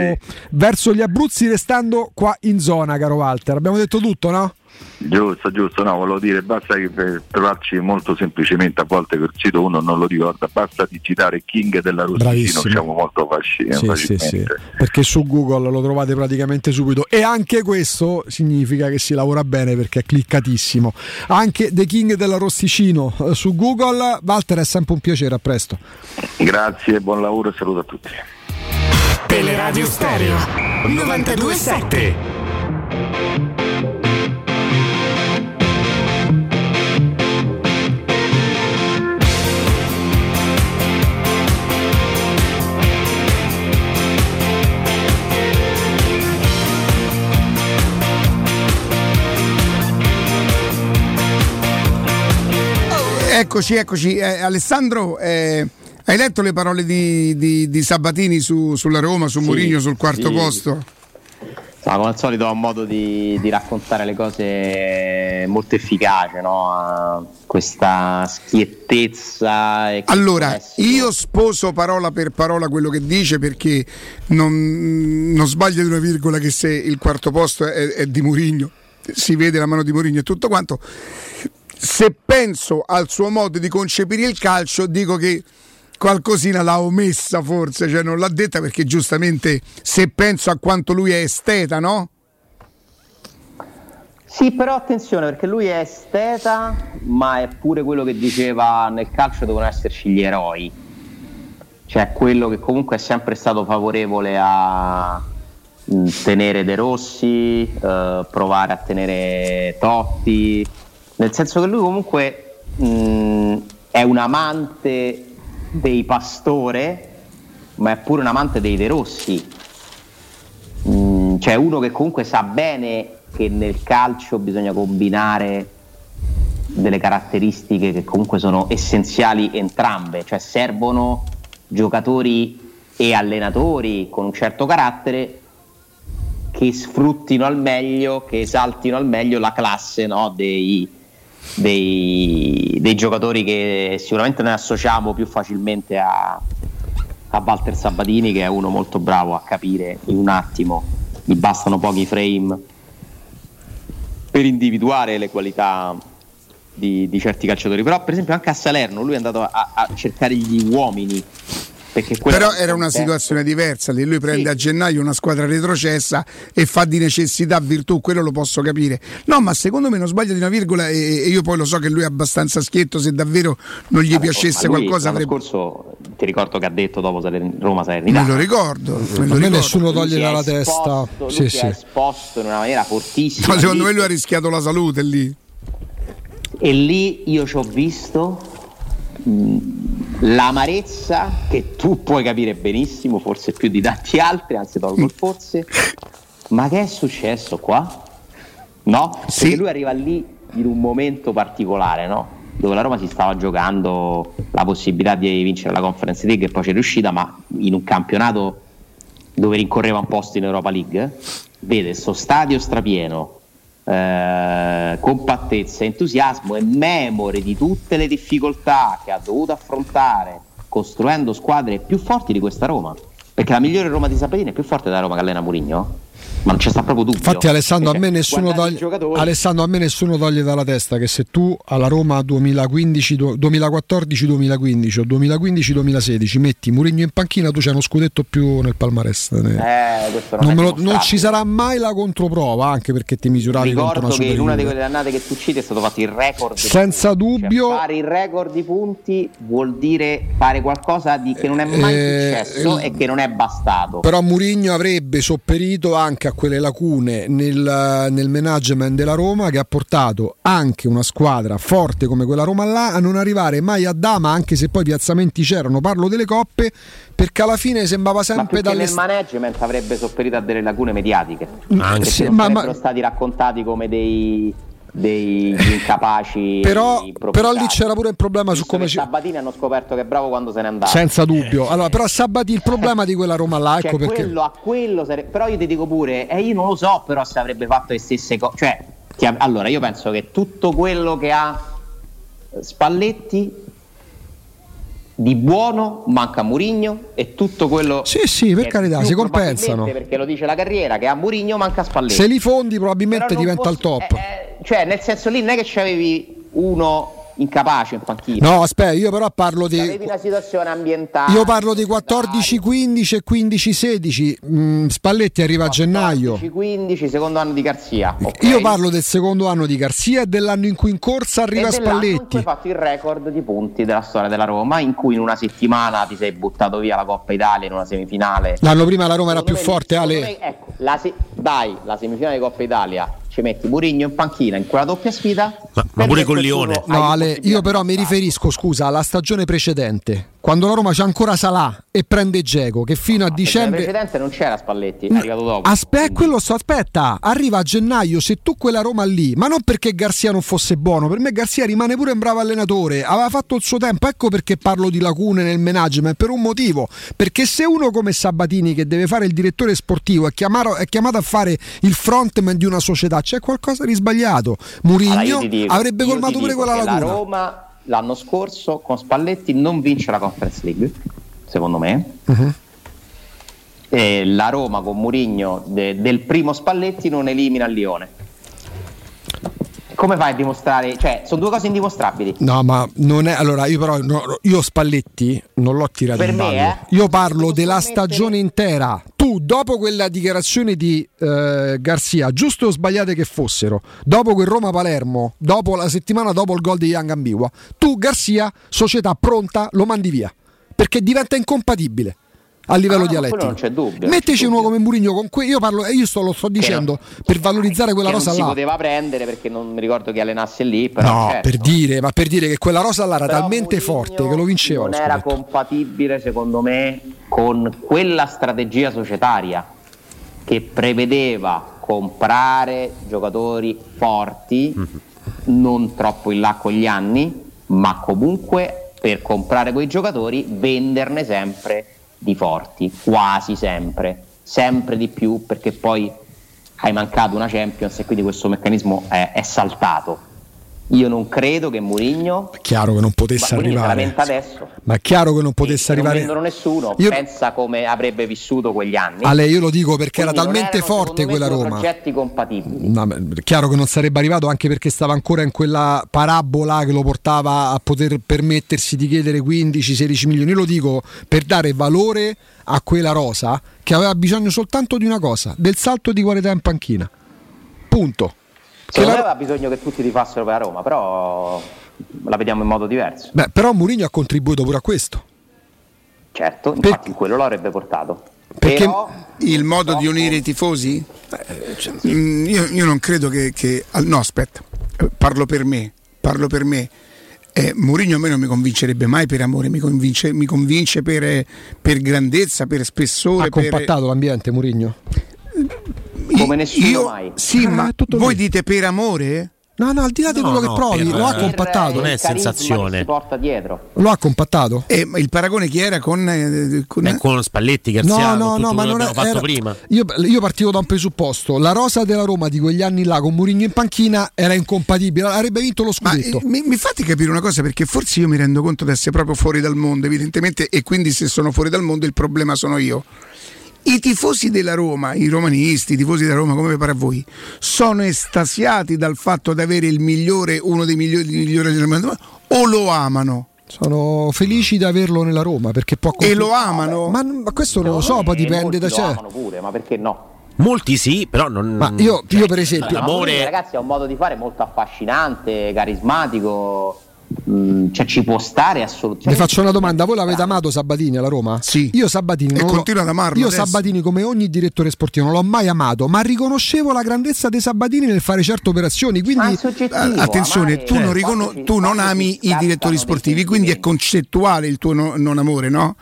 verso gli Abruzzi restando qua in zona, caro Walter. Abbiamo detto tutto, no? Giusto, giusto, no, volevo dire, basta che per trovarci molto semplicemente, a volte quel sito uno non lo ricorda, basta digitare King della Bravissimo. siamo molto faci- Sì, sì, facilmente. sì, perché su Google lo trovate praticamente subito e anche questo significa che si lavora bene perché è cliccatissimo. Anche The King dell'Arrosticino eh, su Google. Walter è sempre un piacere, a presto. Grazie, buon lavoro e saluto a tutti. Teleradio Stereo 927. Eccoci, eccoci. Eh, Alessandro, eh, hai letto le parole di, di- di Sabatini su- sulla Roma, su Sì, Mourinho, sul quarto sì. posto? No, come al solito ha un modo di, di raccontare le cose molto efficace, no? Questa schiettezza. Allora, io sposo parola per parola quello che dice perché non, non sbaglio di una virgola che se il quarto posto è, è di Mourinho, si vede la mano di Mourinho e tutto quanto. Se penso al suo modo di concepire il calcio, dico che qualcosina l'ha omessa forse, cioè non l'ha detta perché giustamente se penso a quanto lui è esteta, no? Sì, però attenzione perché lui è esteta, ma è pure quello che diceva nel calcio devono esserci gli eroi. Cioè quello che comunque è sempre stato favorevole a tenere De Rossi, eh, provare a tenere Totti, nel senso che lui comunque mh, è un amante dei Pastore, ma è pure un amante dei De Rossi. Mm, uno che comunque sa bene che nel calcio bisogna combinare delle caratteristiche che comunque sono essenziali entrambe, cioè servono giocatori e allenatori con un certo carattere che sfruttino al meglio, che esaltino al meglio la classe no, dei, dei- dei giocatori che sicuramente noi associamo più facilmente a, a Walter Sabatini che è uno molto bravo a capire in un attimo, gli bastano pochi frame per individuare le qualità di, di certi calciatori. Però per esempio anche a Salerno lui è andato a, a cercare gli uomini. Però era una situazione diversa, lì lui prende a gennaio una squadra retrocessa e fa di necessità virtù, quello lo posso capire. No, ma secondo me non sbaglio di una virgola e, e io poi lo so che lui è abbastanza schietto, se davvero non gli piacesse Ma lui qualcosa avrebbe... scorso ti ricordo che ha detto dopo Roma Salernitana Me lo ricordo, me lo ricordo. nessuno toglie dalla esposto- testa. lui Sì, si sì. è esposto in una maniera fortissima No, secondo lì. me lui ha rischiato la salute lì. e lì io ci ho visto l'amarezza che tu puoi capire benissimo, forse più di tanti altri, anzi tolgo il forse, ma che è successo qua? No? Perché lui arriva lì in un momento particolare, no? Dove la Roma si stava giocando la possibilità di vincere la Conference League e poi c'è riuscita, ma in un campionato dove rincorreva un posto in Europa League, vede questo stadio strapieno, eh, compattezza, entusiasmo e memore di tutte le difficoltà che ha dovuto affrontare costruendo squadre più forti di questa Roma. Perché la migliore Roma di Sabatini è più forte della Roma che allena Mourinho? Ma non c'è sta proprio dubbio. Infatti Alessandro a, Cioè, me nessuno toglie, giocatori- Alessandro a me nessuno toglie dalla testa che se tu alla Roma 2015, du- 2014-2015 o 2015-2016 metti Mourinho in panchina tu c'è uno scudetto più nel palmarès. Eh, non, non, lo- non ci sarà mai la controprova anche perché ti misuravi contro Ricordo una che in una di quelle annate che tu citi è stato fatto il record. Senza punti. dubbio. Cioè, fare il record di punti vuol dire fare qualcosa di che non è mai Eh, successo il- e che non è bastato. Però Mourinho avrebbe sopperito anche a quelle lacune nel, nel management della Roma che ha portato anche una squadra forte come quella Roma là a non arrivare mai a Dama, anche se poi piazzamenti c'erano. Parlo delle coppe perché alla fine sembrava sempre che dalle nel management avrebbe sopperito a delle lacune mediatiche. Anche. Non ma- ma- stati raccontati come dei degli incapaci Però, però lì c'era pure il problema su come ci... Sabatini hanno scoperto che è bravo quando se n'è andato Senza dubbio. Allora, però Sabati il problema di quella Roma là, Cioè, ecco perché. quello a quello sare- però io ti dico pure e io non lo so però se avrebbe fatto le stesse cose cioè ti allora io penso che tutto quello che ha Spalletti di buono manca Murigno e tutto quello Sì, sì, per carità, si compensano. perché lo dice la carriera che a Murigno manca Spalletti Se li fondi probabilmente diventa il top. cioè nel senso lì non è che c'avevi uno incapace in panchina No, aspetta, io però parlo di. avevi una situazione ambientale Io parlo di 14-15 e 15-16. Mm, Spalletti arriva a gennaio. 15 secondo anno di Garzia ok? Io parlo del secondo anno di Garzia e dell'anno in cui in corsa arriva e Spalletti. hai fatto il record di punti della storia della Roma in cui in una settimana ti sei buttato via la Coppa Italia in una semifinale L'anno prima la Roma era più me- forte, Ale. me, ecco, la se- dai la semifinale di Coppa Italia ci metti Murigno in panchina in quella doppia sfida Ma, ma pure con Lione. No, Ale, io però mi riferisco, scusa, alla stagione precedente, quando la Roma c'è ancora Salà e prende Geco, che fino a Nel dicembre. precedente non c'era Spalletti è arrivato dopo Aspetta, quello sto, aspetta, arriva a gennaio, se tu quella Roma lì, ma non perché Garzia non fosse buono, per me Garzia rimane pure un bravo allenatore, aveva fatto il suo tempo, ecco perché parlo di lacune nel management, per un motivo, perché se uno come Sabatini che deve fare il direttore sportivo è chiamato, è chiamato a fare il frontman di una società, c'è qualcosa di sbagliato. Murigno Allora, dico- avrebbe colmato pure quella lacuna. La Roma l'anno scorso con Spalletti non vince la Conference League, secondo me. Mhm. E la Roma con Murigno del primo Spalletti non elimina il Lione. Come fai a dimostrare? Cioè, sono due cose indimostrabili. No, ma non è. Allora, io però. no, io Spalletti non l'ho tirato Per in me, ballo. eh, io parlo della stagione intera. Tu, dopo quella dichiarazione di eh, Garzia, giusto o sbagliate che fossero, dopo quel Roma-Palermo, dopo la settimana dopo il gol di Young Ambiwa, tu, Garzia, società pronta, lo mandi via. Perché diventa incompatibile a livello Ah, dialettico. non c'è dubbio. Metteci uno come Murigno con que- io parlo io sto, lo sto dicendo per valorizzare quella che rosa non si là. poteva prendere perché non mi ricordo chi allenasse lì. No, certo. per dire, ma per dire che quella rosa là era Però talmente Mourinho forte che lo vinceva. Non lo era compatibile, secondo me, con quella strategia societaria che prevedeva comprare giocatori forti, non troppo in là con gli anni, ma comunque per comprare quei giocatori venderne sempre di forti, quasi sempre, sempre di più perché poi hai mancato una Champions e quindi questo meccanismo è, è saltato. Io non credo che Mourinho È chiaro che non potesse la arrivare. adesso. Ma è chiaro che non potesse Non arrivare. vendono nessuno, Io- pensa come avrebbe vissuto quegli anni. Ale, io lo dico perché era Quindi non talmente erano, forte quella Roma. progetti compatibili. No, chiaro che non sarebbe arrivato anche perché stava ancora in quella parabola che lo portava a poter permettersi di chiedere 15-16 milioni. Io lo dico per dare valore a quella rosa che aveva bisogno soltanto di una cosa, del salto di qualità in panchina. Punto. Che Secondo la- me aveva bisogno che tutti tifassero per la Roma, però la vediamo in modo diverso. Beh, però Mourinho ha contribuito pure a questo. Certo, infatti quello lo avrebbe portato. Perché Però il modo di unire i tifosi? Eh, cioè, mm, io, io non credo che, che- al- No, aspetta, eh, parlo per me. Parlo per me. Eh, Mourinho a me non mi convincerebbe mai per amore, mi convince, mi convince per, eh, per grandezza, per spessore. Ha compattato per... l'ambiente Mourinho? Come nessuno Io, mai. Sì, Ah, ma voi dite per amore? No, no, al di là di No, quello no, che provi, per- lo ha per compattato. non è sensazione. che si porta dietro. Lo ha compattato? Eh, ma il paragone chi era con... eh, con- Beh, con Spalletti, No, Garziano, no, tutto no, ma non che è, fatto era- prima. Io, io partivo da un presupposto: la rosa della Roma di quegli anni là con Mourinho in panchina era incompatibile, avrebbe vinto lo Ma scudetto. eh, mi, mi fate capire una cosa perché forse io mi rendo conto di essere proprio fuori dal mondo evidentemente e quindi se sono fuori dal mondo il problema sono io. I tifosi della Roma, i romanisti, i tifosi della Roma, come vi pare a voi, sono estasiati dal fatto di avere il migliore, uno dei migliori, il migliore del mondo o lo amano? Sono felici di averlo nella Roma perché può E lo amano? Ma, ma questo non lo so, poi E dipende da lo cioè. amano pure, ma perché no? Molti sì, però non. Ma io, io per Ma esempio, L'amore- ragazzi, ha un modo di fare molto affascinante, carismatico. Mm, cioè, ci può stare assolutamente. vi faccio una domanda: voi l'avete amato Sabatini alla Roma? Sì. Io Sabatini E continua ad amarlo Io adesso. Sabatini, come ogni direttore sportivo, non l'ho mai amato, ma riconoscevo la grandezza dei Sabatini nel fare certe operazioni. Ma Quindi Attenzione, amare- tu non, quando ricono- ci- tu non ami i direttori sportivi, quindi è concettuale il tuo no- non amore, no?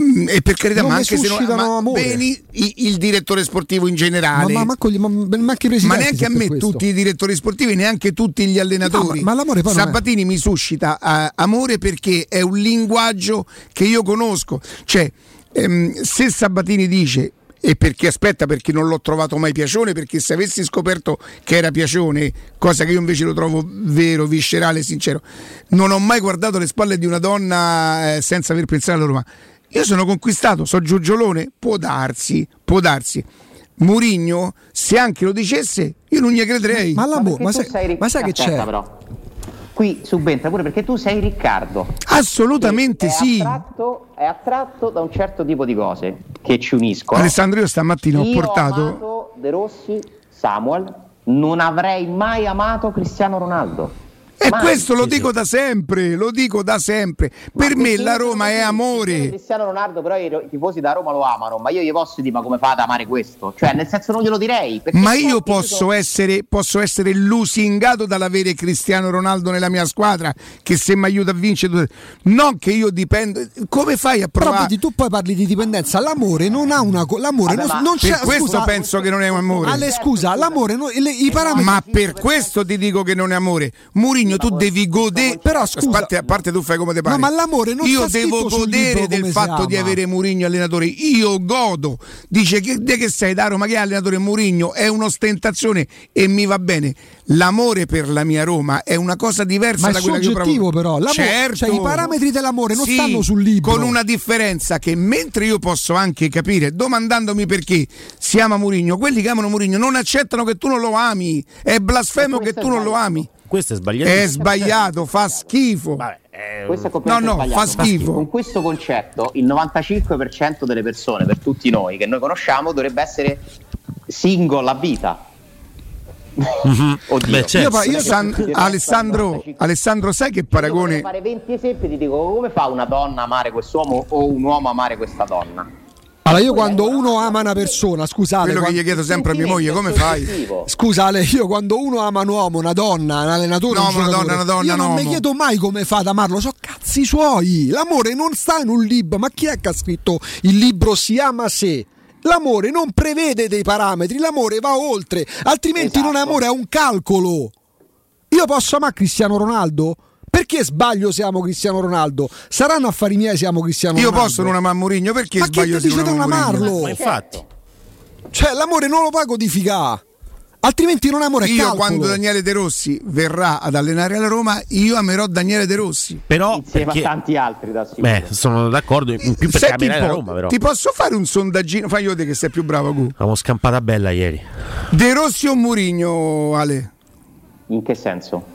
Mm, E per carità, Non ma anche se non ma beni i- il direttore sportivo in ma, generale. ma, ma, ma Ma neanche a me, questo. tutti i direttori sportivi, neanche tutti gli allenatori. No, ma- ma l'amore poi non è- Sabatini mi suscita eh, amore perché è un linguaggio che io conosco. Cioè, ehm, se Sabatini dice. E perché aspetta, perché non l'ho trovato mai piacione, perché se avessi scoperto che era piacione, cosa che io invece lo trovo vero, viscerale, sincero, non ho mai guardato le spalle di una donna eh, senza aver pensato alla Roma. Io sono conquistato, so giugiolone, può darsi, può darsi. Murigno, se anche lo dicesse, io non gli crederei. Ma l'amore, perché ma sai, sei Ric- ma sai che c'è? però. Qui subentra pure perché tu sei Riccardo. Assolutamente È sì. attratto, è attratto da un certo tipo di cose che ci uniscono. Alessandro, io stamattina ho Io portato. amato De Rossi, Samuel, non avrei mai amato Cristiano Ronaldo. E Mai. questo lo dico da sempre, lo dico da sempre. Per me la Roma è amore. Cristiano Ronaldo, però i, i tifosi da Roma lo amano, ma io gli posso dire: ma come fate ad amare questo? Cioè, nel senso, non glielo direi. Ma io posso sono- essere, posso essere lusingato dall'avere Cristiano Ronaldo nella mia squadra che se mi aiuta a vincere, non che io dipendo. Come fai a Però provare? vedi, tu poi parli di dipendenza. L'amore non ha una. co- L'amore Vabbè, non, ma non per c'è. questo scusa, penso che non è un amore. Ale, scusa, l'amore, no- le- i parametri. Ma per questo ti dico che non è amore. Murigno, tu devi godere. Però scusa, a parte, a parte tu fai come te pare. No, ma l'amore non Io devo godere del fatto di avere Murigno allenatore. Io godo. Dice che, de che sei da Roma, che è allenatore Murigno? È un'ostentazione e mi va bene. L'amore per la mia Roma è una cosa diversa Ma da quella che io provo. però. L'amore- certo. cioè, i parametri dell'amore non Sì, stanno sul libro. Con una differenza che mentre io posso anche capire, domandandomi perché si ama Murigno, quelli che amano Murigno non accettano che tu non lo ami. È blasfemo che tu non lo ami. Questo è sbagliato. È sbagliato, fa schifo. Questo è No, no, fa schifo. Con questo concetto, il 95% delle persone, per tutti noi che noi conosciamo, dovrebbe essere single a vita. Oddio. Beh, certo. Io pa- io san- Alessandro, 95. Alessandro, sai che Io paragone? fare 20 esempi e ti dico come fa una donna a amare quest'uomo o un uomo a amare questa donna? Allora, io quando uno ama una persona, scusate. Quello che quando- gli chiedo sempre a mia moglie, come fai? Scusa Ale, io quando uno ama un uomo, una donna, un allenatore, No, un una donna, una donna, io non mi chiedo mai come fa ad amarlo, so cazzi suoi. L'amore non sta in un libro, ma chi è che ha scritto il libro si ama se? L'amore non prevede dei parametri, l'amore va oltre, altrimenti non è Esatto. amore, è un calcolo. Io posso amare Cristiano Ronaldo? Perché sbaglio se amo Cristiano Ronaldo? Saranno affari miei se amo Cristiano Io Ronaldo. posso non amare Murigno perché Ma sbaglio se dice non di non amo Mourinho? amarlo? Ma infatti. Cioè, l'amore non lo puoi codificare. Altrimenti non è amore, Io calcolo. quando Daniele De Rossi verrà ad allenare la Roma, io amerò Daniele De Rossi. Però Insieme perché- a tanti altri da sicuro. Beh, sono d'accordo. In più per Senti po', Roma, però. ti posso fare un sondaggino? Fai io te che sei più bravo, Gu. Abbiamo scampata bella ieri. De Rossi o Murigno, Ale? In che senso?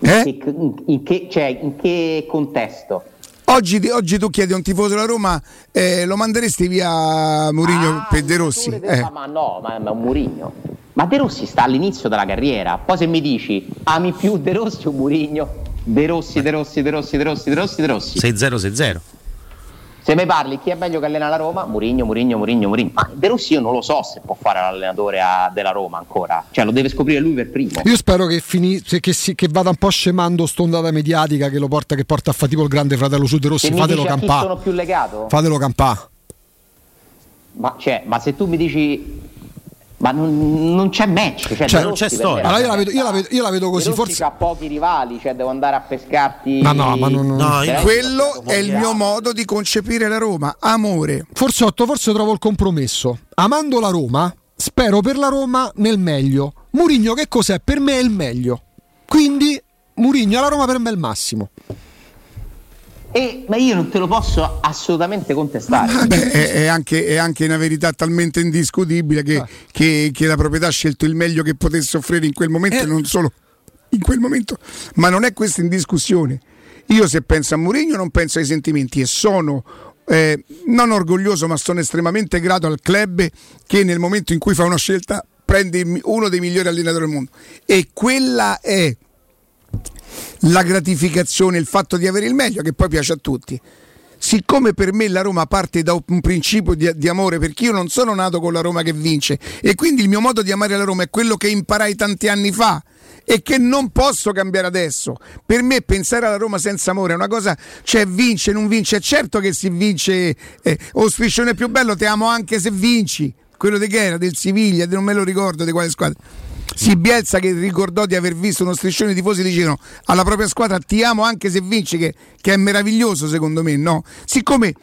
In, Eh? che, in- in che- cioè, in che contesto? Oggi, oggi tu chiedi a un tifoso della Roma, eh, lo manderesti via Murigno Ah, per De Rossi? del- Eh. Ma no, ma, ma è un Murigno. Ma De Rossi sta all'inizio della carriera. Poi se mi dici ami più De Rossi o Murigno? De Rossi, De Rossi, De Rossi, De Rossi, De Rossi, De Rossi. 6-0-6-0. Se mi parli chi è meglio che allena la Roma, Murigno, Murigno, Murigno, Murigno. Ma De Rossi io non lo so se può fare l'allenatore a- della Roma ancora. Cioè lo deve scoprire lui per primo. Io spero che, fini- che, si- che vada un po' scemando st'ondata mediatica che lo porta, che porta a fa tipo il grande fratello su De Rossi. Se Fatelo campà. sono più legato? Fatelo campà. Ma, cioè, ma se tu mi dici... Ma non, non c'è match. Cioè, Cioè, non c'è storia. Allora io la vedo- io la vedo- io la vedo così, forse- ha pochi rivali, cioè devo andare a pescarti... Ma no, ma non- no, Veramente Quello è il mio modo di concepire la Roma, amore. Forse Otto, forse trovo il compromesso. Amando la Roma, spero per la Roma nel meglio. Murigno che cos'è? Per me è il meglio. Quindi Murigno alla Roma per me è il massimo. E, ma io non te lo posso assolutamente contestare. [LAUGHS] Beh, è, è anche, è anche una verità talmente indiscutibile che, che- che la proprietà ha scelto il meglio che potesse offrire in quel momento e non solo in quel momento. Ma non è questo in discussione. Io se penso a Mourinho non penso ai sentimenti e sono eh, non orgoglioso ma sono estremamente grato al club che nel momento in cui fa una scelta prende uno dei migliori allenatori del mondo. E quella è la gratificazione, il fatto di avere il meglio, che poi piace a tutti. Siccome per me la Roma parte da un principio di, di amore, perché io non sono nato con la Roma che vince, e quindi il mio modo di amare la Roma è quello che imparai tanti anni fa e che non posso cambiare adesso. Per me pensare alla Roma senza amore è una cosa, cioè vince, non vince. È certo che si vince, eh, o striscione più bello, ti amo anche se vinci. Quello di che del Siviglia, non me lo ricordo di quale squadra. Si Bielsa che ricordò di aver visto uno striscione di tifosi dicevano alla propria squadra ti amo anche se vinci che, che è meraviglioso secondo me no siccome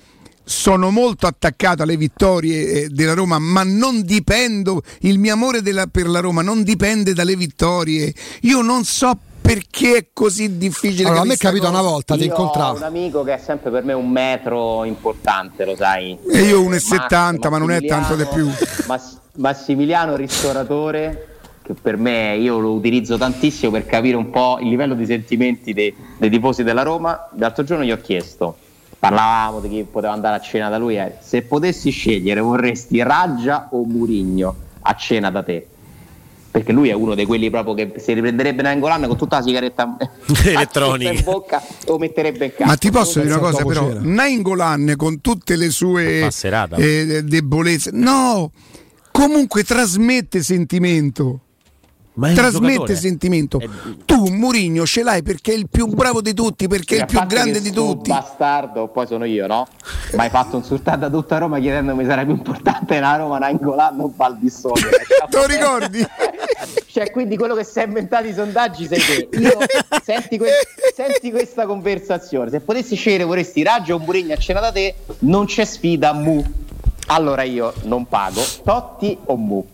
sono molto attaccato alle vittorie eh, della Roma ma non dipendo il mio amore della- per la Roma non dipende dalle vittorie io non so perché è così difficile Allora, a me è capita una volta, ti incontravo. un amico che è sempre per me un metro importante, lo sai. e io un Max, 70 ma non è tanto di più Mass- Massimiliano ristoratore che per me io lo utilizzo tantissimo per capire un po' il livello di sentimenti dei, dei tifosi della Roma. L'altro giorno gli ho chiesto, parlavamo di chi poteva andare a cena da lui, eh, se potessi scegliere vorresti Raggia o Murigno a cena da te? Perché lui è uno di quelli proprio che si riprenderebbe Nangolan con tutta la sigaretta [LAUGHS] [LAUGHS] Elettronica. in bocca lo metterebbe in casa. Ma ti posso dire una cosa però, cena. Nainggolan con tutte le sue eh, debolezze, no, comunque trasmette sentimento. Ma è un Trasmette sentimento. Tu Murigno ce l'hai perché è il più bravo di tutti, perché è il A più grande di tutti. bastardo, poi sono io, no? Ma hai fatto insultare da tutta Roma chiedendomi se era più importante la Roma Nangolan o Baldissone. [LAUGHS] Te lo ricordi? [LAUGHS] cioè, quindi quello che si è inventato i sondaggi sei te. Io senti, que- senti questa conversazione. Se potessi scegliere vorresti Raggio o Murigno a cena da te, non c'è sfida mu. Allora io non pago Totti o mu.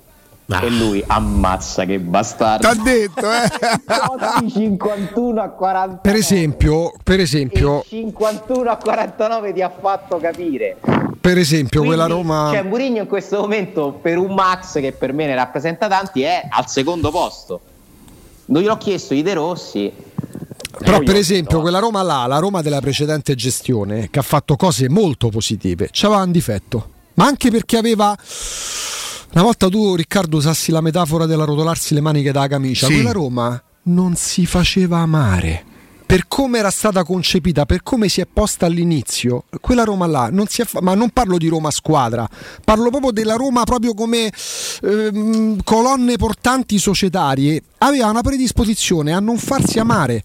Ah. E lui ammazza che bastardo. T'ha detto, eh? Totti 51 a 40. Per esempio, per esempio, 51 a 49 ti ha fatto capire. per esempio Quindi, quella Roma Cioè, Murigno in questo momento, per un Max che per me ne rappresenta tanti, è al secondo posto. Non gliel'ho chiesto di De Rossi. Però per io- esempio quella Roma là, la Roma della precedente gestione, che ha fatto cose molto positive, c'aveva un difetto. Ma anche perché aveva... Una volta tu Riccardo usassi la metafora della rotolarsi le maniche dalla camicia, Sì. quella Roma non si faceva amare. Per come era stata concepita, per come si è posta all'inizio, quella Roma là, non si è fa- ma non parlo di Roma squadra, parlo proprio della Roma proprio come ehm, colonne portanti societarie, aveva una predisposizione a non farsi amare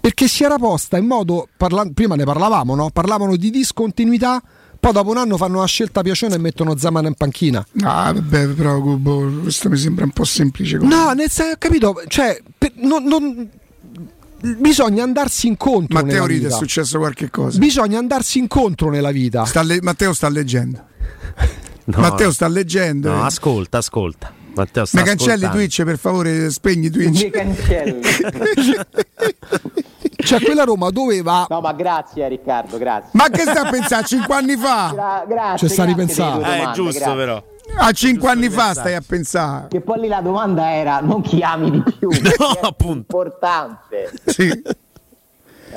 perché si era posta in modo parla- prima ne parlavamo no? parlavano di discontinuità poi dopo un anno fanno una scelta piacione e mettono Zaman in panchina Ah, vabbè, però Gubbo, questo mi sembra un po' semplice. come- no nel senso capito cioè per- non- non- bisogna andarsi incontro Matteo ride, è successo qualche cosa. bisogna andarsi incontro nella vita Sta le- Matteo sta leggendo. [LAUGHS] No. Matteo sta leggendo. No, eh. ascolta, ascolta. Matteo sta Mi cancelli ascoltando. Twitch per favore, spegni Mi Twitch. cancelli. [LAUGHS] [LAUGHS] cioè quella Roma doveva No, ma grazie Riccardo, grazie. Ma che sta a pensare? 5 anni fa? Gra- grazie. Ci sta grazie ripensando. Eh, è giusto grazie. però. A 5 anni fa stai a pensare. Che poi lì la domanda era non chi ami di più, [LAUGHS] ma chi è più appunto. importante. Sì.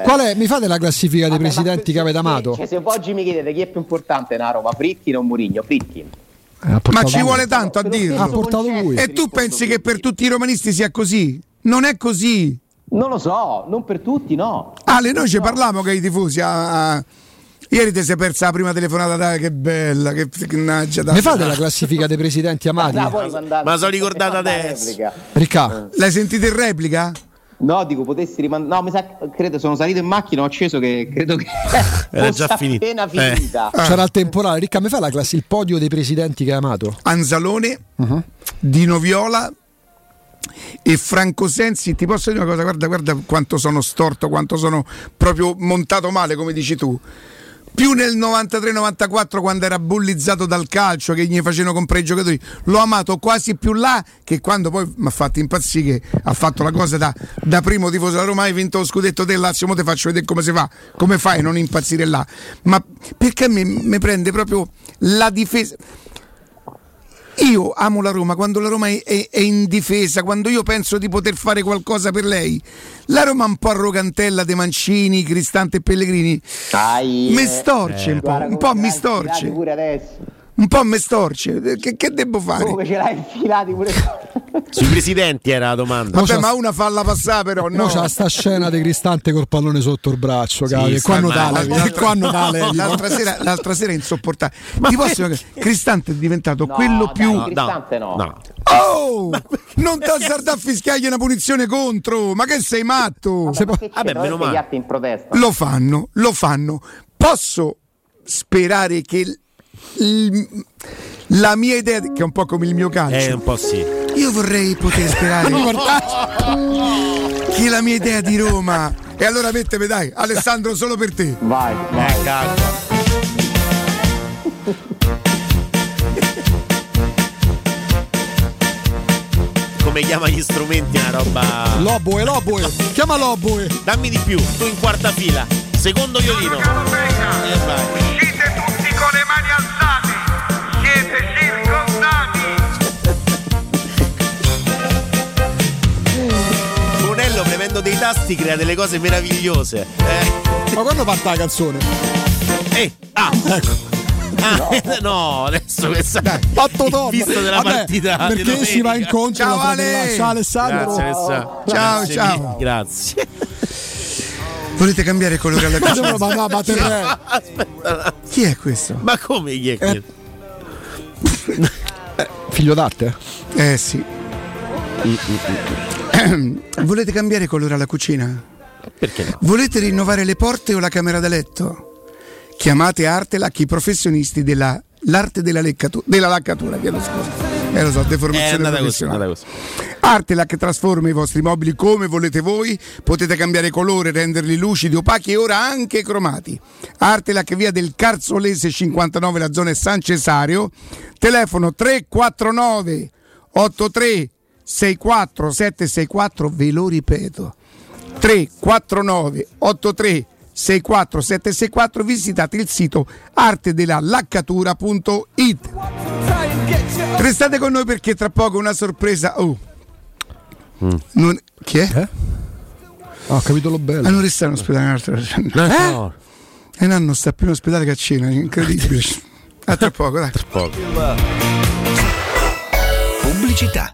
qual è mi fate la classifica dei Vabbè, presidenti che avete amato Cioè, se oggi mi chiedete chi è più importante nella Roma, Fritti o Murigno? Fritti. Eh, Ma ci vuole tanto a dirlo. ha portato lui E tu pensi che per tutti i romanisti sia così? Non è così. Non lo so, non per tutti, no. Ale, noi ci parliamo che i tifosi a, a- Ieri ti sei persa la prima telefonata, dai, che bella, che fignaggia. Ne fate la classifica dei presidenti amati? Ma la sono ricordata adesso. Ricca. L'hai sentita in replica? No, dico, potessi rimandare. No, mi sa, credo, sono salito in macchina, ho acceso che credo che [LAUGHS] Era già finito. appena Eh. finita. C'era il temporale. Ricca, mi fa la classi, il podio dei presidenti che hai amato? Anzalone, Uh-huh. Dino Viola e Franco Sensi. Ti posso dire una cosa? Guarda, guarda quanto sono storto, quanto sono proprio montato male, come dici tu. Più nel 93-94 quando era bullizzato dal calcio che gli facevano comprare i giocatori, l'ho amato quasi più là che quando poi mi ha fatto impazzire che ha fatto la cosa da, da primo tifoso della Roma, hai vinto lo scudetto del Lazio, mo ti faccio vedere come si fa, come fai a non impazzire là. Ma perché mi, mi prende proprio la difesa? Io amo la Roma quando la Roma è, è- è in difesa, quando io penso di poter fare qualcosa per lei. La Roma è un po' arrogantella De Mancini, Cristante e Pellegrini. Dai, Mi eh. storce un po', un po' mi storce. Pure adesso. Un po' mi storce. Che, che devo fare? Come ce l'hai infilati pure [LAUGHS] Sui presidenti era la domanda. Vabbè, ma una falla passare però, No, no. c'ha sta scena di Cristante col pallone sotto il braccio, Sì. E sta qua non male. tale, qua non tale. L'altra sera, l'altra sera è insopportabile. [LAUGHS] Ti posso dire che Cristante è diventato quello più. Cristante no. Oh! Non ti a fischiargli una punizione contro! Ma che sei matto? Vabbè, meno male. in protesta. Lo fanno, lo fanno. Posso sperare che l- il- la mia idea, che è un po' come il mio calcio, Eh, un po' sì. io vorrei poter sperare [LAUGHS] che la mia idea di Roma. E allora metteme dai, Alessandro, solo per te. Vai, Eh, calma. Come chiama gli strumenti una roba. Loboe, Loboe. Chiama Loboe. Dammi di più, tu in quarta fila. Secondo violino. Eh, vai. Brunello premendo dei tasti crea delle cose meravigliose. Eh. Ma quando parte la canzone? Eh, ah, ecco. Ah, [LAUGHS] no. adesso questa Fatto il top. visto della Vabbè, partita di perché si va incontro Ciao, Ale. Ciao Alessandro. Grazie, Alessandro. Ciao, Grazie ciao. mille, Grazie. Volete cambiare colore alla Ma cucina? no, ma no, ma te [LAUGHS] Aspetta. Chi è questo? Ma come gli è che- [LAUGHS] Figlio d'arte? Eh sì. [COUGHS] Volete cambiare colore alla cucina? Perché no? Volete rinnovare le porte o la camera da letto? Chiamate Artelac i professionisti della l'arte della, leccatu- della laccatura, chiedo scusa. Eh lo so, deformazione è professionale. così. Artelac trasforma i vostri mobili come volete voi, potete cambiare colore, renderli lucidi, opachi e ora anche cromati. Artelac via del Carzolese 59, la zona è San Cesario, telefono 349 83 64 764, ve lo ripeto. 349 83 64 764 visitate il sito artedelalaccatura.it Restate con noi perché tra poco una sorpresa. Oh. Non- Chi è? Ah, ho capito lo bello. Ah, non resta in ospedale un altro. Eh? No. E non sta più in ospedale che a cena, incredibile. A [LAUGHS] tra poco, dai. Pubblicità.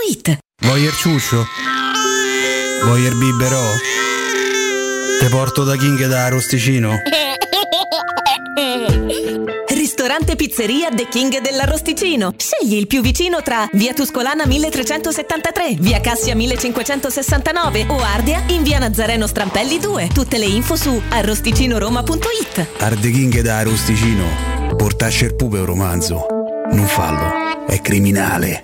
Vuoi il ciuscio? Vuoi il biberò? Te porto da King da Arosticino? [LAUGHS] Ristorante Pizzeria The King dell'Arrosticino. Scegli il più vicino tra Via Tuscolana 1373, Via Cassia 1569 o Ardea in Via Nazareno Strampelli 2. Tutte le info su arrosticinoroma.it. Arde King da Arosticino. Portasce il pupe un romanzo. Non fallo, è criminale.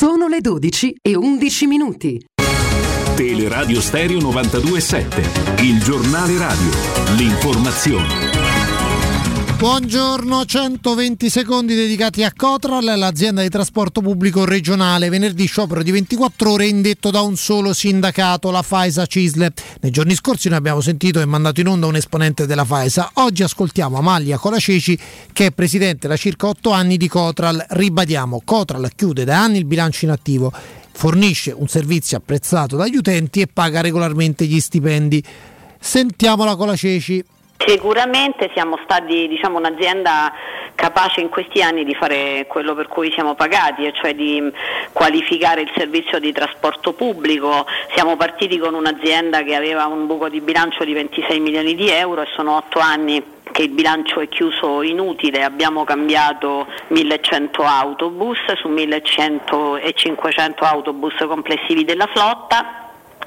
Sono le 12 e 11 minuti. Teleradio Stereo 92.7 Il giornale radio L'informazione Buongiorno, 120 secondi dedicati a Cotral, l'azienda di trasporto pubblico regionale. Venerdì sciopero di 24 ore indetto da un solo sindacato, la Faisa Cisle. Nei giorni scorsi noi abbiamo sentito e mandato in onda un esponente della Faisa. Oggi ascoltiamo Amalia Colaceci che è presidente da circa 8 anni di Cotral. Ribadiamo, Cotral chiude da anni il bilancio in attivo, fornisce un servizio apprezzato dagli utenti e paga regolarmente gli stipendi. Sentiamo la Colaceci. Sicuramente siamo stati diciamo, un'azienda capace in questi anni di fare quello per cui siamo pagati, e cioè di qualificare il servizio di trasporto pubblico. Siamo partiti con un'azienda che aveva un buco di bilancio di 26 milioni di euro e sono otto anni che il bilancio è chiuso inutile, abbiamo cambiato 1100 autobus su 1100 e 500 autobus complessivi della flotta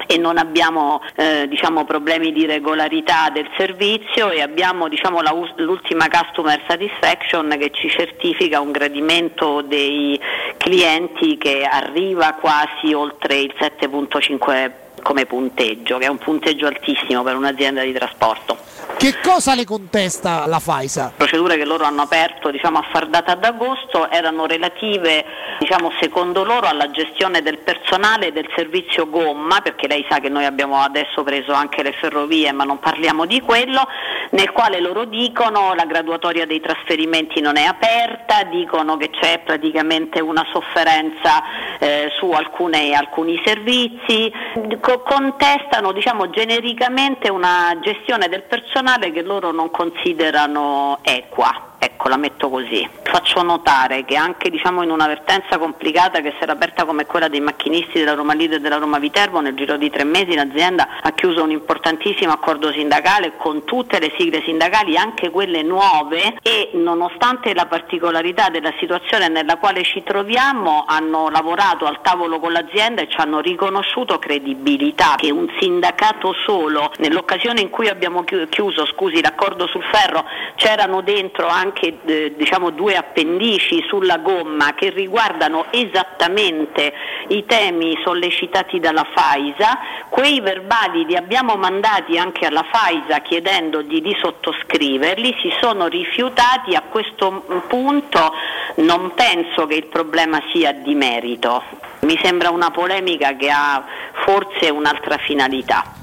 e non abbiamo eh, diciamo, problemi di regolarità del servizio e abbiamo diciamo, la l'ultima customer satisfaction che ci certifica un gradimento dei clienti che arriva quasi oltre il 7.5 come punteggio, che è un punteggio altissimo per un'azienda di trasporto. Che cosa le contesta la Faisa? procedure che loro hanno aperto diciamo, a far data ad agosto erano relative diciamo, secondo loro alla gestione del personale del servizio gomma, perché lei sa che noi abbiamo adesso preso anche le ferrovie ma non parliamo di quello, nel quale loro dicono la graduatoria dei trasferimenti non è aperta, dicono che c'è praticamente una sofferenza eh, su alcune- alcuni servizi, co- contestano diciamo, genericamente una gestione del personale che loro non considerano equa. Ecco, la metto così. Faccio notare che anche diciamo, in una vertenza complicata che si era aperta come quella dei macchinisti della Roma Lido e della Roma Viterbo, nel giro di tre mesi l'azienda ha chiuso un importantissimo accordo sindacale con tutte le sigle sindacali, anche quelle nuove e nonostante la particolarità della situazione nella quale ci troviamo hanno lavorato al tavolo con l'azienda e ci hanno riconosciuto credibilità che un sindacato solo, nell'occasione in cui abbiamo chi- chiuso scusi, l'accordo sul ferro, c'erano dentro anche eh, diciamo, due appendici sulla gomma che riguardano esattamente i temi sollecitati dalla Faisa, quei verbali li abbiamo mandati anche alla Faisa chiedendogli di sottoscriverli, si sono rifiutati, a questo punto non penso che il problema sia di merito, mi sembra una polemica che ha forse un'altra finalità.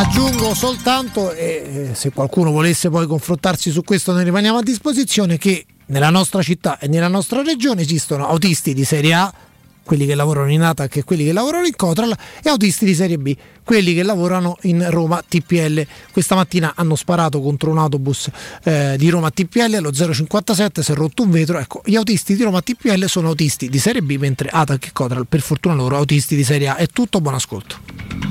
Aggiungo soltanto, e se qualcuno volesse poi confrontarsi su questo ne rimaniamo a disposizione, che nella nostra città e nella nostra regione esistono autisti di serie A, quelli che lavorano in ATAC e quelli che lavorano in Cotral, e autisti di serie B, quelli che lavorano in Roma TPL. Questa mattina hanno sparato contro un autobus eh, di Roma TPL allo 057, si è rotto un vetro. Ecco, gli autisti di Roma TPL sono autisti di serie B, mentre ATAC e Cotral, per fortuna loro, autisti di serie A. È tutto, buon ascolto.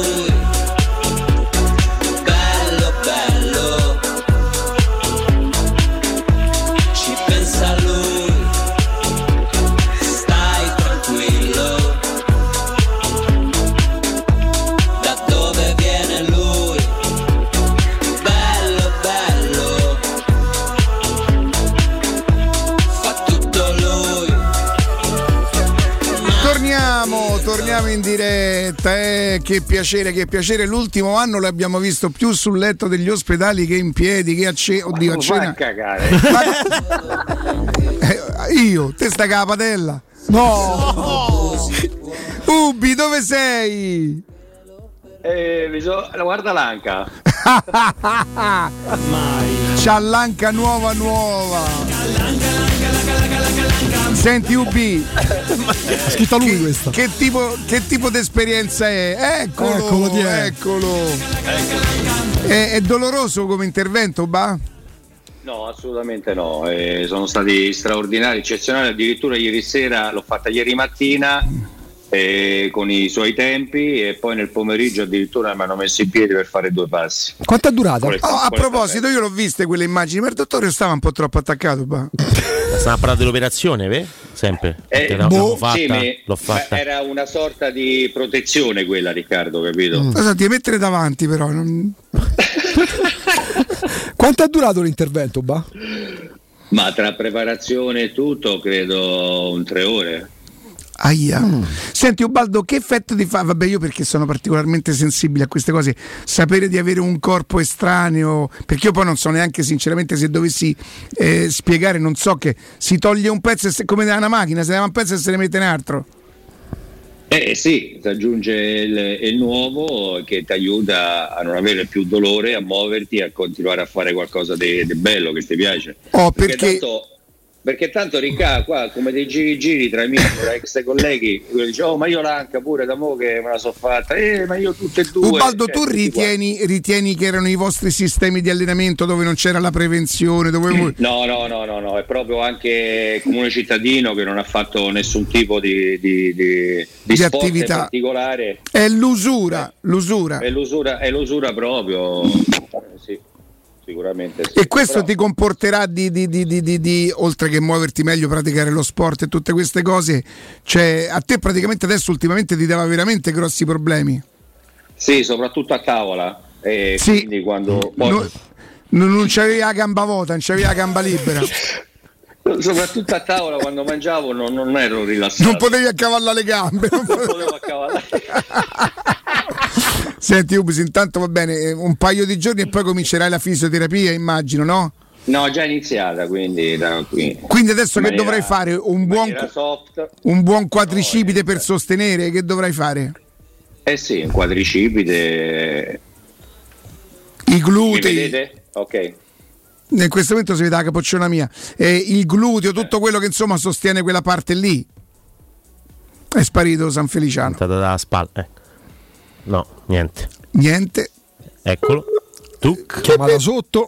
Torniamo in diretta. Eh, che piacere, che piacere. L'ultimo anno l'abbiamo visto più sul letto degli ospedali che in piedi, che a cena. Oddio, a cena. a cagare. Eh, io, te sta capatella. No! Ubi, dove sei? Eh, guarda l'anca. C'ha l'anca nuova nuova. Senti Ubi, Ha scritto a lui questa. che tipo, che tipo di esperienza è? Eccolo, Eccolo, eccolo. È, è doloroso come intervento, ba? No, assolutamente no. Eh, sono stati straordinari, eccezionali. Addirittura ieri sera l'ho fatta ieri mattina eh, con i suoi tempi e poi nel pomeriggio addirittura mi hanno messo in piedi per fare due passi. Quanto è durata? Oh, a quale- proposito, io l'ho viste quelle immagini, ma il dottore stava un po' troppo attaccato, ba. Stiamo a parlare dell'operazione, ve? Sempre. Eh, boh, fatta, sì, l'ho fatta. Era una sorta di protezione quella, Riccardo, capito? So, ti mettere davanti però. non- [LAUGHS] Quanto è durato l'intervento, Ba? Ma tra preparazione e tutto, credo un tre ore. Aia. Senti Ubaldo, che effetto ti fa? Vabbè, io perché sono particolarmente sensibile a queste cose, sapere di avere un corpo estraneo, perché io poi non so neanche sinceramente se dovessi eh, spiegare, non so che si toglie un pezzo e se- come da una macchina, se ne va un pezzo e se ne mette un altro. Eh sì, si aggiunge il, il nuovo che ti aiuta a non avere più dolore, a muoverti, a continuare a fare qualcosa di bello che ti piace. Oh, perché- tanto, perché tanto Ricca qua come dei giri giri tra i miei ex colleghi, dice oh ma io l'anca pure da mo che me la so fatta, eh ma io tutte e due. Ubaldo, Cioè, tu ritieni, ritieni che erano i vostri sistemi di allenamento dove non c'era la prevenzione, dove. [CLEARS THROAT] No, no, no, no, no, è proprio anche il comune cittadino che non ha fatto nessun tipo di, di, di, di attività. particolare. È l'usura, l'usura. È l'usura, è l'usura proprio. Eh, Sì, sicuramente sì. E questo Però- ti comporterà di, di- di- di- oltre che muoverti meglio, praticare lo sport e tutte queste cose, cioè a te praticamente adesso ultimamente ti dava veramente grossi problemi. Sì, soprattutto a tavola. e Sì. quindi quando poi- No- non, non c'avevi la gamba vuota, non c'avevi la gamba libera. [LAUGHS] soprattutto a tavola quando mangiavo non, non ero rilassato. Non potevi accavallare le gambe. non potevi- potevo accavallare. [LAUGHS] Senti, Ubis, intanto va bene, eh, un paio di giorni e poi comincerai la fisioterapia, immagino, no? No, già iniziata, quindi da qui. Quindi adesso In che maniera- dovrai fare? Un buon, un buon quadricipite per sostenere? Che dovrai fare? Eh sì, un quadricipite. I Mi glutei. vedete? Ok. In questo momento si vede la capocciona mia. Eh, il gluteo, tutto quello che insomma sostiene quella parte lì. È sparito San Feliciano. Stata dalla spalla. ecco. No, niente. Niente. Eccolo. Tu. Chiamala sotto.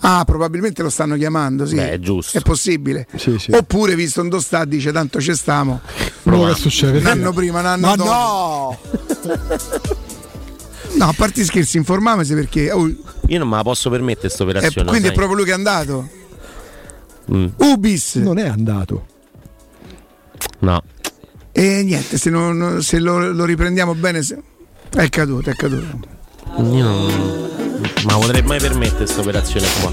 Ah, probabilmente lo stanno chiamando, sì. Beh, è giusto. È possibile. Oppure, visto dove sta, dice tanto ci stiamo. Quello che succede? Un anno prima, un anno Ma dopo. no! [LAUGHS] No, a parte scherzi, informamesi perché. oh, Io non me la posso permettere questa eh, operazione. quindi è proprio lui che è andato. Mm. Ubis. Non è andato. No. E niente, se, non- se lo, lo riprendiamo bene, se- è caduto, è caduto. Non. Ma potrei mai permettere questa operazione qua.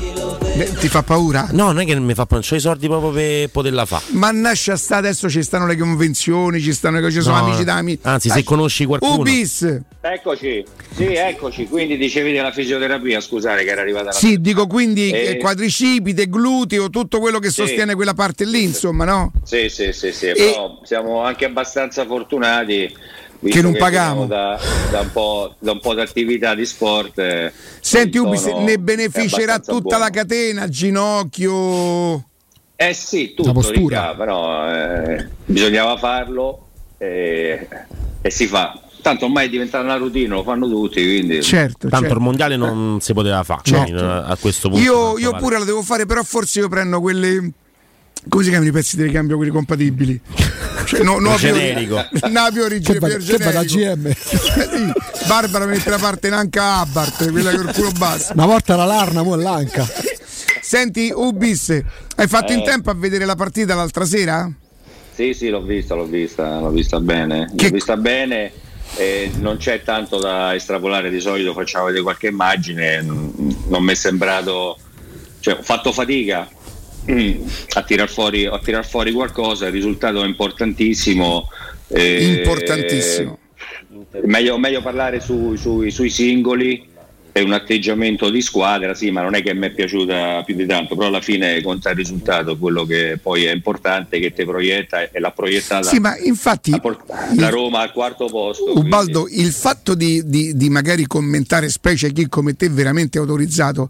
Beh, ti fa paura? No, non è che mi fa paura, non c'ho i soldi proprio per poterla fare. Ma nasce sta adesso ci stanno le convenzioni, ci stanno le cose, ci sono No, amici d'ami. Anzi, se conosci qualcuno. Ubis! Eccoci, sì, eccoci. Quindi dicevi della fisioterapia, scusate che era arrivata la Sì, dico quindi Eh. eh, quadricipite, gluteo, tutto quello che Sì. sostiene quella parte lì, insomma, no? Sì, sì, sì, sì, però siamo anche abbastanza fortunati visto Che non pagamo. veniamo Da, da un po', da un po' di attività di sport. eh, Senti tono ne beneficerà tutta buono. la catena, ginocchio. Eh sì, La tutto, postura. Ricca, però eh, bisognava farlo e, e si fa. Tanto ormai è diventata una routine, lo fanno tutti, quindi... Certo, Tanto certo. il mondiale non si poteva fare. Certo. eh, A questo punto. Io, io pure la devo fare, però forse io prendo quelle. Come si chiamano i pezzi di ricambio, quelli compatibili? Cioè, no, no, Generico. Napio Che va- che va da GM. [LAUGHS] Barbara mette la parte in anca Abarth, quella col culo basso. Una volta era l'Arna, mo' è l'Anca. Senti, Ubis, hai fatto in Eh. tempo a vedere la partita l'altra sera? Sì, sì, l'ho vista, l'ho vista, l'ho vista bene. L'ho vista bene. eh, non c'è tanto da estrapolare, di solito facciamo vedere qualche immagine, non, non mi è sembrato, cioè ho fatto fatica mm, a tirar fuori, a tirar fuori qualcosa, il risultato è importantissimo. eh, Importantissimo. meglio, meglio parlare su- sui- sui singoli, è un atteggiamento di squadra, sì, ma non è che mi è piaciuta più di tanto, però alla fine conta il risultato, quello che poi è importante, che ti proietta e l'ha proiettata Sì, ma infatti la Roma al quarto posto. Ubaldo, il fatto di, di- di magari commentare, specie chi come te veramente autorizzato,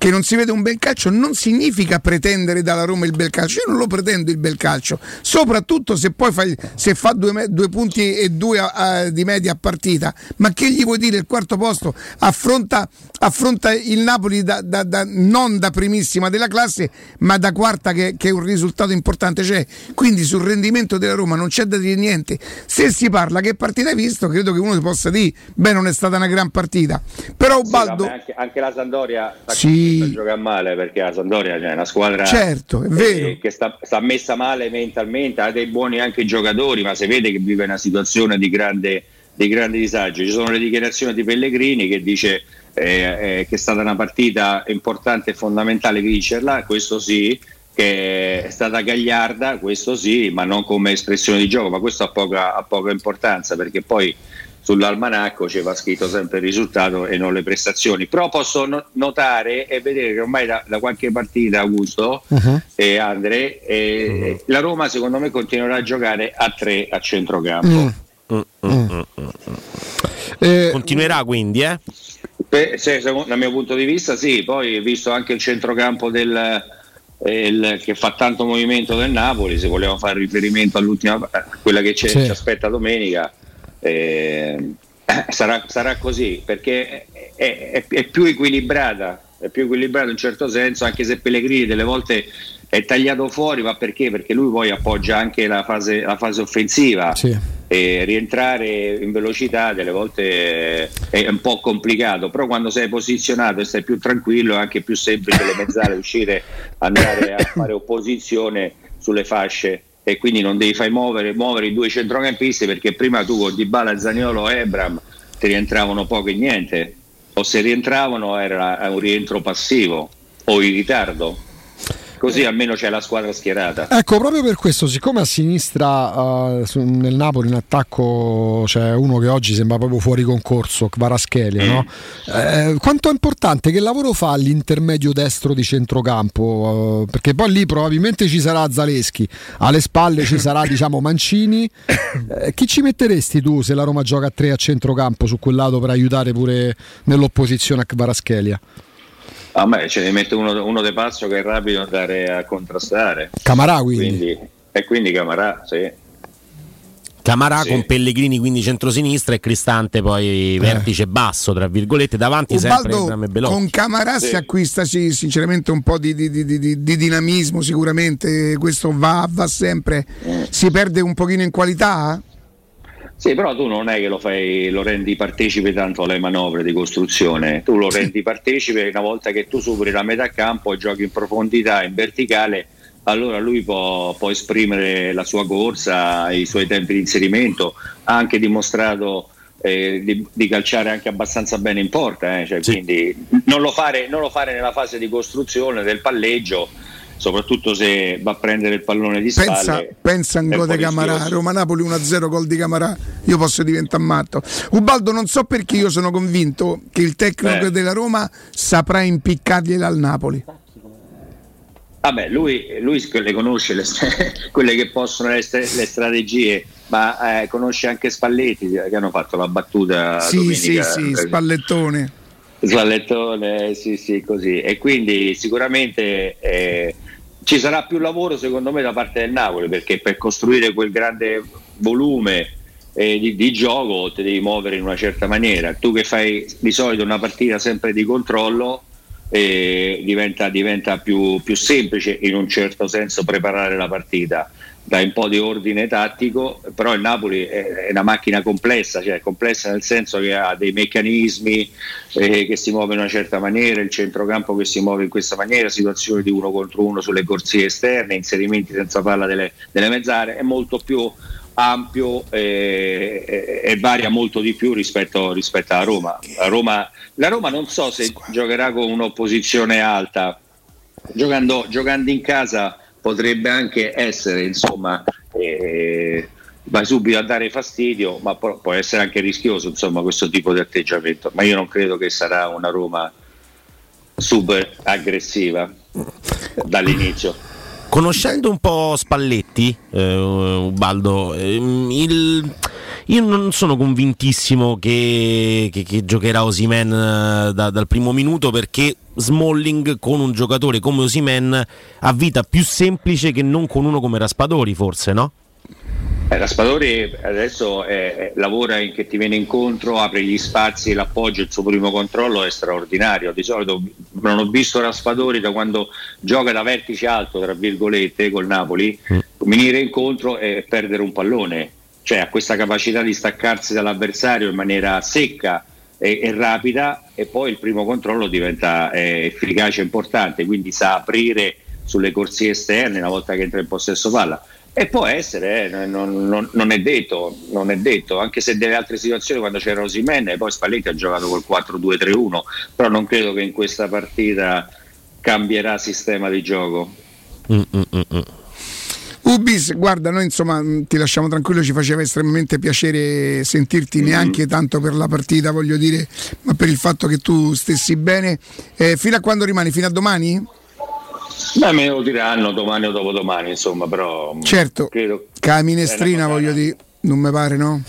che non si vede un bel calcio, non significa pretendere dalla Roma il bel calcio. Io non lo pretendo il bel calcio, soprattutto se poi fai, se fa due, due punti e due a- a- di media a partita. Ma che gli vuoi dire? Il quarto posto affronta, affronta il Napoli da- da- da- non da primissima della classe, ma da quarta, che, che è un risultato importante. Cioè, quindi sul rendimento della Roma non c'è da dire niente. Se si parla che partita hai visto, credo che uno possa dire, beh, non è stata una gran partita. Però Sì, Ubaldo. vabbè, anche, anche la Sandoria Sì. Cominciando a giocare male perché la Sandoria è una squadra Certo, è che sta, sta messa male mentalmente, ha dei buoni anche giocatori, ma si vede che vive una situazione di grande, di grande disagio. Ci sono le dichiarazioni di Pellegrini che dice eh, eh, che è stata una partita importante e fondamentale vincerla, questo sì, che è stata gagliarda, questo sì, ma non come espressione di gioco, ma questo ha poca, ha poca importanza perché poi sull'almanacco ci va scritto sempre il risultato e non le prestazioni. Però posso no- notare e vedere che ormai da, da qualche partita, Augusto e Andre, eh, la Roma secondo me continuerà a giocare a tre a centrocampo. Continuerà quindi, eh? Beh, se- secondo- dal mio punto di vista sì, poi visto anche il centrocampo del, eh, il- che fa tanto movimento del Napoli, se vogliamo fare riferimento all'ultima a quella che c'è- Sì. ci aspetta domenica, eh, [CLEARS THROAT] sarà, sarà così perché è, è- è più equilibrata, è più equilibrata in un certo senso, anche se Pellegrini delle volte è tagliato fuori, ma perché? Perché lui poi appoggia anche la fase, la fase offensiva. E rientrare in velocità delle volte è un po' complicato, però quando sei posizionato e stai più tranquillo è anche più semplice le mezzale [LAUGHS] uscire, andare a fare opposizione sulle fasce e quindi non devi fai muovere, muovere i due centrocampisti perché prima tu con Dybala, Zaniolo e Ebram ti rientravano poco e niente o se rientravano era un rientro passivo o in ritardo. Così almeno c'è la squadra schierata. Ecco, proprio per questo, siccome a sinistra su- nel Napoli in attacco c'è uno che oggi sembra proprio fuori concorso, Kvaratskhelia, no? Eh, quanto è importante che lavoro fa l'intermedio destro di centrocampo? Eh, perché poi lì probabilmente ci sarà Zaleschi, alle spalle ci sarà diciamo Mancini. Eh, chi ci metteresti tu se la Roma gioca a tre a centrocampo su quel lato per aiutare pure nell'opposizione a Kvaratskhelia? A me ce ne mette uno, uno de pazzo che è rapido da andare a contrastare. Camarà quindi. Quindi- e quindi Camarà, sì. Camarà Sì. con Pellegrini quindi centrosinistra e Cristante poi vertice basso tra virgolette davanti sempre Ubaldo, e Belotti. con Camarà si acquista sì, sinceramente un po' di, di- di- di- di dinamismo sicuramente questo va, va sempre si perde un pochino in qualità Sì, però tu non è che lo fai, lo rendi partecipe tanto alle manovre di costruzione, tu lo rendi partecipe una volta che tu superi la metà campo e giochi in profondità, in verticale, allora lui può, può esprimere la sua corsa, i suoi tempi di inserimento, ha anche dimostrato eh, di, di calciare anche abbastanza bene in porta, eh, cioè, quindi non lo, fare, non lo fare nella fase di costruzione del palleggio, soprattutto se va a prendere il pallone di pensa, spalle. pensa a un è un gol po' di Camarà. Roma-Napoli 1-0 gol di Camarà io posso diventare matto Ubaldo non so perché io sono convinto che il tecnico Eh. della Roma saprà impiccargliela al Napoli Vabbè, lui, lui le conosce le, [LAUGHS] quelle che possono essere le strategie, ma eh, conosce anche Spalletti che hanno fatto la battuta sì sì domenica. sì Spallettone Spallettone, sì, sì, così. E quindi sicuramente eh, ci sarà più lavoro secondo me da parte del Napoli perché per costruire quel grande volume eh, di, di gioco ti devi muovere in una certa maniera. Tu che fai di solito una partita sempre di controllo eh, diventa, diventa più, più semplice in un certo senso preparare la partita. Dai un po' di ordine tattico, però il Napoli è una macchina complessa, cioè complessa nel senso che ha dei meccanismi eh, che si muove in una certa maniera, il centrocampo che si muove in questa maniera, situazioni di uno contro uno sulle corsie esterne, inserimenti senza palla delle, delle mezz'aree, è molto più ampio eh, e, e varia molto di più rispetto, rispetto alla Roma. La, Roma. la Roma non so se giocherà con un'opposizione alta, giocando, giocando in casa potrebbe anche essere, insomma, eh, vai subito a dare fastidio, ma può, può essere anche rischioso insomma, questo tipo di atteggiamento. Ma io non credo che sarà una Roma super aggressiva dall'inizio. Conoscendo un po' Spalletti, eh, Ubaldo, ehm, il- io non sono convintissimo che, che- che giocherà Osimen eh, da- dal primo minuto perché Smalling con un giocatore come Osimen ha vita più semplice che non con uno come Raspadori, forse, no? Eh, Raspadori adesso eh, eh, lavora in che ti viene incontro, apre gli spazi, l'appoggio, il suo primo controllo è straordinario. Di solito non ho visto Raspadori da quando gioca da vertice alto, tra virgolette, col Napoli, venire incontro e perdere un pallone. Cioè ha questa capacità di staccarsi dall'avversario in maniera secca e, e rapida e poi il primo controllo diventa eh, efficace e importante, quindi sa aprire sulle corsie esterne una volta che entra in possesso palla. E può essere, eh, non, non- non è detto, non è detto, anche se nelle altre situazioni quando c'era Osimen e poi Spalletti ha giocato col 4-2-3-1, però non credo che in questa partita cambierà sistema di gioco. Ubis, guarda, noi insomma mh, ti lasciamo tranquillo, ci faceva estremamente piacere sentirti neanche tanto per la partita, voglio dire, ma per il fatto che tu stessi bene. Eh, fino a quando rimani? Fino a domani? Beh, me lo diranno domani o dopodomani, insomma, però mh, Certo, credo Ca minestrina voglio dire, non mi pare no? [LAUGHS]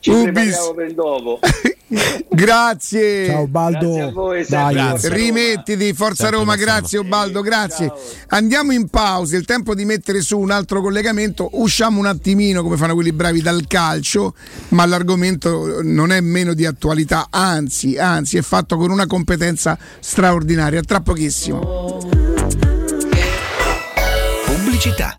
ci Ubis. per il dopo. [LAUGHS] Grazie. Ciao Baldo. Grazie a voi, Dai. Forza Rimettiti, Forza Sempre Roma, grazie Ubaldo, grazie. Andiamo in pausa, il tempo di mettere su un altro collegamento, usciamo un attimino come fanno quelli bravi dal calcio, ma l'argomento non è meno di attualità, anzi, anzi è fatto con una competenza straordinaria, tra pochissimo. Pubblicità.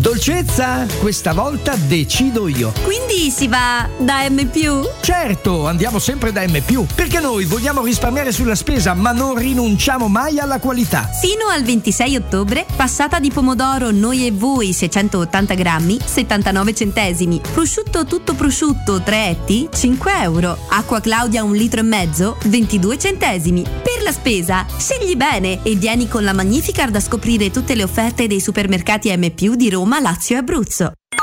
Dolcezza, questa volta decido io. Quindi si va da M. Certo, andiamo sempre da M, perché noi vogliamo risparmiare sulla spesa, ma non rinunciamo mai alla qualità. Fino al 26 ottobre, passata di pomodoro noi e voi 680 grammi, 79 centesimi. Prosciutto tutto prosciutto 3 etti, 5 euro. Acqua Claudia un litro e mezzo, 22 centesimi. Per la spesa, scegli bene e vieni con la Magnificard a scoprire tutte le offerte dei supermercati M di Roma, Lazio e Abruzzo.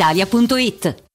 radioitalia.it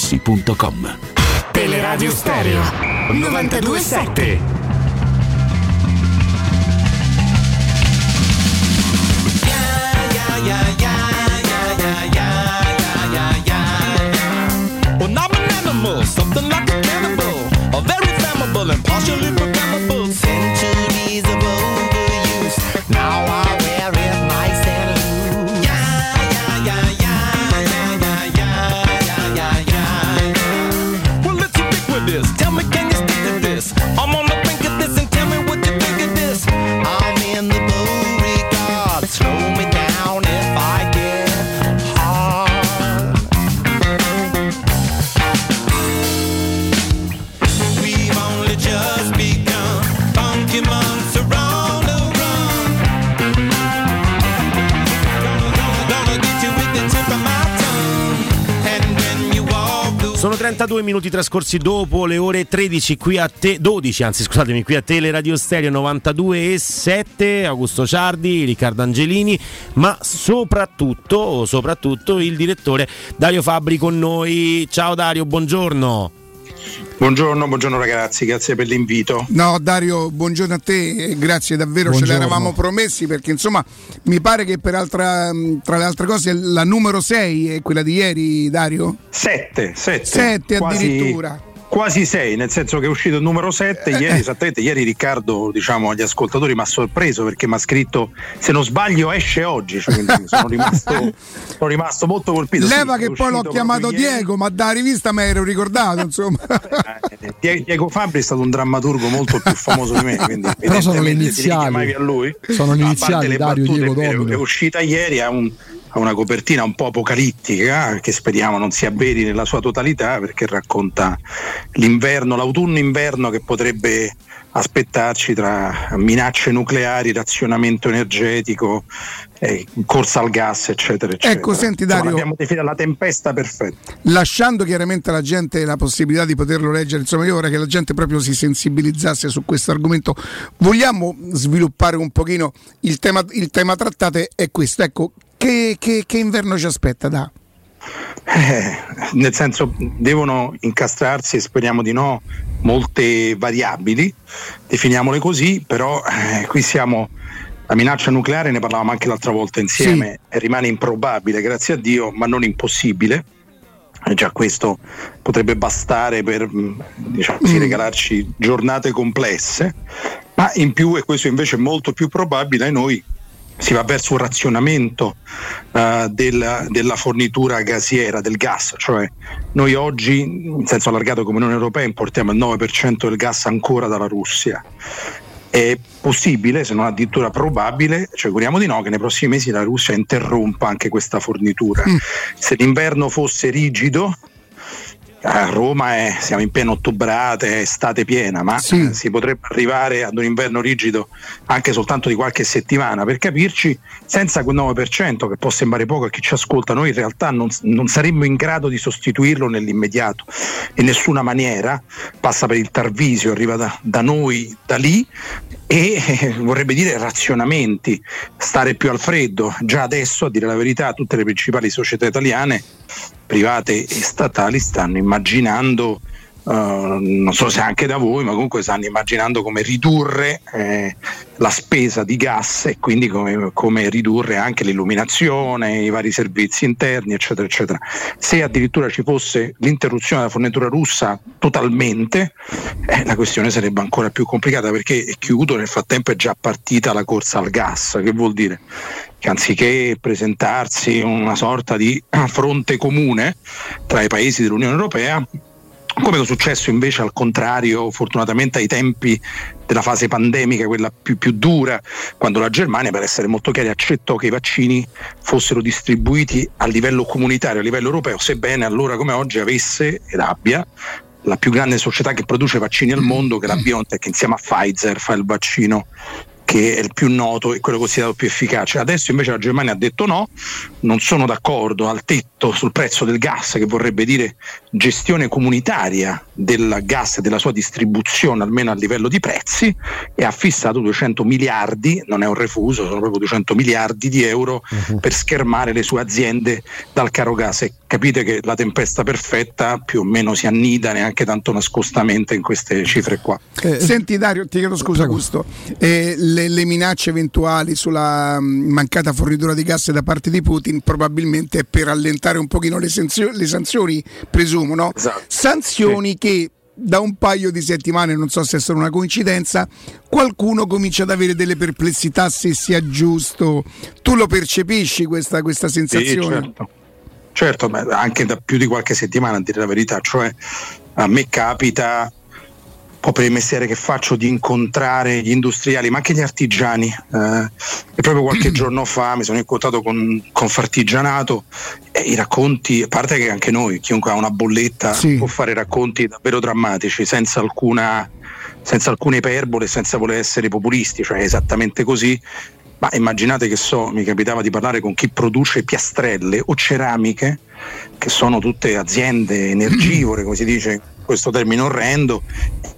artigianamaterassi.com. Teleradio Stereo 927 Well, I'm an animal, something like a cannibal. A very flammable and partially 32 minuti trascorsi dopo le ore 13 qui a te, 12 anzi scusatemi, qui a Teleradio Stereo 92 e 7, Augusto Ciardi, Riccardo Angelini, ma soprattutto, soprattutto il direttore Dario Fabri con noi. Ciao Dario, buongiorno. Buongiorno, buongiorno ragazzi, grazie per l'invito. No, Dario, buongiorno a te, e grazie davvero, Buongiorno. ce l'eravamo promessi perché insomma mi pare che per altra, tra le altre cose la numero 6 è quella di ieri, Dario? Sette, sette. Sette Quasi- addirittura. Quasi sei, nel senso che è uscito il numero 7 Eh, ieri, esattamente ieri Riccardo, diciamo agli ascoltatori, mi ha sorpreso perché mi ha scritto, se non sbaglio esce oggi, cioè, quindi [LAUGHS] sono, rimasto, sono rimasto molto colpito. Leva Sì, che poi l'ho chiamato proprio ieri. Diego, ma da rivista mi ero ricordato, insomma. Die- Diego Fabri è stato un drammaturgo molto più famoso di me, [LAUGHS] quindi Però sono le iniziali. a lui. Sono le iniziali, Dario battute, Diego Domino. È uscita ieri a, un- a una copertina un po' apocalittica, che speriamo non sia veri nella sua totalità, perché racconta l'inverno, l'autunno-inverno che potrebbe aspettarci tra minacce nucleari, razionamento energetico, eh, corsa al gas, eccetera, eccetera. Ecco, senti, Insomma, Dario- Abbiamo definito la tempesta perfetta. Lasciando chiaramente alla gente la possibilità di poterlo leggere, insomma, io vorrei che la gente proprio si sensibilizzasse su questo argomento. Vogliamo sviluppare un pochino il tema, il tema trattato è questo, ecco, che, che- che inverno ci aspetta? Da? Eh, nel senso devono incastrarsi e speriamo di no molte variabili, definiamole così, però eh, qui siamo la minaccia nucleare, ne parlavamo anche l'altra volta insieme, e rimane improbabile, grazie a Dio, ma non impossibile. E già questo potrebbe bastare per mh, diciamo così, regalarci giornate complesse, ma in più, e questo invece è molto più probabile, noi si va verso un razionamento eh, della, della fornitura gasiera del gas, cioè noi oggi in senso allargato come Unione Europea importiamo il 9% del gas ancora dalla Russia. È possibile, se non addirittura probabile, ci auguriamo di no, che nei prossimi mesi la Russia interrompa anche questa fornitura. Se l'inverno fosse rigido, a Roma è- siamo in piena ottobrate, è estate piena, ma eh, si potrebbe arrivare ad un inverno rigido anche soltanto di qualche settimana. Per capirci, senza quel 9% che può sembrare poco a chi ci ascolta, noi in realtà non, non saremmo in grado di sostituirlo nell'immediato, in nessuna maniera. Passa per il Tarvisio, arriva da, da noi, da lì e eh, vorrebbe dire razionamenti, stare più al freddo. Già adesso, a dire la verità, tutte le principali società italiane, private e statali, stanno immaginando, eh, non so se anche da voi, ma comunque stanno immaginando come ridurre eh, la spesa di gas e quindi come, come ridurre anche l'illuminazione, i vari servizi interni, eccetera, eccetera. Se addirittura ci fosse l'interruzione della fornitura russa totalmente, eh, la questione sarebbe ancora più complicata perché e chiudo nel frattempo è già partita la corsa al gas, che vuol dire che anziché presentarsi una sorta di [CLEARS THROAT] fronte comune tra i paesi dell'Unione Europea, come è successo invece al contrario, fortunatamente ai tempi della fase pandemica, quella più, più dura, quando la Germania, per essere molto chiari, accettò che i vaccini fossero distribuiti a livello comunitario, a livello europeo, sebbene allora come oggi avesse ed abbia la più grande società che produce vaccini al mondo, che è la BioNTech, insieme a Pfizer fa il vaccino che è il più noto e quello considerato più efficace. Adesso invece la Germania ha detto no, non sono d'accordo al tetto sul prezzo del gas, che vorrebbe dire gestione comunitaria del gas e della sua distribuzione, almeno a livello di prezzi, e ha fissato 200 miliardi, non è un refuso, sono proprio 200 miliardi di euro per schermare le sue aziende dal caro gas. E capite che la tempesta perfetta più o meno si annida neanche tanto nascostamente in queste cifre qua. Senti Dario, ti chiedo scusa Augusto, eh, le, le minacce eventuali sulla mm, mancata fornitura di gas da parte di Putin probabilmente è per allentare un pochino le, senzio- le sanzioni, presumo, no? Sanzioni che da un paio di settimane, non so se è solo una coincidenza, qualcuno comincia ad avere delle perplessità se sia giusto. Tu lo percepisci questa, questa sensazione? Sì, certo. Certo, anche da più di qualche settimana a dire la verità, cioè a me capita per il mestiere che faccio di incontrare gli industriali, ma anche gli artigiani. eh, e proprio qualche [CLEARS THROAT] giorno fa mi sono incontrato con Confartigianato e i racconti, a parte che anche noi, chiunque ha una bolletta può fare racconti davvero drammatici, senza alcuna senza alcune iperbole, senza voler essere populisti, cioè esattamente così. Ma immaginate che so, mi capitava di parlare con chi produce piastrelle o ceramiche che sono tutte aziende energivore, come si dice questo termine orrendo,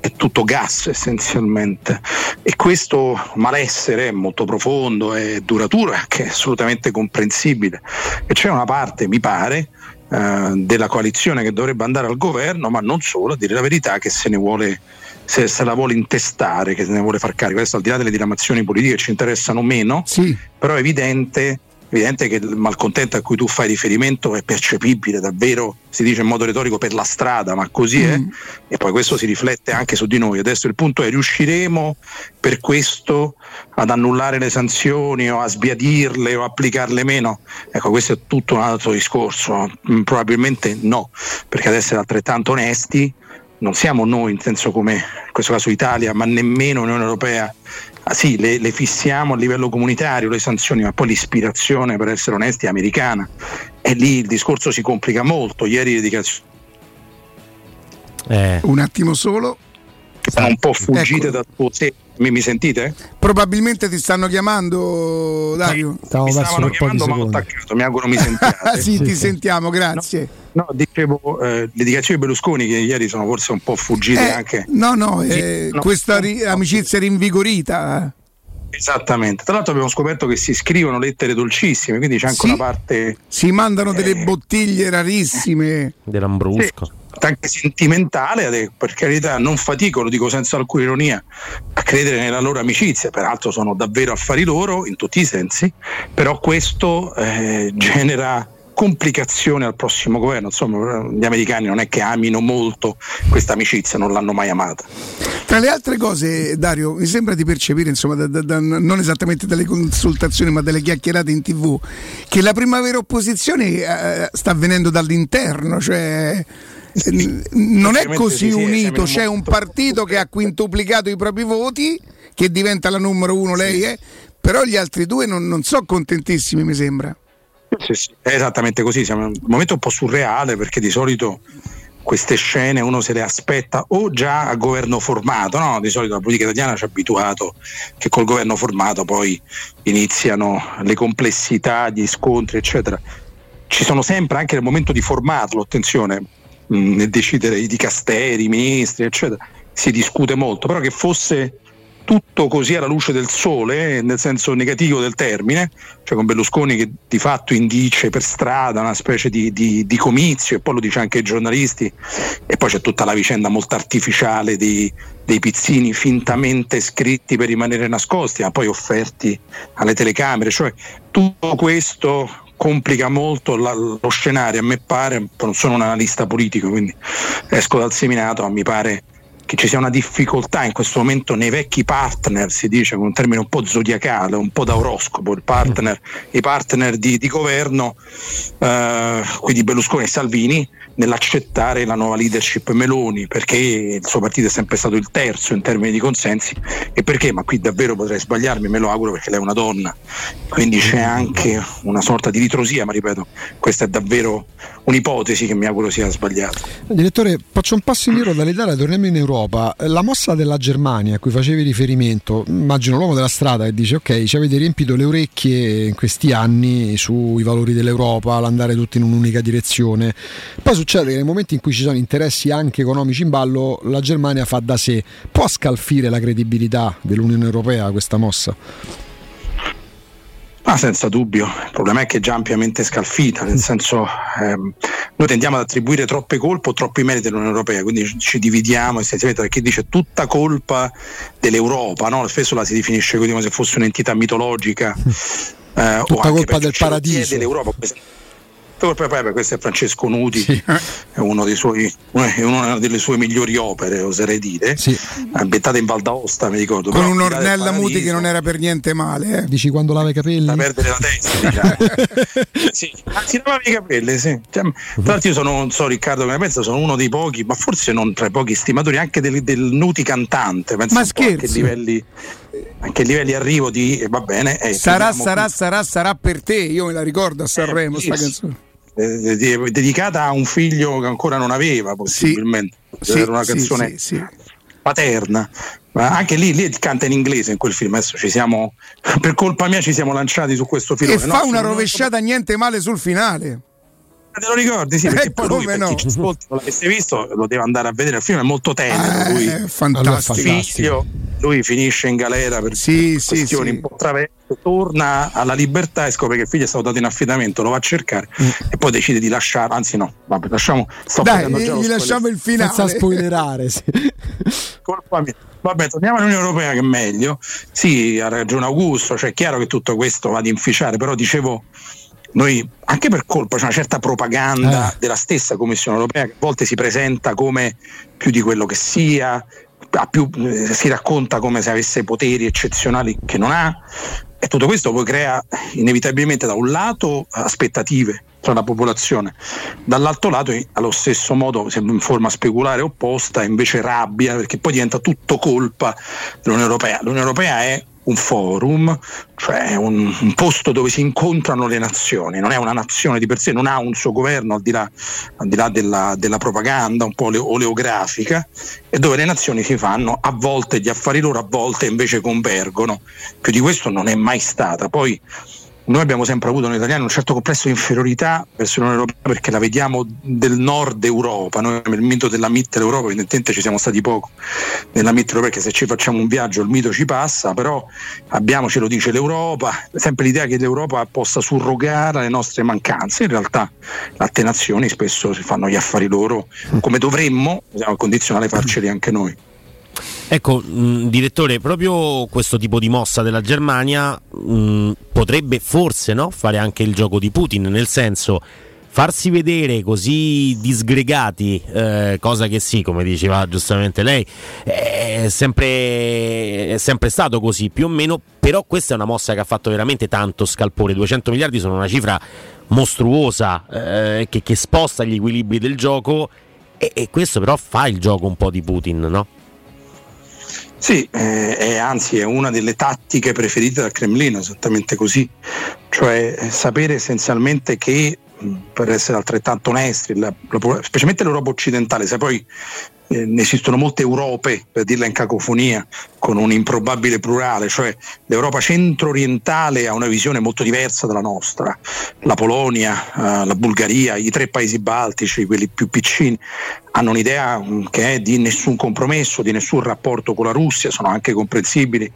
è tutto gas essenzialmente. E questo malessere è molto profondo, è duraturo, che è assolutamente comprensibile. E c'è una parte, mi pare, eh, della coalizione che dovrebbe andare al governo, ma non solo, a dire la verità, che se ne vuole se, se la vuole intestare, che se ne vuole far carico. Adesso al di là delle diramazioni politiche che ci interessano meno, però è evidente, evidente che il malcontento a cui tu fai riferimento è percepibile davvero, si dice in modo retorico, per la strada, ma così è, e poi questo si riflette anche su di noi. Adesso il punto è riusciremo per questo ad annullare le sanzioni o a sbiadirle o applicarle meno? Ecco, questo è tutto un altro discorso. Mm, Probabilmente no, perché ad essere altrettanto onesti, non siamo noi, in senso come in questo caso Italia, ma nemmeno l'Unione Europea. Ah, sì, le, le fissiamo a livello comunitario le sanzioni, ma poi l'ispirazione, per essere onesti, è americana. E lì il discorso si complica molto. Ieri le dichiarazioni Un attimo solo. sono un po' fuggite dal tuo sé. Mi, mi sentite? Probabilmente ti stanno chiamando, Dario. mi stavano chiamando, ma ho attaccato. Mi auguro mi [LAUGHS] sentiate. sì, ti sentiamo, grazie. No, dicevo, eh, le dichiarazioni di Berlusconi che ieri sono forse un po' fuggite Eh, anche. No, no, eh, No. questa ri- amicizia rinvigorita. Esattamente. Tra l'altro abbiamo scoperto che si scrivono lettere dolcissime, quindi c'è anche Sì. una parte Si mandano delle bottiglie rarissime. Dell'ambrusco. Anche sentimentale, per carità non fatico, lo dico senza alcuna ironia, a credere nella loro amicizia, peraltro sono davvero affari loro in tutti i sensi, però questo eh, genera complicazioni al prossimo governo, insomma gli americani non è che amino molto questa amicizia, non l'hanno mai amata. Tra le altre cose, Dario, mi sembra di percepire, insomma, da- da- da- non esattamente dalle consultazioni, ma dalle chiacchierate in tv, che la primavera opposizione eh, sta avvenendo dall'interno, cioè non è così sì, sì, unito, c'è un partito che ha quintuplicato i propri voti, che diventa la numero uno, lei è, però gli altri due non, non sono contentissimi, mi sembra. Sì, sì, è esattamente così, siamo in un momento un po' surreale perché di solito queste scene uno se le aspetta o già a governo formato, no? di solito la politica italiana ci ha abituato che col governo formato poi iniziano le complessità, gli scontri, eccetera. Ci sono sempre anche nel momento di formarlo, attenzione, nel decidere i dicasteri, i ministri, eccetera, si discute molto, però che fosse tutto così alla luce del sole, nel senso negativo del termine, cioè con Berlusconi che di fatto indice per strada una specie di, di- di comizio e poi lo dice anche ai giornalisti e poi c'è tutta la vicenda molto artificiale di- dei pizzini fintamente scritti per rimanere nascosti ma poi offerti alle telecamere, cioè tutto questo complica molto la- lo scenario, a me pare, non sono un analista politico quindi esco dal seminato, ma mi pare che ci sia una difficoltà in questo momento nei vecchi partner, si dice con un termine un po' zodiacale, un po' da oroscopo, partner, i partner di, di governo, eh, quindi Berlusconi e Salvini, nell'accettare la nuova leadership Meloni, perché il suo partito è sempre stato il terzo in termini di consensi e perché, ma qui davvero potrei sbagliarmi, me lo auguro perché lei è una donna, quindi c'è anche una sorta di ritrosia, ma ripeto, questa è davvero un'ipotesi che mi auguro sia sbagliata. Direttore, faccio un passo indietro dall'Italia, torniamo in Europa. La mossa della Germania a cui facevi riferimento, immagino l'uomo della strada che dice ok, ci avete riempito le orecchie in questi anni sui valori dell'Europa, l'andare tutti in un'unica direzione. Poi succede che nel momento in cui ci sono interessi anche economici in ballo, la Germania fa da sé. Può scalfire la credibilità dell'Unione Europea questa mossa? Ah, senza dubbio, il problema è che è già ampiamente scalfita, nel senso ehm, noi tendiamo ad attribuire troppe colpe o troppi meriti all'Unione Europea, quindi ci- dividiamo essenzialmente perché dice tutta colpa dell'Europa, no? spesso la si definisce così come se fosse un'entità mitologica. eh, o Tutta colpa del paradiso. chiede poi, beh, questo è Francesco Nuti, è uno dei suoi- è una delle sue migliori opere, oserei dire, ambientate in Val d'Aosta, mi ricordo. Con però un al di là del Ornella Muti che non era per niente male. Eh. Dici quando lava i capelli? da perdere la testa, [LAUGHS] diciamo. sì, si lavava i capelli, sì. Cioè, tra l'altro io sono, non so Riccardo come pensa, sono uno dei pochi, ma forse non tra i pochi stimatori anche del, del Nuti cantante, penso Ma un po' a che scherzi? livelli, a che livelli arrivo di, e va bene. eh, Sarà, sarà, qui. sarà, sarà per te. Io me la ricordo a Sanremo sta sì. canzone. Eh, de- dedicata a un figlio che ancora non aveva, possibilmente. Sì, Era una canzone sì, sì. paterna. Ma anche lì, lì canta in inglese in quel film. Adesso ci siamo, per colpa mia, ci siamo lanciati su questo filone. E no? fa una rovesciata niente male sul finale. Te lo ricordi? Sì, perché Eh, poi lui, no? chi ci ascolta, non l'avesse visto, lo deve andare a vedere. Il film è molto tenero. lui, Eh, fantastico. figlio, lui finisce in galera per Sì, questioni sì. un po' traverse, torna alla libertà e scopre che il figlio è stato dato in affidamento, lo va a cercare e poi decide di lasciare. Anzi, no, vabbè, lasciamo. Sto Mm. Dai, gli, gli lasciamo il finale. Senza spoilerare, sì. [LAUGHS] Colpa mia. Vabbè, torniamo all'Unione Europea che è meglio. Sì, ha ragione Augusto, cioè è chiaro che tutto questo va ad inficiare, però dicevo, noi anche per colpa c'è una certa propaganda della stessa Commissione Europea che a volte si presenta come più di quello che sia, più- eh, si racconta come se avesse poteri eccezionali che non ha. E tutto questo poi crea inevitabilmente da un lato aspettative tra la popolazione, dall'altro lato eh, allo stesso modo in forma speculare opposta invece rabbia perché poi diventa tutto colpa dell'Unione Europea. L'Unione Europea è un forum, cioè un, un posto dove si incontrano le nazioni, non è una nazione di per sé, non ha un suo governo al di là, al di là della, della propaganda un po' ole- oleografica e dove le nazioni si fanno a volte gli affari loro, a volte invece convergono. Più di questo non è mai stata. Poi noi abbiamo sempre avuto noi italiani un certo complesso di inferiorità verso l'Unione Europea perché la vediamo del nord Europa, noi nel mito della Mittel Europa evidentemente ci siamo stati poco nella Mittel Europa perché se ci facciamo un viaggio il mito ci passa, però abbiamo, ce lo dice l'Europa, sempre l'idea che l'Europa possa surrogare le nostre mancanze, in realtà le altre nazioni spesso si fanno gli affari loro come dovremmo, siamo al condizionale farceli anche noi. Ecco, mh, direttore, proprio questo tipo di mossa della Germania mh, potrebbe forse no, fare anche il gioco di Putin, nel senso farsi vedere così disgregati, eh, cosa che sì, come diceva giustamente lei, è sempre, è sempre stato così più o meno, però questa è una mossa che ha fatto veramente tanto scalpore, 200 miliardi sono una cifra mostruosa eh, che, che sposta gli equilibri del gioco e, e questo però fa il gioco un po' di Putin, no? Sì, eh, è, anzi è una delle tattiche preferite dal Cremlino, esattamente così, cioè eh, sapere essenzialmente che per essere altrettanto onesti, la- la- specialmente l'Europa occidentale, se poi eh, ne esistono molte Europe, per dirla in cacofonia, con un improbabile plurale, cioè l'Europa centro-orientale ha una visione molto diversa dalla nostra, la Polonia, eh, la Bulgaria, i tre paesi baltici, quelli più piccini, hanno un'idea mm, che è di nessun compromesso, di nessun rapporto con la Russia, sono anche comprensibili.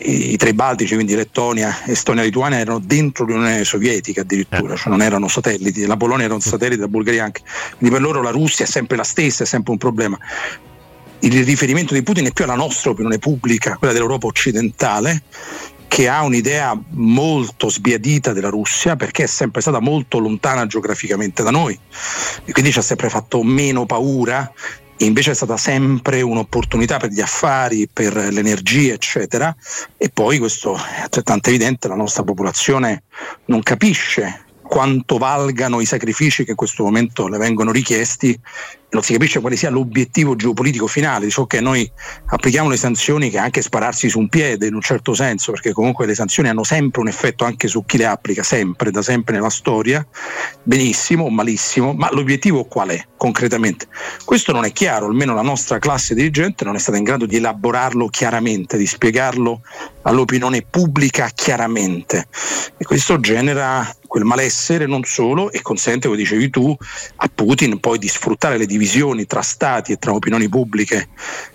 I, tre baltici, quindi Lettonia, Estonia e Lituania, erano dentro l'Unione Sovietica addirittura, cioè non erano satelliti, la Polonia era un satellite, la Bulgaria anche. Quindi per loro la Russia è sempre la stessa, è sempre un problema. Il riferimento di Putin è più alla nostra opinione pubblica, quella dell'Europa occidentale, che ha un'idea molto sbiadita della Russia perché è sempre stata molto lontana geograficamente da noi e quindi ci ha sempre fatto meno paura invece è stata sempre un'opportunità per gli affari, per l'energia, eccetera. E poi questo è altrettanto evidente, la nostra popolazione non capisce quanto valgano i sacrifici che in questo momento le vengono richiesti non si capisce quale sia l'obiettivo geopolitico finale. Dice ok, noi applichiamo le sanzioni che anche spararsi su un piede in un certo senso, perché comunque le sanzioni hanno sempre un effetto anche su chi le applica, sempre, da sempre nella storia, benissimo o malissimo, ma l'obiettivo qual è concretamente? Questo non è chiaro, almeno la nostra classe dirigente non è stata in grado di elaborarlo chiaramente, di spiegarlo all'opinione pubblica chiaramente e questo genera quel malessere non solo e consente, come dicevi tu, a Putin poi di sfruttare le divisioni tra stati e tra opinioni pubbliche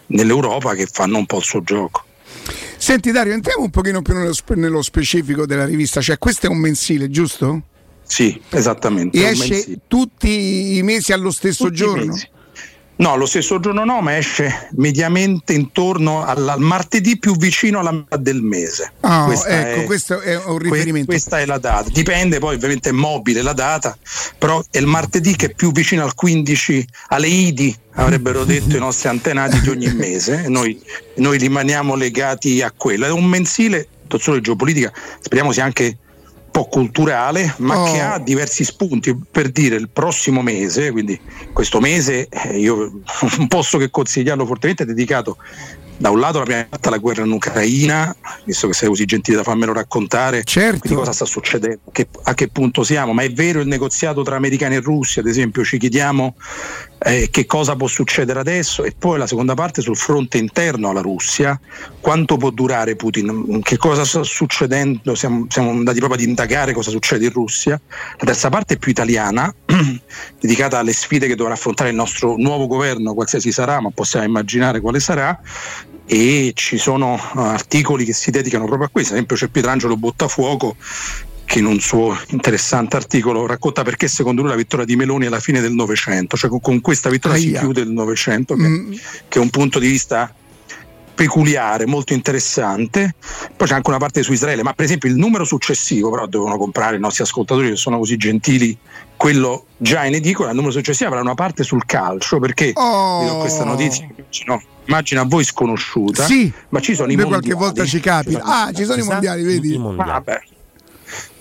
nell'Europa che fanno un po' il suo gioco. Senti Dario, entriamo un pochino più nello, nello specifico della rivista, cioè questo è un mensile, giusto? Sì, esattamente. E esce tutti i mesi allo stesso Tutti giorno? No, lo stesso giorno no, ma esce mediamente intorno al, al martedì più vicino alla metà del mese. Ah, Questa ecco, è- questo è un que- riferimento. questa è la data. Dipende, poi ovviamente è mobile la data, però è il martedì che è più vicino al 15, alle IDI, avrebbero detto i nostri antenati di ogni mese. Noi, noi rimaniamo legati a quello. È un mensile, solo geopolitica, speriamo sia anche po' culturale, ma Oh. che ha diversi spunti. Per dire il prossimo mese, quindi questo mese eh, io non [LAUGHS] posso che consigliarlo fortemente, è dedicato da un lato alla prima parte alla guerra in Ucraina, visto che sei così gentile da farmelo raccontare, quindi cosa sta succedendo, che- a che punto siamo, ma è vero il negoziato tra americani e russi, ad esempio ci chiediamo eh, che cosa può succedere adesso? E poi la seconda parte sul fronte interno alla Russia, quanto può durare Putin, che cosa sta succedendo, siamo, siamo andati proprio ad indagare cosa succede in Russia. La terza parte è più italiana, [CLEARS THROAT] dedicata alle sfide che dovrà affrontare il nostro nuovo governo, qualsiasi sarà, ma possiamo immaginare quale sarà. E ci sono uh, articoli che si dedicano proprio a questo, ad esempio c'è Pietrangelo Bottafuoco che in un suo interessante articolo racconta perché secondo lui la vittoria di Meloni è la fine del Novecento, cioè con, con questa vittoria si Aia. chiude il Novecento, che, che è un punto di vista peculiare, molto interessante. Poi c'è anche una parte su Israele, ma per esempio il numero successivo, però devono comprare i nostri ascoltatori che sono così gentili, quello già in edicola, il numero successivo avrà una parte sul calcio, perché Oh. questa notizia, immagino, immagino a voi sconosciuta, Sì, ma ci sono i mondiali. qualche volta ci capita. Ah, ci sono i mondiali, vedi? Ah, vabbè.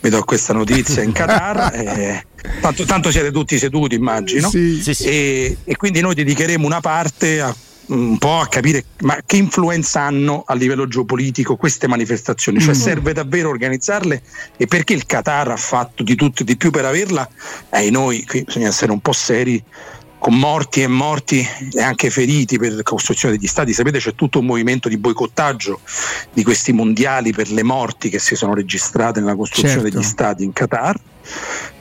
Vi do questa notizia in Qatar. [LAUGHS] eh, tanto, tanto siete tutti seduti, immagino. Sì. E, e quindi noi dedicheremo una parte a, un po' a capire ma che influenza hanno a livello geopolitico queste manifestazioni, cioè Mm. serve davvero organizzarle e perché il Qatar ha fatto di tutto e di più per averla? E noi qui bisogna essere un po' seri con morti e morti e anche feriti per la costruzione degli stati. Sapete c'è tutto un movimento di boicottaggio di questi mondiali per le morti che si sono registrate nella costruzione Certo. degli stati in Qatar.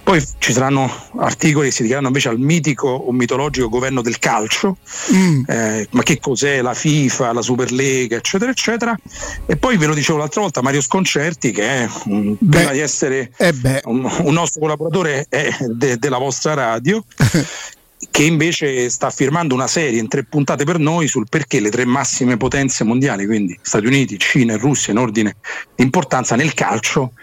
Poi ci saranno articoli che si dedicheranno invece al mitico o mitologico governo del calcio, Mm. eh, ma che cos'è la FIFA, la Superlega, eccetera, eccetera. E poi ve lo dicevo l'altra volta, Mario Sconcerti, che è un- prima di essere un, un nostro collaboratore è de- della vostra radio. [LAUGHS] che invece sta firmando una serie in tre puntate per noi sul perché le tre massime potenze mondiali, quindi Stati Uniti, Cina e Russia in ordine di importanza nel calcio,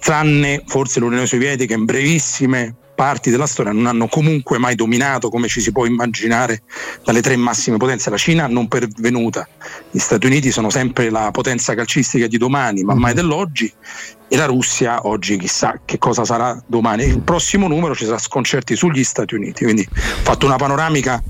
tranne forse l'Unione Sovietica in brevissime parti della storia non hanno comunque mai dominato come ci si può immaginare dalle tre massime potenze. La Cina non pervenuta, gli Stati Uniti sono sempre la potenza calcistica di domani, ma mai dell'oggi, e la Russia oggi chissà che cosa sarà domani. Il prossimo numero ci sarà sconcerti sugli Stati Uniti, quindi ho fatto una panoramica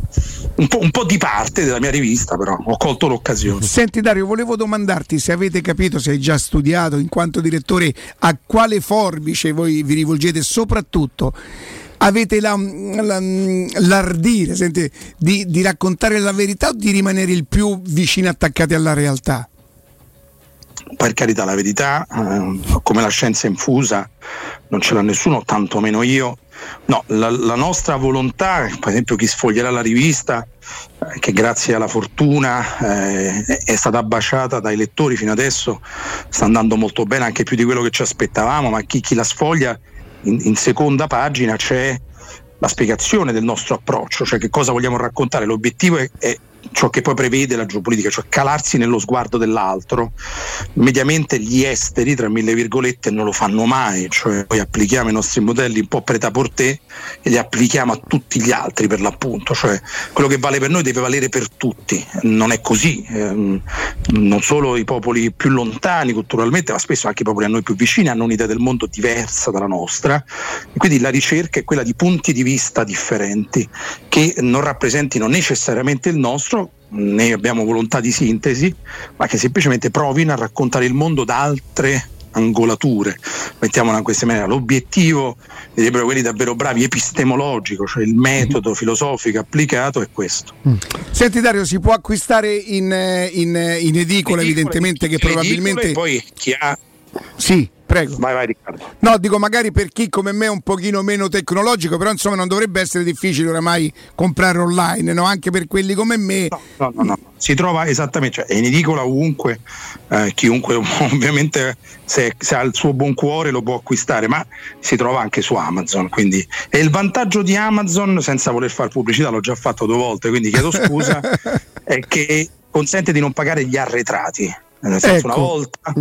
un po', un po' di parte della mia rivista, però ho colto l'occasione. Senti Dario, volevo domandarti se avete capito, se hai già studiato in quanto direttore a quale forbice voi vi rivolgete, soprattutto avete la- la- l'ardire senti, di, di raccontare la verità o di rimanere il più vicino attaccati alla realtà? Per carità la verità, eh, come la scienza infusa, non ce l'ha nessuno, tantomeno io. No, la, la nostra volontà, per esempio chi sfoglierà la rivista, eh, che grazie alla fortuna eh, è- stata baciata dai lettori fino adesso, sta andando molto bene, anche più di quello che ci aspettavamo, ma chi, chi la sfoglia in, in seconda pagina c'è la spiegazione del nostro approccio, cioè che cosa vogliamo raccontare. L'obiettivo è, è ciò che poi prevede la geopolitica, cioè calarsi nello sguardo dell'altro. Mediamente gli esteri, tra mille virgolette, non lo fanno mai, cioè noi applichiamo i nostri modelli un po' preta porter e li applichiamo a tutti gli altri per l'appunto, cioè quello che vale per noi deve valere per tutti, non è così, ehm, non solo i popoli più lontani culturalmente, ma spesso anche i popoli a noi più vicini hanno un'idea del mondo diversa dalla nostra, quindi la ricerca è quella di punti di vista differenti che non rappresentino necessariamente il nostro, né abbiamo volontà di sintesi, ma che semplicemente provino a raccontare il mondo da altre angolature, mettiamola in questa maniera. L'obiettivo, direbbero quelli davvero bravi, epistemologico, cioè il metodo filosofico applicato è questo. Senti Dario, si può acquistare in, eh, in, eh, in edicola evidentemente che Edicole, probabilmente... poi chi ha... Sì, prego. Vai, vai Riccardo. No, dico magari per chi come me è un pochino meno tecnologico, però insomma non dovrebbe essere difficile oramai comprare online, no? anche per quelli come me. No, no, no. Si trova esattamente, cioè è in edicola ovunque, eh, chiunque [LAUGHS] ovviamente se, se ha il suo buon cuore lo può acquistare, ma si trova anche su Amazon. Quindi e il vantaggio di Amazon, senza voler fare pubblicità, l'ho già fatto due volte, quindi chiedo scusa, [LAUGHS] è che consente di non pagare gli arretrati. Nel senso, una Ecco. volta,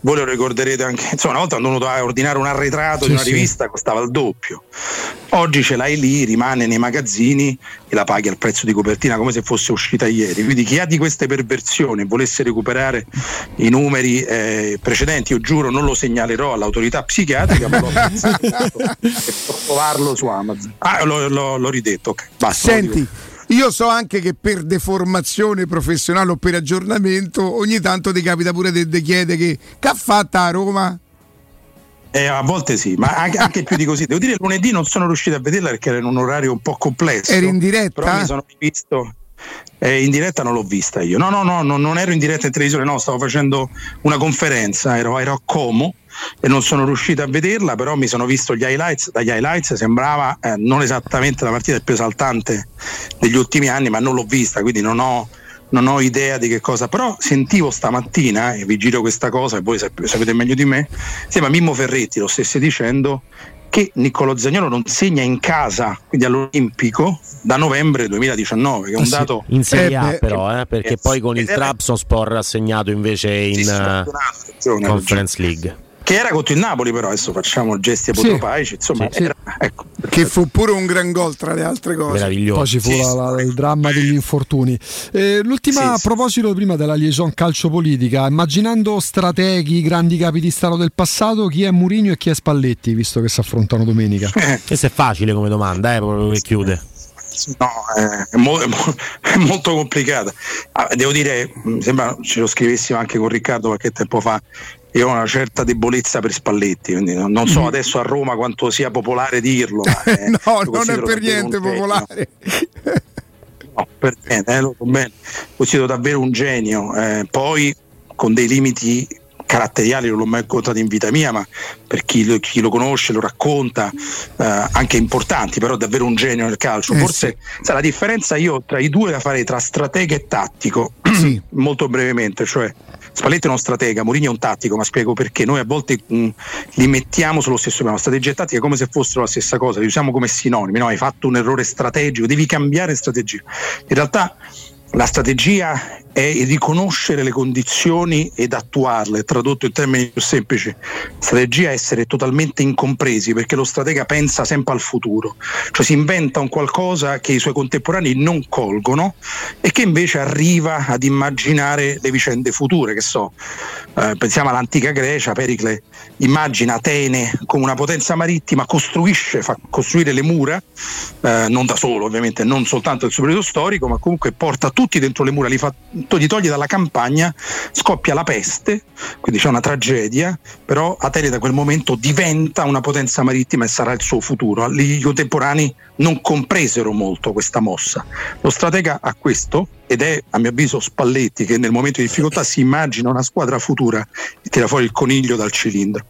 voi lo ricorderete anche, insomma, una volta quando uno doveva ordinare un arretrato Sì, di una sì. rivista costava il doppio. Oggi ce l'hai lì, rimane nei magazzini e la paghi al prezzo di copertina come se fosse uscita ieri. Quindi chi ha di queste perversioni e volesse recuperare i numeri eh, precedenti, io giuro non lo segnalerò all'autorità psichiatrica, ma l'ho pensato [LAUGHS] e può trovarlo su Amazon. Ah, l'ho, l'ho- l'ho ridetto, ok. Basta. Senti, io so anche che per deformazione professionale o per aggiornamento ogni tanto ti capita pure di chiede che che ha fatta a Roma? Eh, a volte sì, ma anche, anche più di così. Devo dire, lunedì non sono riuscito a vederla perché era in un orario un po' complesso. Eri in diretta? Però mi sono rivisto. Eh, in diretta non l'ho vista io. No, no, no, no, non ero in diretta in televisione, no, stavo facendo una conferenza, ero, ero a Como e non sono riuscito a vederla, però mi sono visto gli highlights. Dagli highlights sembrava eh, non esattamente la partita più esaltante degli ultimi anni, ma non l'ho vista, quindi non ho, non ho idea di che cosa. Però sentivo stamattina, e vi giro questa cosa, e voi sap- sapete meglio di me, sembra Mimmo Ferretti lo stesse dicendo che Niccolò Zagnolo non segna in casa, quindi all'Olimpico, da novembre 2019, che è un Eh sì, dato in Serie A Eh, però, eh, perché eh, poi con il Trabzonspor ha segnato invece in sì, eh, ragione. Conference League. Che era contro il Napoli, però adesso facciamo gesti apotropaici, insomma, Sì, sì. era- ecco. Che fu pure un gran gol tra le altre cose. Meraviglioso. Poi ci fu la- la- il dramma degli infortuni. Eh, l'ultima Sì, a sì. proposito prima della liaison calciopolitica, immaginando strateghi, grandi capi di Stato del passato, chi è Murigno e chi è Spalletti, visto che si affrontano domenica? Questa è facile come domanda, eh, proprio che chiude. No, eh, è, mo- è mo- è molto complicata. Ah, devo dire, mh, sembra ce lo scrivessimo anche con Riccardo qualche tempo fa. Io ho una certa debolezza per Spalletti, quindi non non so adesso a Roma quanto sia popolare dirlo. Eh, [LAUGHS] no, non è per niente popolare. No, per niente, eh, lo so bene. Considero davvero un genio. eh, poi con dei limiti caratteriali non l'ho mai incontrato in vita mia, ma per chi lo, chi lo conosce, lo racconta, eh, anche importanti, però davvero un genio nel calcio. Eh, Forse sai, la differenza io tra i due la farei tra stratega e tattico, [CLEARS THROAT] molto brevemente, cioè Spalletti è uno stratega, Mourinho è un tattico, ma spiego perché noi a volte mh, li mettiamo sullo stesso piano, strategia e tattica come se fossero la stessa cosa, li usiamo come sinonimi, no? hai fatto un errore strategico, devi cambiare strategia. In realtà la strategia è riconoscere le condizioni ed attuarle, tradotto in termini più semplici. Strategia è essere totalmente incompresi perché lo stratega pensa sempre al futuro, cioè si inventa un qualcosa che i suoi contemporanei non colgono e che invece arriva ad immaginare le vicende future, che so, eh, pensiamo all'antica Grecia, Pericle immagina Atene come una potenza marittima, costruisce, fa costruire le mura, eh, non da solo ovviamente, non soltanto il suo periodo storico, ma comunque porta tutti dentro le mura, li, fa, li toglie dalla campagna, scoppia la peste, quindi c'è una tragedia, però Atene da quel momento diventa una potenza marittima e sarà il suo futuro. I contemporanei non compresero molto questa mossa. Lo stratega ha questo ed è a mio avviso Spalletti che nel momento di difficoltà si immagina una squadra futura e tira fuori il coniglio dal cilindro.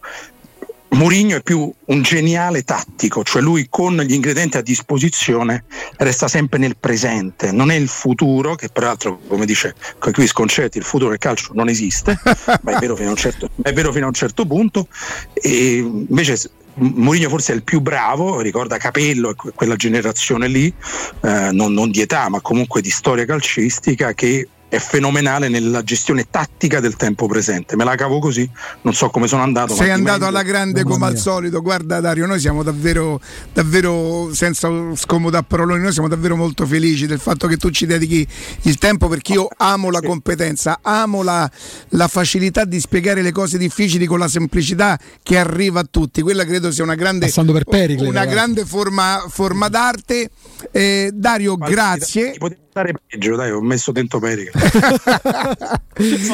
Mourinho è più un geniale tattico, cioè lui con gli ingredienti a disposizione resta sempre nel presente, non è il futuro, che peraltro, come dice con qui Sconcerti, il futuro del calcio non esiste, [LAUGHS] ma è vero fino a un certo, è vero fino a un certo punto, e invece Mourinho forse è il più bravo, ricorda Capello e que- quella generazione lì, eh, non, non di età, ma comunque di storia calcistica, che è fenomenale nella gestione tattica del tempo presente. Me la cavo così, non so come sono andato. Sei andato alla grande come al solito. Guarda Dario, noi siamo davvero, davvero senza scomodare paroloni, noi siamo davvero molto felici del fatto che tu ci dedichi il tempo perché io amo la competenza, amo la, la facilità di spiegare le cose difficili con la semplicità che arriva a tutti. Quella credo sia una grande, Pericle, una grande forma, forma d'arte. Eh, Dario, grazie. Stare peggio, dai, ho messo dentro Perica. [LAUGHS]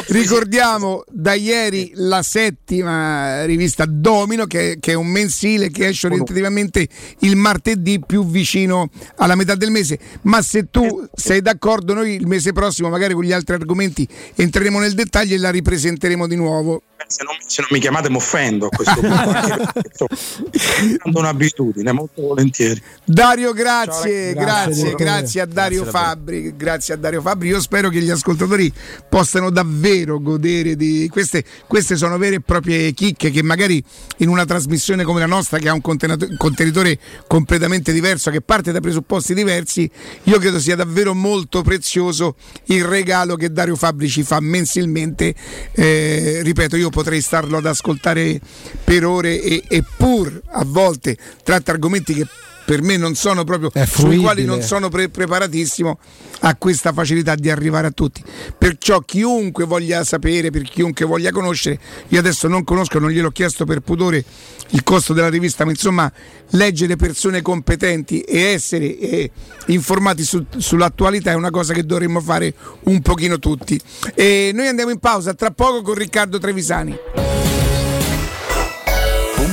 Ricordiamo da ieri la settima rivista Domino, che, che è un mensile che esce orientativamente il martedì più vicino alla metà del mese. Ma se tu sei d'accordo, noi il mese prossimo, magari con gli altri argomenti, entreremo nel dettaglio e la ripresenteremo di nuovo. Se non, se non mi chiamate mi offendo a questo punto, è un'abitudine, molto volentieri. Dario, grazie, Ciao, grazie, Grazie, grazie, a Dario Grazie davvero. Fabri, grazie a Dario Fabri. Io spero che gli ascoltatori possano davvero godere di queste, queste sono vere e proprie chicche che magari in una trasmissione come la nostra che ha un contenitore completamente diverso, che parte da presupposti diversi, io credo sia davvero molto prezioso il regalo che Dario Fabri ci fa mensilmente. Eh, ripeto, io potrei starlo ad ascoltare per ore e, e pur a volte tratta argomenti che per me non sono proprio sui quali non sono pre- preparatissimo ha questa facilità di arrivare a tutti. Perciò chiunque voglia sapere per chiunque voglia conoscere io adesso non conosco non gliel'ho chiesto per pudore il costo della rivista ma insomma leggere persone competenti e essere eh, informati su- sull'attualità è una cosa che dovremmo fare un pochino tutti. E noi andiamo in pausa tra poco con Riccardo Trevisani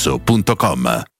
showroomdelmaterasso.com.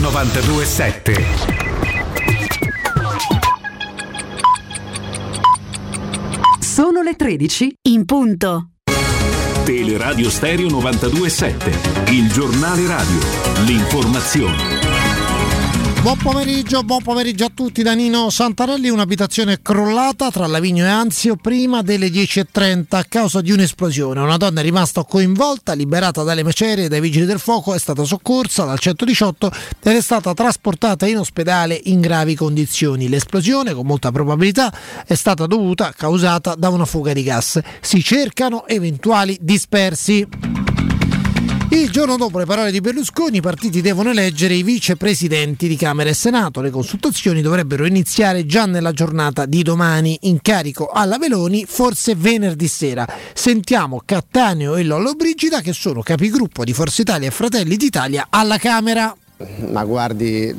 927. Sono le 13 in punto. Teleradio Stereo 927, il giornale radio, l'informazione. Buon pomeriggio, buon pomeriggio a tutti da Nino Santarelli. Un'abitazione crollata tra Lavigno e Anzio prima delle 10.30 a causa di un'esplosione. Una donna è rimasta coinvolta, liberata dalle macerie dai vigili del fuoco, è stata soccorsa dal 118 ed è stata trasportata in ospedale in gravi condizioni. L'esplosione, con molta probabilità, è stata dovuta, causata da una fuga di gas. Si cercano eventuali dispersi. Il giorno dopo le parole di Berlusconi, i partiti devono eleggere i vicepresidenti di Camera e Senato. Le consultazioni dovrebbero iniziare già nella giornata di domani. Incarico alla Veloni, forse venerdì sera. Sentiamo Cattaneo e Lollo Brigida, che sono capigruppo di Forza Italia e Fratelli d'Italia alla Camera. Ma guardi,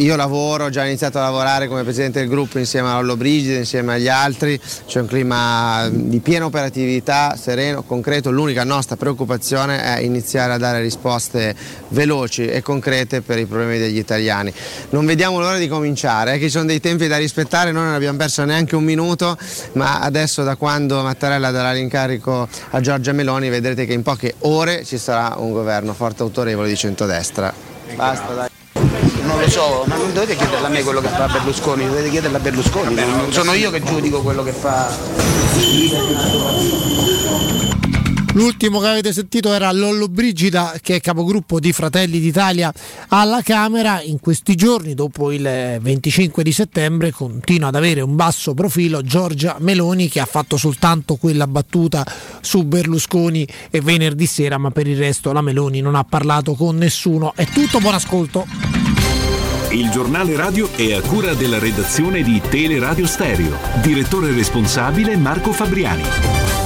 io lavoro, ho già iniziato a lavorare come presidente del gruppo insieme a Lollo Brigide, insieme agli altri, c'è un clima di piena operatività, sereno, concreto, l'unica nostra preoccupazione è iniziare a dare risposte veloci e concrete per i problemi degli italiani. Non vediamo l'ora di cominciare, che ci sono dei tempi da rispettare, noi non abbiamo perso neanche un minuto, ma adesso da quando Mattarella darà l'incarico a Giorgia Meloni vedrete che in poche ore ci sarà un governo forte e autorevole di centrodestra. Basta, dai. Non lo so, ma non dovete chiederla a me quello che fa Berlusconi, dovete chiederla a Berlusconi, non sono io che giudico quello che fa. L'ultimo che avete sentito era Lollo Brigida, che è capogruppo di Fratelli d'Italia alla Camera. In questi giorni, dopo il 25 di settembre, continua ad avere un basso profilo Giorgia Meloni, che ha fatto soltanto quella battuta su Berlusconi e venerdì sera, ma per il resto la Meloni non ha parlato con nessuno. È tutto, buon ascolto. Il giornale radio è a cura della redazione di Teleradio Stereo. Direttore responsabile Marco Fabriani.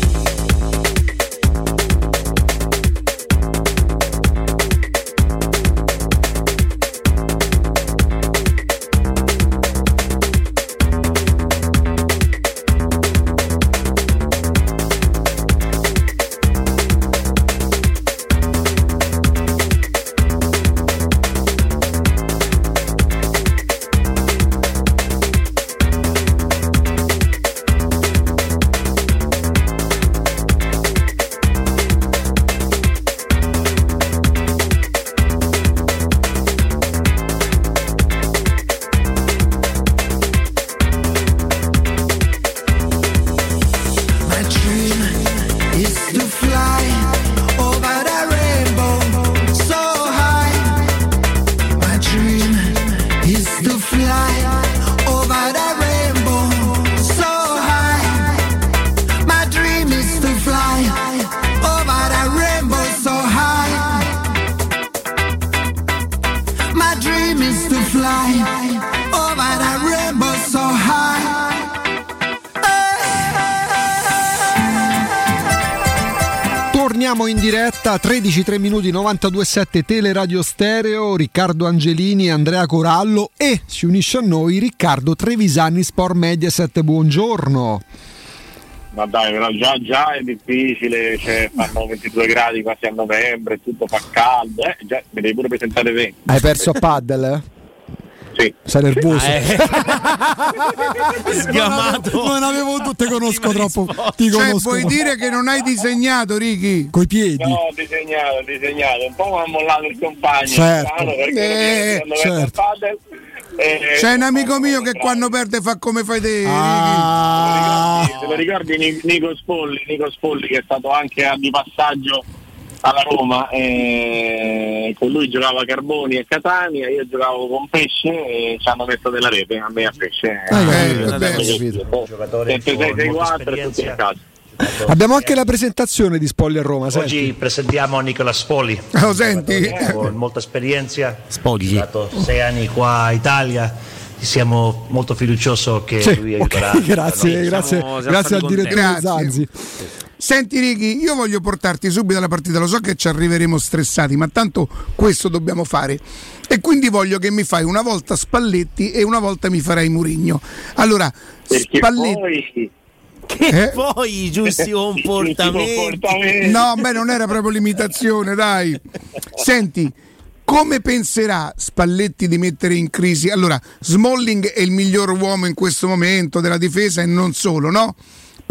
16, 3 minuti 92,7 Teleradio Stereo, Riccardo Angelini, Andrea Corallo e si unisce a noi Riccardo Trevisani, Sport Mediaset. Buongiorno. Ma dai, però già, già è difficile, cioè, fanno 22 gradi quasi a novembre, tutto fa caldo, eh, già, mi devi pure presentare 20. Hai perso a paddle? Eh? Sì. Sei nervoso? Ah, eh. [LAUGHS] Sgamato. Non avevo tu, te conosco troppo. Ti Cioè, conosco. vuoi dire che non hai disegnato, Ricky? Coi piedi. No, ho disegnato, ho disegnato, un po' mi ha mollato il compagno, Certo. Eh, certo. eh, C'è un amico mio che quando perde fa come fai te. Ah. Te lo ricordi Ni- Nico Spolli, Nico Spolli che è stato anche a- di passaggio alla Roma, eh, con lui giocava Carboni e Catania, io giocavo con Pesce e ci hanno messo della rete, a me a Pesce. eh, Eh, eh, capito. Sempre 6-6-4 e tutti a casa. Abbiamo anche la presentazione di Spogli a Roma. Oggi senti. presentiamo Nicola Spoli. Lo senti? Con molta esperienza. Spogli. Ha stato sei anni qua a Italia. Siamo molto fiduciosi che Sì, lui aiuterà. [LAUGHS] grazie, noi. grazie, Siamo- siamo grazie al direttore. Zanzi. Senti Ricky, io voglio portarti subito alla partita, lo so che ci arriveremo stressati, ma tanto questo dobbiamo fare. E quindi voglio che mi fai una volta Spalletti e una volta mi farai Murigno. Allora, Perché Spalletti... poi Che Eh? poi i giusti [LAUGHS] comportamenti. No, beh, non era proprio l'imitazione, dai. Senti, come penserà Spalletti di mettere in crisi? Allora, Smalling è il miglior uomo in questo momento della difesa e non solo, no?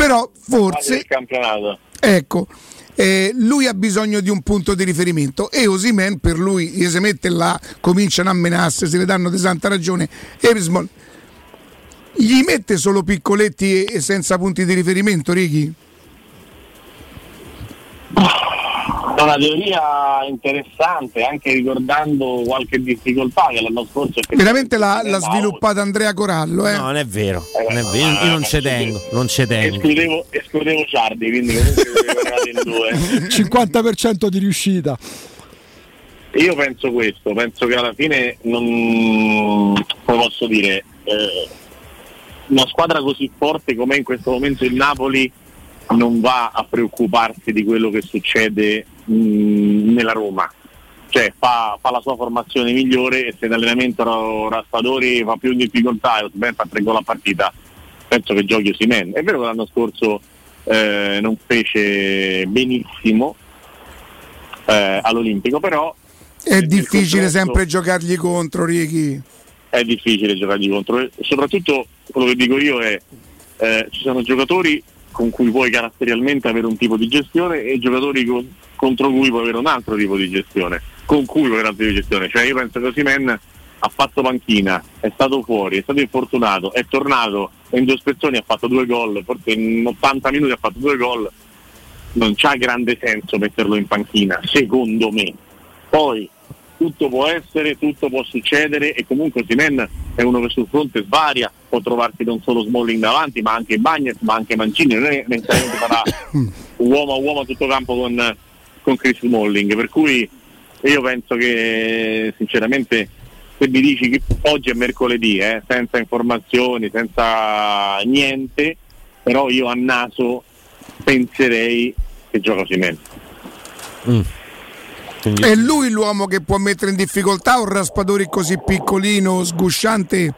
Però forse, il campionato. ecco, eh, lui ha bisogno di un punto di riferimento e Osimen per lui gli si mette là, cominciano a menarsi, se le danno di santa ragione e Small- gli mette solo piccoletti e, e senza punti di riferimento, Righi? È una teoria interessante, anche ricordando qualche difficoltà che l'anno scorso Veramente l'ha, l'ha sviluppata Andrea Corallo, eh? No, non è vero. Non è vero. Io, non ci tengo. Non ci tengo. escludevo, escludevo Ciardi, quindi comunque siamo arrivati in due. [LAUGHS] 50% di riuscita. Io penso questo, penso che alla fine non come posso dire, eh, una squadra così forte come in questo momento il Napoli non va a preoccuparsi di quello che succede mh, nella Roma. Cioè fa, fa la sua formazione migliore e se l'allenamento Ra- Raspadori fa più difficoltà e Osimhen fa tre gol a partita, penso che giochi Osimhen. È vero che l'anno scorso eh, non fece benissimo eh, all'Olimpico, però È difficile complesso- sempre giocargli contro, Ricky. è difficile giocargli contro. Soprattutto quello che dico io è eh, ci sono giocatori con cui puoi caratterialmente avere un tipo di gestione e giocatori con- contro cui puoi avere un altro tipo di gestione, con cui puoi avere un altro tipo di gestione. Cioè io penso che Osimen ha fatto panchina, è stato fuori, è stato infortunato, è tornato e in due spezzoni ha fatto due gol, forse in 80 minuti ha fatto due gol, non c'ha grande senso metterlo in panchina, secondo me. Poi tutto può essere, tutto può succedere e comunque Simen è uno che sul fronte svaria, può trovarsi non solo Smalling davanti, ma anche Bagnets, ma anche Mancini, non è necessariamente farà [COUGHS] uomo a uomo a tutto campo con, con Chris Smalling, per cui io penso che sinceramente se mi dici che oggi è mercoledì, eh, senza informazioni, senza niente, però io a naso penserei che gioca Simen. È lui l'uomo che può mettere in difficoltà un Raspadori così piccolino, sgusciante?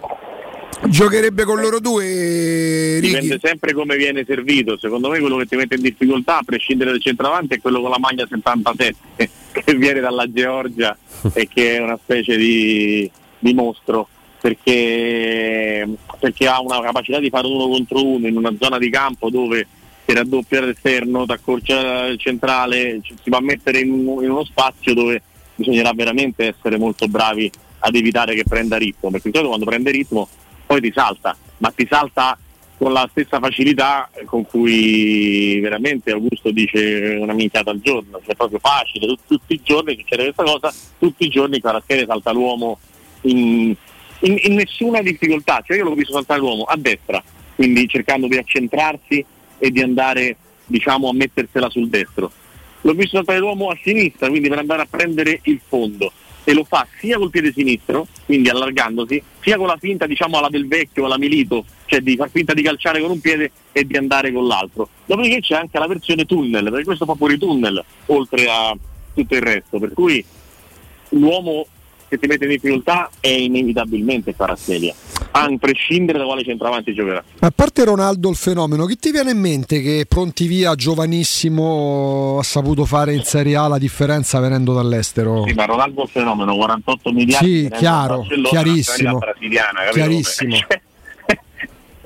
Giocherebbe con loro due, Ricky. Dipende sempre come viene servito. Secondo me quello che ti mette in difficoltà, a prescindere dal centravanti, è quello con la maglia 77 [LAUGHS] che viene dalla Georgia [LAUGHS] e che è una specie di, di mostro perché, perché ha una capacità di fare uno contro uno in una zona di campo dove ti raddoppia l'esterno, ti accorcia il centrale, si va a mettere in, in uno spazio dove bisognerà veramente essere molto bravi ad evitare che prenda ritmo, perché di solito quando prende ritmo poi ti salta, ma ti salta con la stessa facilità con cui veramente Augusto dice una minchiata al giorno, cioè proprio facile, tut- tutti i giorni succede questa cosa, tutti i giorni Carattere salta l'uomo in, in- in nessuna difficoltà, cioè io l'ho visto saltare l'uomo a destra, quindi cercando di accentrarsi e di andare diciamo a mettersela sul destro. L'ho visto saltare l'uomo a sinistra, quindi per andare a prendere il fondo e lo fa sia col piede sinistro, quindi allargandosi, sia con la finta diciamo alla del vecchio, alla Milito, cioè di far finta di calciare con un piede e di andare con l'altro. Dopodiché c'è anche la versione tunnel, perché questo fa fuori tunnel, oltre a tutto il resto, per cui l'uomo che ti mette in difficoltà è inevitabilmente Kvaratskhelia, a prescindere da quale centravanti giocherà. A parte Ronaldo il fenomeno, che ti viene in mente che pronti via giovanissimo ha saputo fare in Serie A la differenza venendo dall'estero? Sì, ma Ronaldo un fenomeno, 48 miliardi. Sì, chiaro, chiarissimo. Chiarissimo. [LAUGHS]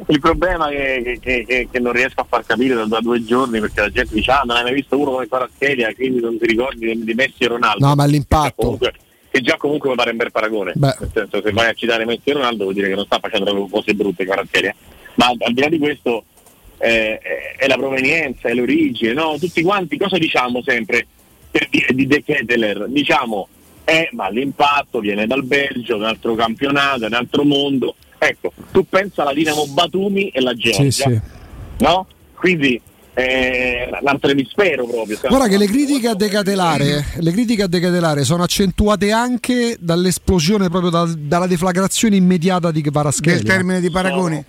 Il problema è che, che- che- che non riesco a far capire da, da due giorni perché la gente dice ah non hai mai visto uno come Kvaratskhelia quindi non ti ricordi di, di Messi e Ronaldo No, ma l'impatto. comunque, che già comunque mi pare un bel paragone Beh. nel senso se vai a citare Messi e Ronaldo vuol dire che non sta facendo cose brutte Kvaratskhelia ma al di là di questo eh, è la provenienza, è l'origine no? tutti quanti cosa diciamo sempre per dire di De Ketteler diciamo eh ma l'impatto viene dal Belgio, da un altro campionato, da un altro mondo ecco, tu pensa alla Dinamo Batumi e la Georgia Sì, sì. no? Quindi eh, l'altro emisfero proprio. Guarda che le critiche a Decatelare, le critiche a Decatelare sono accentuate anche dall'esplosione proprio da- dalla deflagrazione immediata di Kvaratskhelia. Del termine di paragoni.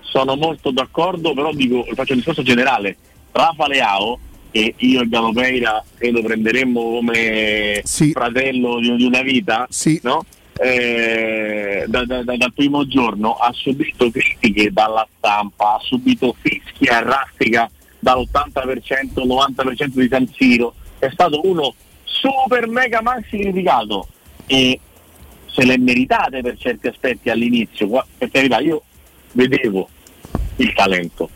Sono molto d'accordo, però dico, faccio un discorso generale. Rafa Leao, che io e Galopeira credo prenderemmo come fratello di, di una vita, no? Eh, da- da- da- dal primo giorno ha subito critiche dalla stampa, ha subito fischi a raffica dall'80%, 90% di San Siro, è stato uno super mega maxi criticato e se le meritate per certi aspetti all'inizio, per carità io vedevo il talento,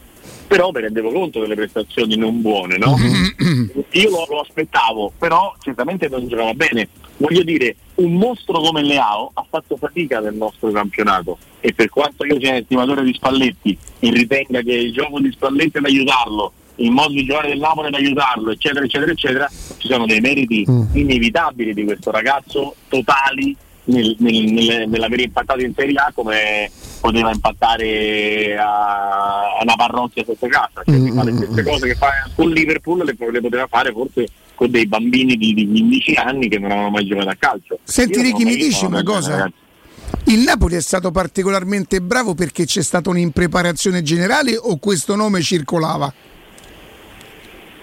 però mi rendevo conto delle prestazioni non buone, no? Io lo, lo aspettavo, però certamente non giocava bene. Voglio dire, un mostro come Leao ha fatto fatica nel nostro campionato e per quanto io sia estimatore di Spalletti e ritenga che il gioco di Spalletti è da aiutarlo, il modo di giocare del Napoli è da aiutarlo, eccetera, eccetera, eccetera, ci sono dei meriti inevitabili di questo ragazzo, totali, nel, nel, nel- nell'aver impattato in Serie A come poteva impattare a, a una parrocchia sotto casa, cioè fa le stesse cose che fa con Liverpool le, le poteva fare forse con dei bambini di, di 15 anni che non avevano mai giocato a calcio. Senti Ricky, mi dici una cosa? ragazzi. Il Napoli è stato particolarmente bravo perché c'è stata un'impreparazione generale o questo nome circolava?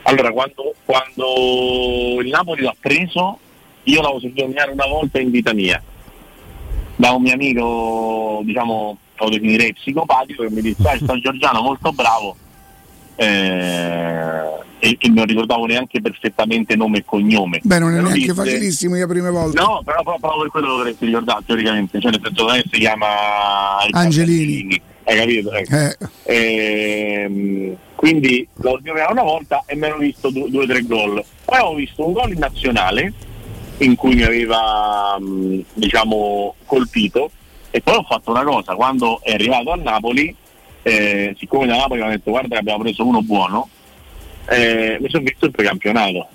Allora, quando, quando il Napoli l'ha preso, io l'avevo sentito nominare una volta in vita mia, da un mio amico, diciamo, lo definirei psicopatico, che mi disse, sai, sta Giorgiano molto bravo, eh, e, e non ricordavo neanche perfettamente nome e cognome. Beh, non è neanche disse- facilissimo io prime volte. No, però, però per quello lo dovresti ricordare teoricamente, cioè nel senso che si chiama Angelini. hai capito? Ecco. Eh, Ehm, quindi l'ho giocato una volta e mi ero visto du- due o tre gol. Poi ho visto un gol in nazionale in cui mi aveva mh, diciamo colpito e poi ho fatto una cosa, quando è arrivato a Napoli, eh, siccome da Napoli mi ha detto guarda che abbiamo preso uno buono, eh, mi sono visto il precampionato.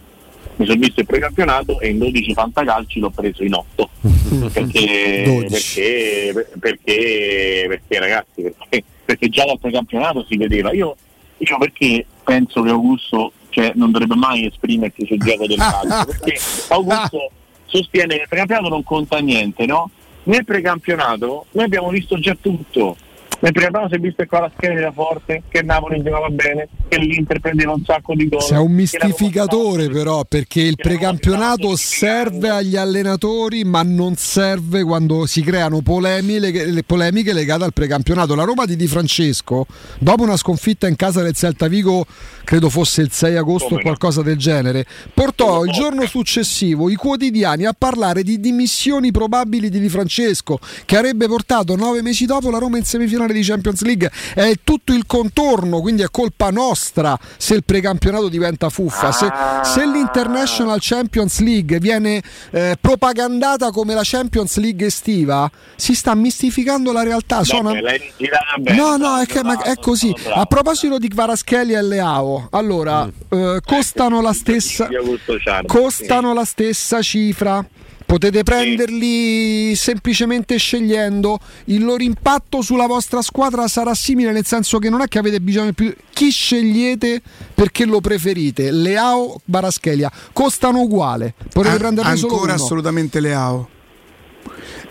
Mi sono visto il precampionato e in 12 fantacalci l'ho preso in 8 [LAUGHS] perché, 12. perché, perché, perché, ragazzi perché, perché già dal precampionato si vedeva io, io perché penso che Augusto cioè, non dovrebbe mai esprimersi sul gioco del calcio [LAUGHS] perché Augusto sostiene che il precampionato non conta niente no? nel precampionato noi abbiamo visto già tutto nel precampionato si è visto che qua la scheda era forte che Napoli giocava bene che l'Inter prendeva un sacco di gol. Sei un mistificatore però perché il precampionato serve agli allenatori ma non serve quando si creano polemiche, le polemiche legate al precampionato. La Roma di Di Francesco, dopo una sconfitta in casa del Celta Vigo, credo fosse il 6 agosto o qualcosa del genere, portò il giorno successivo i quotidiani a parlare di dimissioni probabili di Di Francesco che avrebbe portato nove mesi dopo la Roma in semifinale di Champions League. È tutto il contorno, quindi è colpa nostra se il precampionato diventa fuffa. Se, se l'International Champions League viene eh, propagandata come la Champions League estiva, si sta mistificando la realtà. Sono- rigirata bene, No, no, è, che, ma bravo, è così. bravo. A proposito di Kvaraschelli e Leao, allora eh, costano la stessa Augusto Ciardi, costano la stessa cifra. Potete prenderli semplicemente scegliendo. Il loro impatto sulla vostra squadra sarà simile, nel senso che non è che avete bisogno più. Chi scegliete perché lo preferite? Leao, Baraschelia costano uguale. Potete a- prenderne solo ancora uno. assolutamente Leao.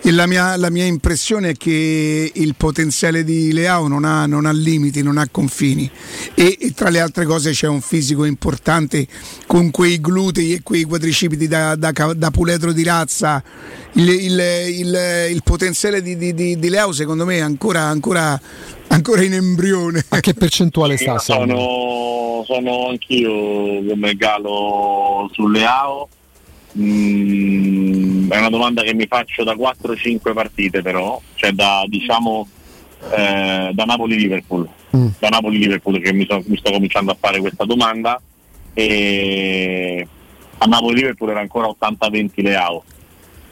E la mia, la mia impressione è che il potenziale di Leao non ha, non ha limiti, non ha confini e, e tra le altre cose c'è un fisico importante con quei glutei e quei quadricipiti da, da da puledro di razza. Il, il- il- il potenziale di, di- di- di Leao secondo me è ancora, ancora, ancora in embrione. A che percentuale Io sono, sono anch'io come Galo su Leao. Mm, è una domanda che mi faccio da 4-5 partite però, cioè da diciamo eh, da Napoli-Liverpool. Da Napoli-Liverpool che mi, so- mi sto cominciando a fare questa domanda e a Napoli-Liverpool era ancora 80-20 Leao.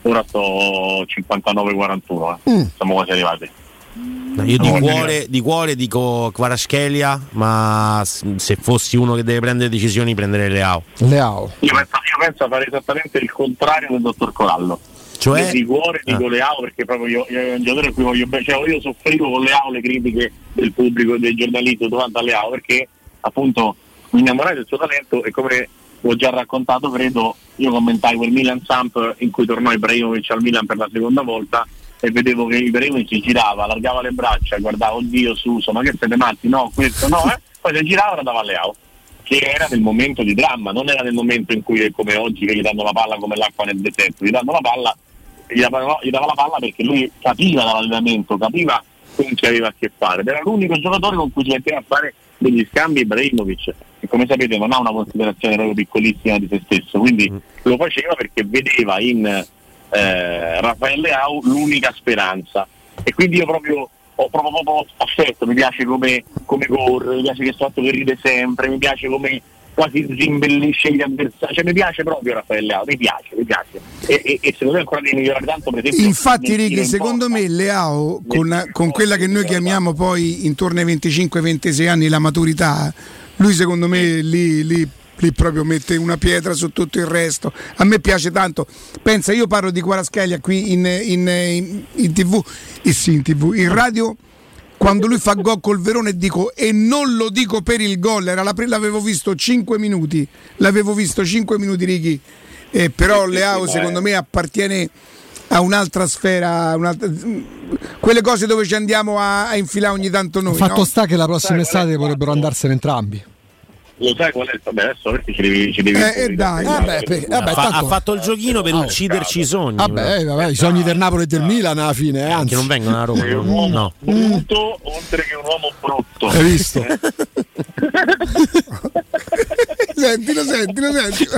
Ora sto 59-41, eh. siamo quasi arrivati. Io di No, cuore, di cuore dico Kvaratskhelia, ma se fossi uno che deve prendere decisioni prenderei Leao. Leao. Io penso, io penso a fare esattamente il contrario del dottor Corallo. Cioè? Io di cuore dico Ah. Leao perché proprio io, io è un giocatore a cui voglio bene, cioè io soffrivo con Leao le critiche del pubblico e dei giornalisti davanti a Leao perché appunto mi innamorai del suo talento e come ho già raccontato credo io commentai quel Milan Samp in cui tornò Ibrahimovic al Milan per la seconda volta e vedevo che Ibrahimovic si girava, allargava le braccia guardava oddio Suso ma che siete matti no questo no eh? poi si girava e andava a Leao che era nel momento di dramma, non era nel momento in cui è come oggi che gli danno la palla come l'acqua nel deserto, gli danno la palla, gli dava, gli dava la palla perché lui capiva l'allenamento, capiva con chi aveva a che fare, ed era l'unico giocatore con cui si metteva a fare degli scambi Ibrahimovic, che come sapete non ha una considerazione proprio piccolissima di se stesso, quindi lo faceva perché vedeva in eh, Raffaele Leao l'unica speranza. E quindi io proprio ho proprio, proprio affetto, mi piace come, come corre, mi piace che sotto che ride sempre, mi piace come quasi rimbellisce gli avversari, cioè mi piace proprio Raffaele Leao, mi piace, mi piace. E, e, e secondo me ancora devi migliorare tanto per esempio Infatti, Righi, secondo me Leao, con, con quella che noi chiamiamo poi intorno ai 25-26 anni la maturità, lui secondo me lì, lì- lì proprio mette una pietra su tutto il resto. A me piace tanto. Pensa, io parlo di Quaraschelia qui in, in- in- in tv, eh sì, in tv, in radio. Quando lui fa gol col Verone dico e non lo dico per il gol, era la pre- l'avevo visto 5 minuti, l'avevo visto 5 minuti Righi, Eh, però Leao secondo me appartiene a un'altra sfera, un'altra- quelle cose dove ci andiamo a, a infilare ogni tanto noi. Fatto no? sta che la prossima estate vorrebbero andarsene entrambi. Lo sai qual è? Vabbè, adesso perché ci devi, ci devi Eh, eh, dai. Vabbè, per- vabbè, Ha, fa- tanto- ha fatto il giochino per ucciderci i sogni. Vabbè, eh, vabbè, i sogni del Napoli e del Milan alla fine, eh, anzi. Che non vengono a Roma. no? No. brutto oltre che un uomo brutto. Hai visto? [LAUGHS] sentilo, sentilo, sentilo.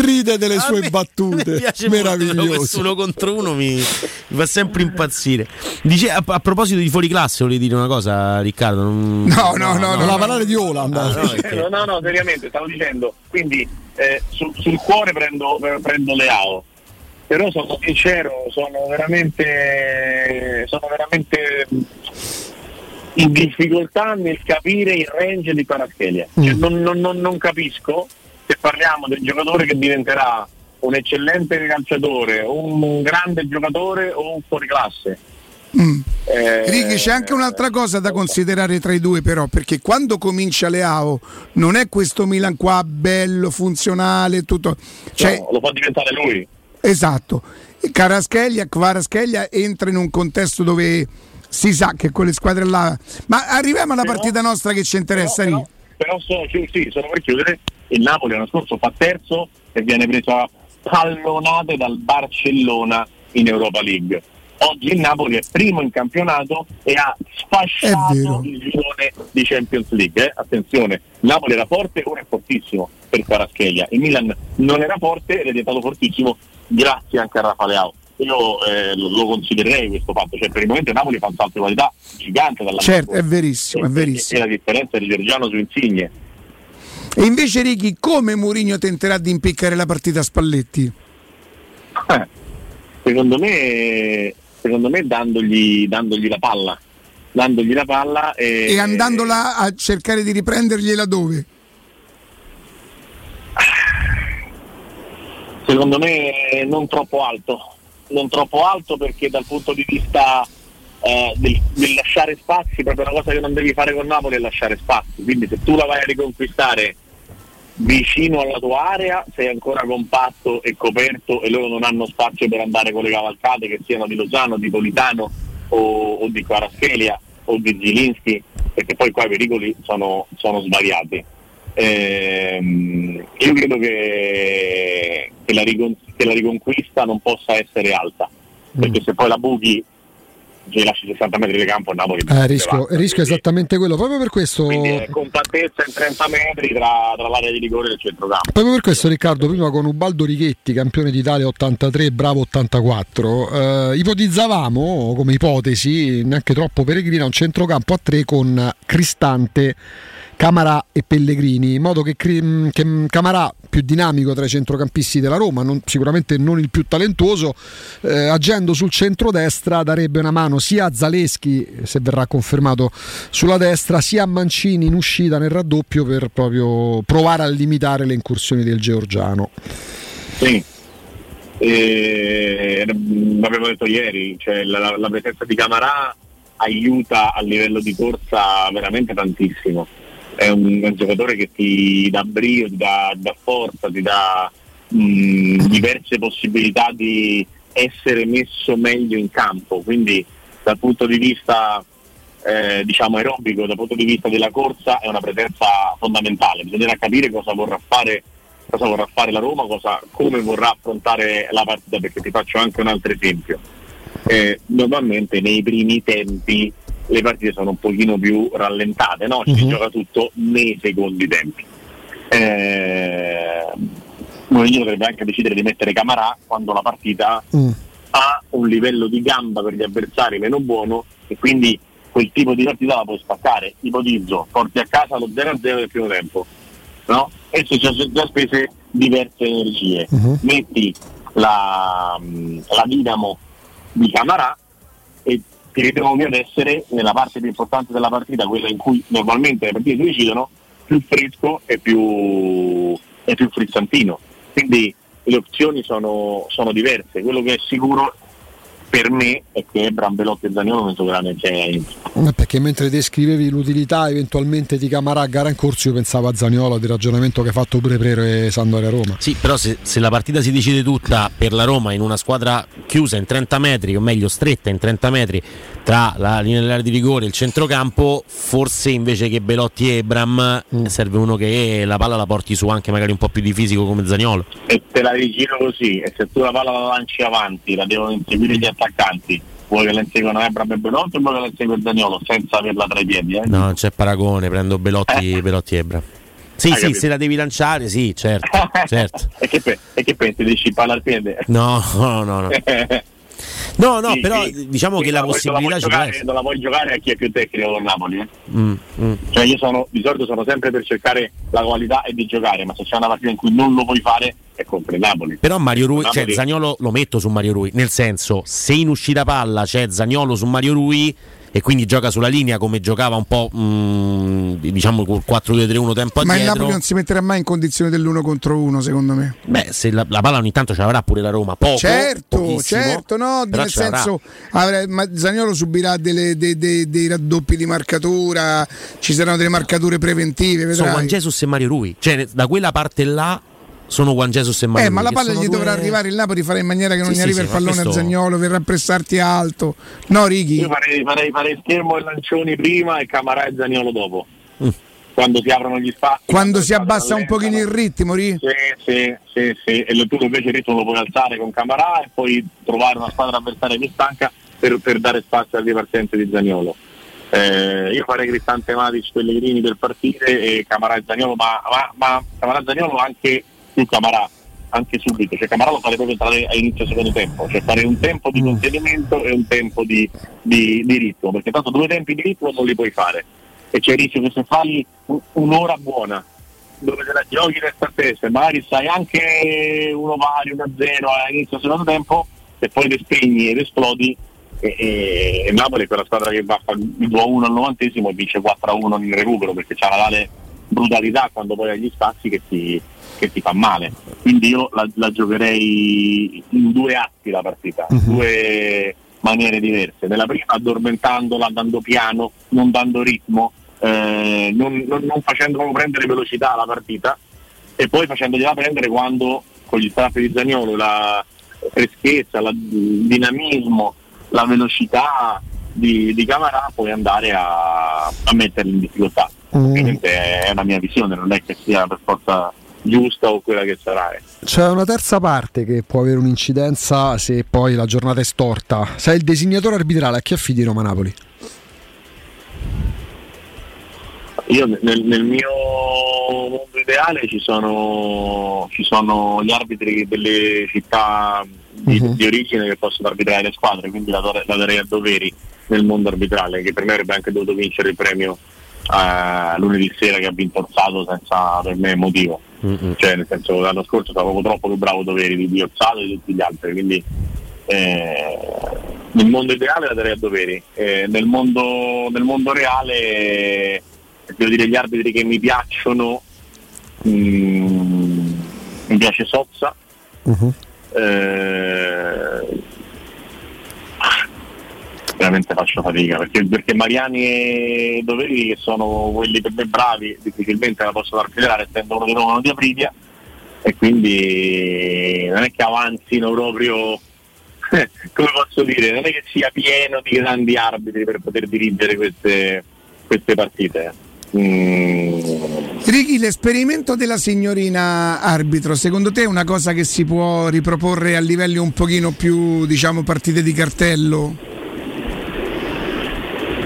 Ride delle A sue me- battute mi piace molto, meravigliose. questo uno contro uno mi, mi fa sempre impazzire. Dice, a, a proposito di fuori classe, volevi dire una cosa, Riccardo? Non- No, no, no, Voleva parlare di Holland. Ah, no, perché- No, no, no, seriamente, stavo dicendo, quindi eh, sul, sul cuore prendo, prendo Leao, però sono sincero, sono veramente, sono veramente in difficoltà nel capire il range di Paraschelia. Cioè, non, non- non- non capisco se parliamo del giocatore che diventerà un eccellente calciatore, un grande giocatore o un fuoriclasse. Eh, Righi, c'è anche un'altra cosa da considerare tra i due, però, perché quando comincia Leao non è questo Milan qua bello, funzionale, tutto. Cioè, no, lo può diventare lui. Esatto. Caraschelia, Kvaraschelia entra in un contesto dove si sa che quelle squadre là. Ma arriviamo alla Però- partita nostra che ci interessa, però, Righi. però so- sì, sono per chiudere. Il Napoli l'anno scorso fa terzo e viene preso a pallonate dal Barcellona in Europa League. Oggi il Napoli è primo in campionato e ha sfasciato il girone di Champions League. eh. Attenzione, Napoli era forte, ora è fortissimo per Paraschelia. Il Milan non era forte ed è diventato fortissimo grazie anche a Rafa Leao. Io eh, lo, lo considererei questo fatto, cioè per il momento Napoli fa un salto di qualità gigante dalla Certo, è verissimo, è e verissimo. la differenza di Giorgiano su Insigne. E invece, Righi, come Mourinho tenterà di impiccare la partita a Spalletti? Eh, secondo me, secondo me dandogli, dandogli la palla. Dandogli la palla e, E andandola a cercare di riprendergliela dove? secondo me non troppo alto. Non troppo alto perché dal punto di vista eh, del, del lasciare spazi, proprio una cosa che non devi fare con Napoli è lasciare spazi. Quindi se tu la vai a riconquistare vicino alla tua area sei ancora compatto e coperto e loro non hanno spazio per andare con le cavalcate che siano di Lozano, di Politano o, o di Kvaratskhelia o di Zilinski perché poi qua i pericoli sono, sono svariati. Ehm, io credo che, che la ricon- che la riconquista non possa essere alta perché se poi la buchi ci lasci 60 metri di campo Napoli Eh, rischio, il rischio è esattamente quello. Proprio per questo. eh, compattezza in 30 metri tra, tra l'area di rigore e il centrocampo Proprio per questo Riccardo, prima con Ubaldo Righetti, campione d'Italia 83, bravo 84, eh, ipotizzavamo come ipotesi, neanche troppo peregrina, un centrocampo a tre con Cristante, Camarà e Pellegrini, in modo che, che Camarà, più dinamico tra i centrocampisti della Roma, non- sicuramente non il più talentuoso, eh, agendo sul centrodestra darebbe una mano sia a Zaleschi, se verrà confermato sulla destra, sia a Mancini in uscita nel raddoppio per proprio provare a limitare le incursioni del Georgiano. Sì. E, mm, l'abbiamo detto ieri, cioè la- la presenza di Camarà aiuta a livello di corsa veramente tantissimo. È un, è un giocatore che ti dà brio, ti dà, dà forza, ti dà mh, diverse possibilità di essere messo meglio in campo. Quindi dal punto di vista eh, diciamo aerobico, dal punto di vista della corsa è una presenza fondamentale. Bisognerà capire cosa vorrà fare cosa vorrà fare la Roma, cosa- come vorrà affrontare la partita, perché ti faccio anche un altro esempio. Eh, normalmente nei primi tempi le partite sono un pochino più rallentate, no? si Mhm. gioca tutto nei secondi tempi. Eh, Mourinho dovrebbe anche decidere di mettere Camarà quando la partita ha un livello di gamba per gli avversari meno buono e quindi quel tipo di partita la puoi spaccare. Ipotizzo, porti a casa lo 0-0 del primo tempo, no? E ci sono già spese diverse energie. Metti la, la dinamo di Camarà e ti ritrovi ad essere nella parte più importante della partita, quella in cui normalmente le partite si decidono, più fresco e più, e più frizzantino. Quindi le opzioni sono, sono diverse. Quello che è sicuro per me è che Brambelotti e Zaniolo non insieme a Inter. Eh, Perché mentre descrivevi l'utilità eventualmente di Camarà a gara in corso, io pensavo a Zaniolo del ragionamento che ha fatto pure Prero e Sandoria Roma. Sì, però se, se la partita si decide tutta per la Roma in una squadra chiusa in 30 metri, o meglio stretta in 30 metri tra la linea dell'area di rigore e il centrocampo, forse invece che Belotti e Ebram Mm. serve uno che la palla la porti su anche magari un po' più di fisico come Zaniolo. e te la rigiro così e se tu la palla la lanci avanti la devono inseguire gli attaccanti vuoi che la inseguano Ebram e Belotti o vuoi che la insegua Daniolo senza averla tra i piedi eh? No, non c'è paragone, prendo Belotti, Belotti e Ebram. Sì, Hai sì, capito? se la devi lanciare, sì, certo, [LAUGHS] certo. e, che pe- e che pensi di scippare al piede? No, [LAUGHS] no, no. no. [LAUGHS] No, no, Sì, però sì. diciamo Sì, che la possibilità ci giocare, non la puoi giocare a chi è più tecnico con Napoli eh? Mm, mm. cioè io sono di solito sono sempre per cercare la qualità e di giocare ma se c'è una partita in cui non lo puoi fare è contro il Napoli Però Mario Rui, cioè Zagnolo lo metto su Mario Rui, nel senso, se in uscita palla c'è Zagnolo su Mario Rui e quindi gioca sulla linea come giocava un po' mm, diciamo col 4-2-3-1 tempo Ma il addietro. Napoli non si metterà mai in condizione dell'uno contro uno, secondo me. Beh, se la, la palla ogni tanto ce l'avrà pure la Roma, poco, certo, certo, no, nel senso avrà- ma Zaniolo subirà delle- dei, dei- dei raddoppi di marcatura, ci saranno delle marcature preventive, sono vedrai. Juan Jesus e Mario Rui, cioè da quella parte là sono Juan Jesus e Mario Eh, ma la palla gli due- dovrà arrivare il Napoli farà in maniera che non Sì, gli sì, arrivi sì, il pallone questo- a Zagnolo, verrà a pressarti alto. No, Righi. io farei, farei, farei schermo e lancioni prima e Camarà e Zaniolo dopo quando si aprono gli spazi Quando si abbassa un pochino il ritmo, Righi. Sì, sì, sì, sì, e lo- tu invece il ritmo lo puoi alzare con Camarà e poi trovare una squadra avversaria più stanca per, per dare spazio al ripartente di Zagnolo. Eh, io farei Cristante Matic, Pellegrini per partire e Camarà e Zagnolo, ma, ma, ma Camarà e Zagnolo anche più Camarà, anche subito, cioè Camarà lo farei proprio entrare a inizio secondo tempo, cioè fare un tempo di contenimento e un tempo di, di- di ritmo, perché tanto due tempi di ritmo non li puoi fare. E c'è il rischio che se fai un- un'ora buona dove te la giochi resta a te, se magari sai anche uno pari, 1-0 all'inizio del secondo tempo, se poi ti spegni ed esplodi, e, e- e Napoli è quella squadra che va a fare il 2-1 al novantesimo e vince 4-1 nel recupero perché c'ha la tale brutalità quando poi agli spazi che ti, che ti fa male. Quindi io la, la giocherei in due atti la partita, due maniere diverse. Nella prima addormentandola, andando piano, non dando ritmo, eh, non, non, non facendo proprio prendere velocità alla partita e poi facendogliela prendere quando con gli strappi di Zagnolo la freschezza, la- il dinamismo, la velocità di, di Camarà puoi andare a, a metterli in difficoltà. Ovviamente è una mia visione, non è che sia per forza giusta o quella che sarà. eh. C'è una terza parte che può avere un'incidenza se poi la giornata è storta. Sei il designatore arbitrale, a chi affidi Roma Napoli? Io nel, nel mio mondo ideale ci sono, ci sono gli arbitri delle città di, Mhm. di origine che possono arbitrare le squadre, quindi la, la darei a doveri nel mondo arbitrale, che per me avrebbe anche dovuto vincere il premio eh, lunedì sera che ha vinto Orsato senza per me motivo. Cioè nel senso l'anno scorso stavo proprio troppo più bravo doveri di, di Orsato e di tutti gli altri, quindi eh, nel mondo ideale la darei a doveri. Eh, nel, mondo, nel mondo reale eh, devo dire gli arbitri che mi piacciono mm, mi piace Sozza eh, veramente faccio fatica perché, perché Mariani e Doveri che sono quelli per me bravi difficilmente la possono arbitrare essendo uno di Roma uno di Aprilia. E quindi non è che avanzino proprio [LAUGHS] come posso dire non è che sia pieno di grandi arbitri per poter dirigere queste, queste partite. Mm, Righi, l'esperimento della signorina arbitro, secondo te è una cosa che si può riproporre a livelli un pochino più, diciamo, partite di cartello?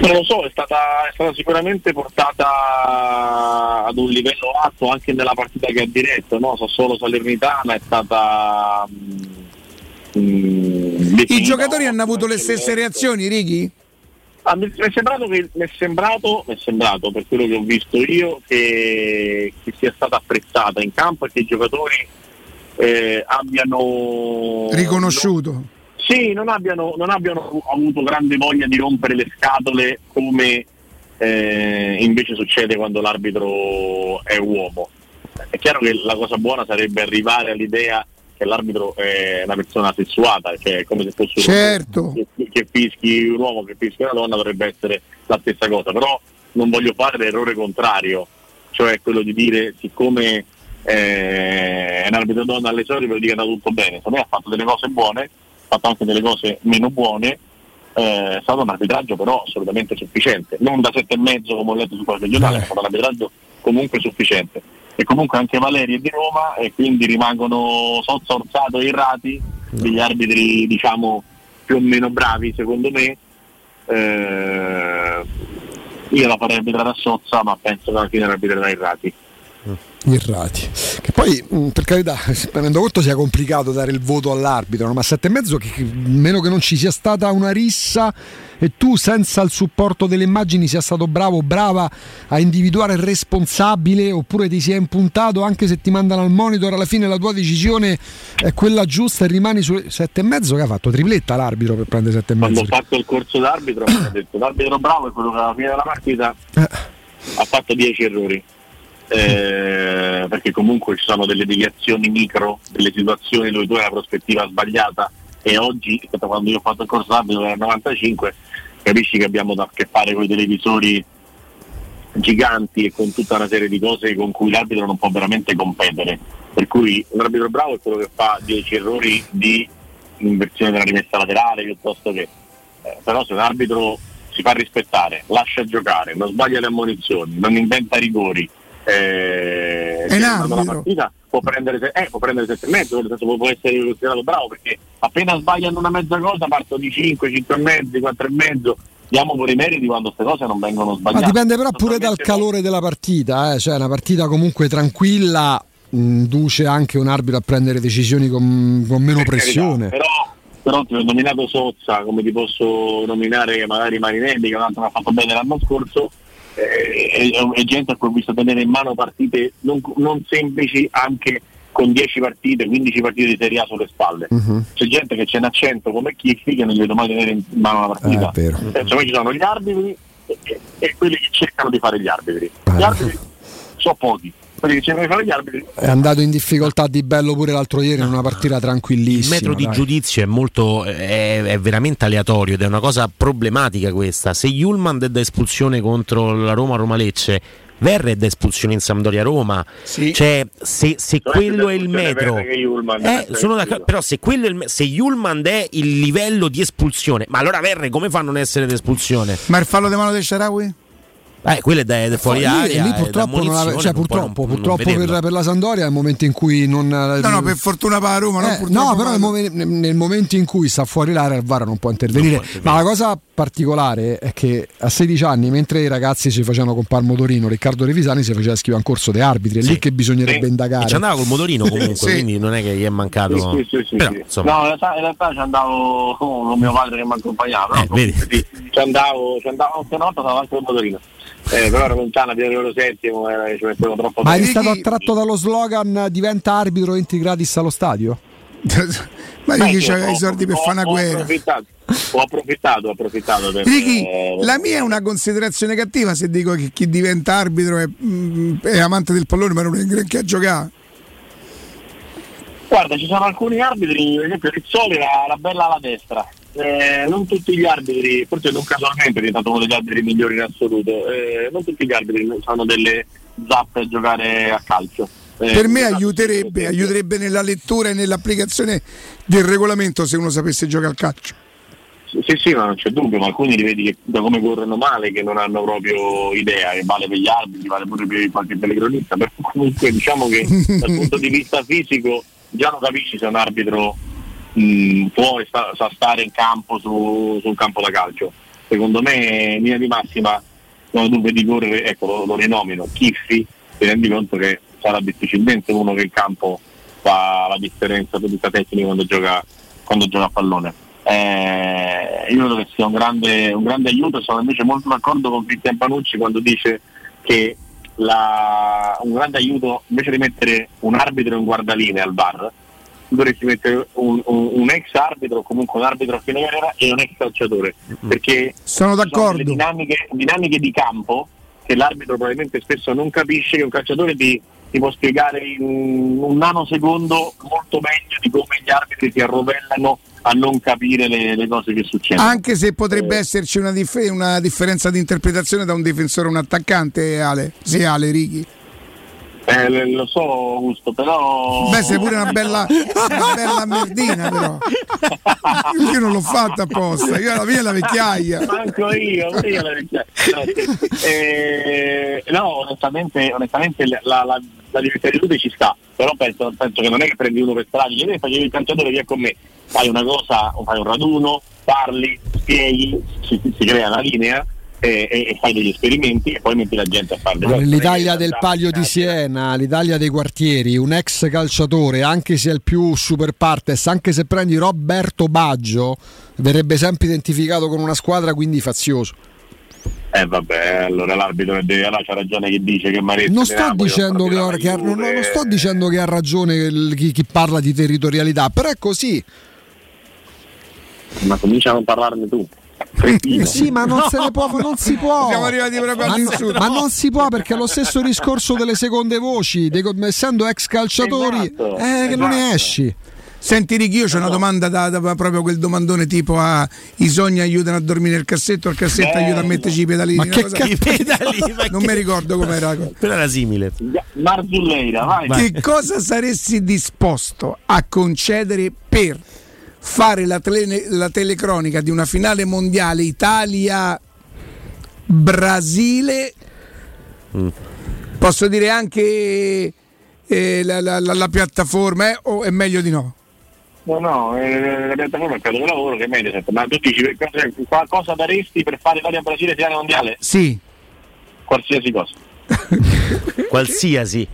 Non lo so, è stata, è stata sicuramente portata ad un livello alto anche nella partita che ha diretto, no? Sassuolo Salernitana è stata. mm, mm, I giocatori hanno avuto le stesse reazioni, Righi? Ah, mi, mi è sembrato che mi è sembrato, mi è sembrato per quello che ho visto io che, che sia stata apprezzata in campo e che i giocatori eh, abbiano Riconosciuto. Sì, non abbiano, non abbiano avuto grande voglia di rompere le scatole come eh, invece succede quando l'arbitro è uomo. È chiaro che la cosa buona sarebbe arrivare all'idea che l'arbitro è una persona sessuata, cioè come se fosse Certo. che, che fischi un uomo che fischi una donna dovrebbe essere la stessa cosa, però non voglio fare l'errore contrario, cioè quello di dire siccome eh, è un arbitro donna alle solite vuol dire che è andato tutto bene, secondo me ha fatto delle cose buone, fatto anche delle cose meno buone, eh, è stato un arbitraggio però assolutamente sufficiente, non da sette e mezzo come ho letto su qualche giornale, è stato un arbitraggio comunque sufficiente. E comunque anche Valeri è di Roma e quindi rimangono Sozza, Orsato e Irrati, degli arbitri diciamo più o meno bravi secondo me. Eh, io la farei arbitrare a Sozza ma penso che alla fine l'arbitrerà Irrati. Irrati. Che poi, mh, per carità, [LAUGHS] tenendo conto sia complicato dare il voto all'arbitro, no? ma sette e mezzo che meno che non ci sia stata una rissa e tu senza il supporto delle immagini sia stato bravo o brava a individuare il responsabile oppure ti sia impuntato anche se ti mandano al monitor alla fine la tua decisione è quella giusta e rimani su sette e mezzo che ha fatto tripletta l'arbitro per prendere sette e Quando mezzo ho fatto il corso d'arbitro [COUGHS] mi ha detto l'arbitro bravo è quello che alla fine della partita Eh. ha fatto 10 errori. Eh, perché comunque ci sono delle deviazioni micro, delle situazioni dove tu hai la prospettiva sbagliata e oggi, quando io ho fatto il corso d'arbitro il 95, capisci che abbiamo da che fare con i televisori giganti e con tutta una serie di cose con cui l'arbitro non può veramente competere. Per cui un arbitro bravo è quello che fa 10 errori di inversione della rimessa laterale piuttosto che. eh, però se un arbitro si fa rispettare, lascia giocare, non sbaglia le ammonizioni, non inventa rigori, eh, È alla arbitro. partita può prendere, se- eh, può prendere 7 e mezzo, nel senso può essere considerato bravo perché appena sbagliano una mezza cosa parto di 5, 5 e mezzo, 4 e mezzo, diamo pure i meriti quando queste cose non vengono Ma sbagliate. dipende però pure dal calore della partita, eh? cioè una partita comunque tranquilla mh, induce anche un arbitro a prendere decisioni con, con meno Per carità, pressione. Però, però ti ho nominato Sozza, come ti posso nominare magari Marinelli, che altro mi ha fatto bene l'anno scorso, eh, e gente a cui ho visto tenere in mano partite non, non semplici anche con 10 partite, 15 partite di Serie A sulle spalle. Mhm. C'è gente che ce n'ha 100 come Chiffi che non gli vedo mai tenere in mano una partita. Eh, è vero. Eh, insomma, ci sono gli arbitri e, e- e quelli che cercano di fare gli arbitri. Gli arbitri sono pochi, quelli che cercano di fare gli arbitri È andato in difficoltà di bello pure l'altro ieri in una partita Il tranquillissima. metro di dai. giudizio è molto è, è veramente aleatorio ed è una cosa problematica questa. Se Yulman è da espulsione contro la Roma Roma Lecce, Verre è da espulsione in Sampdoria Roma. Cioè, se, se quello è il metro, eh, però se quello è il se Yulman è il livello di espulsione, ma allora Verre come fa a non essere di espulsione? Ma il fallo di mano del Sharawi? Eh, quello è da, da fuori Lì- aria. lì da purtroppo, non ave- ammonizione, cioè, non purtroppo, non- non purtroppo vederlo. per, per la Sandoria è il momento in cui non. No, no, per fortuna per la Roma, non Eh, purtroppo no, però per- nel, momen- nel- momento in cui sta fuori l'area il VAR non può intervenire. Ma la cosa particolare è che a 16 anni, mentre i ragazzi si facevano con Palmo Torino, Riccardo Revisani si faceva scrivere un corso dei arbitri, è lì che bisognerebbe Sì. indagare. E ci andava col motorino comunque, Sì. quindi non è che gli è mancato. Sì, sì, sì, Però, sì. No, in realtà, in realtà ci andavo con mio padre che mi accompagnava. no? Eh, vedi. Sì, ci andavo, ci andavo anche notte, andavo anche con Motorino. Eh, però era lontana, via Oro Settimo, eh, ci mettevo troppo Ma eri stato attratto dallo slogan diventa arbitro entri gratis allo stadio? [LAUGHS] Ma sì, c'aveva i soldi per fare una ho guerra. approfittato, Ho approfittato, ho approfittato per, Ricky, eh, la mia è una considerazione cattiva se dico che chi diventa arbitro è, mm, è amante del pallone ma non è granché a giocare. Guarda, ci sono alcuni arbitri, per esempio Rizzoli ha la bella alla destra. Eh, non tutti gli arbitri, forse non casualmente è diventato uno degli arbitri migliori in assoluto, eh, non tutti gli arbitri hanno delle zappe a giocare a calcio. Eh, per me aiuterebbe, aiuterebbe nella lettura e nell'applicazione del regolamento se uno sapesse giocare al calcio. Sì, sì, ma non c'è dubbio, ma alcuni li vedi che da come corrono male, che non hanno proprio idea, che vale per gli arbitri, vale pure per qualche telecronista, però comunque diciamo che [LAUGHS] dal punto di vista fisico già non capisci se un arbitro mh, può e sta, sa stare in campo su, su un campo da calcio. Secondo me in linea di massima quando tu vedi correre, ecco lo, lo rinomino, Chiffi, ti rendi conto che sarà difficilmente uno che in campo fa la differenza di vista tecnica quando gioca, quando gioca a pallone. Eh, io credo che sia un grande, un grande aiuto e sono invece molto d'accordo con Cristian Panucci quando dice che la- un grande aiuto invece di mettere un arbitro in guardalinea al bar dovresti mettere un, un- un ex arbitro o comunque un arbitro a fine carriera e un ex calciatore perché Sono sono d'accordo. delle dinamiche, dinamiche di campo che l'arbitro probabilmente spesso non capisce che un calciatore ti, ti può spiegare in un nanosecondo molto meglio di come gli arbitri si arrovellano a non capire le, le cose che succedono. Anche se potrebbe esserci una, dif- una differenza di interpretazione da un difensore a un attaccante, Ale. Sì, Ale Righi. Eh, lo so, Augusto, però. Beh, sei pure una bella, una bella merdina, però. Io non l'ho fatta apposta, io alla mia la vecchiaia. Manco io, io la vecchiaia. Eh, no, onestamente, onestamente la, la, la, la libertà di tutti ci sta, però penso, penso che non è che prendi uno per strada, ieri facevi il calciatore via con me, fai una cosa, o fai un raduno, parli, spieghi, si, si crea una linea e, e- fai degli esperimenti e poi metti la gente a fare delle cose. L'Italia del Palio di Siena, l'Italia dei quartieri, un ex calciatore, anche se è il più super partes, anche se prendi Roberto Baggio, verrebbe sempre identificato con una squadra quindi fazioso. Eh vabbè, allora l'arbitro deve allora c'ha ragione che dice che Maresca Non sto, dicendo che, proprio che ha, non, non sto dicendo che ha ragione il- chi, chi parla di territorialità, però è così. Ma comincia a non parlarne tu. Sì, ma non se ne può, non si può. Siamo arrivati proprio ma, all'insulto. ma non si può perché è lo stesso discorso delle seconde voci, dei- essendo ex calciatori, Esatto, eh, che non ne esci. Senti Ricky, io c'ho una domanda da, da- proprio quel domandone tipo a i sogni aiutano a dormire nel cassetto, il cassetto Bello. aiuta a metterci i pedalini. Ma che cosa- cazzo- I pedalini, [LAUGHS] non che- mi ricordo com'era. Però era simile. Marzulleira, vai. Che cosa saresti disposto a concedere per fare la, tele- la telecronica di una finale mondiale Italia-Brasile? Posso dire anche eh, la, la- la- la piattaforma eh, o è meglio di no? No, no, eh, la piattaforma è quello di lavoro che è meglio, certo. ma tu dici cosa, qualcosa daresti per fare Italia-Brasile finale mondiale? Sì. Qualsiasi cosa. [LAUGHS] Qualsiasi.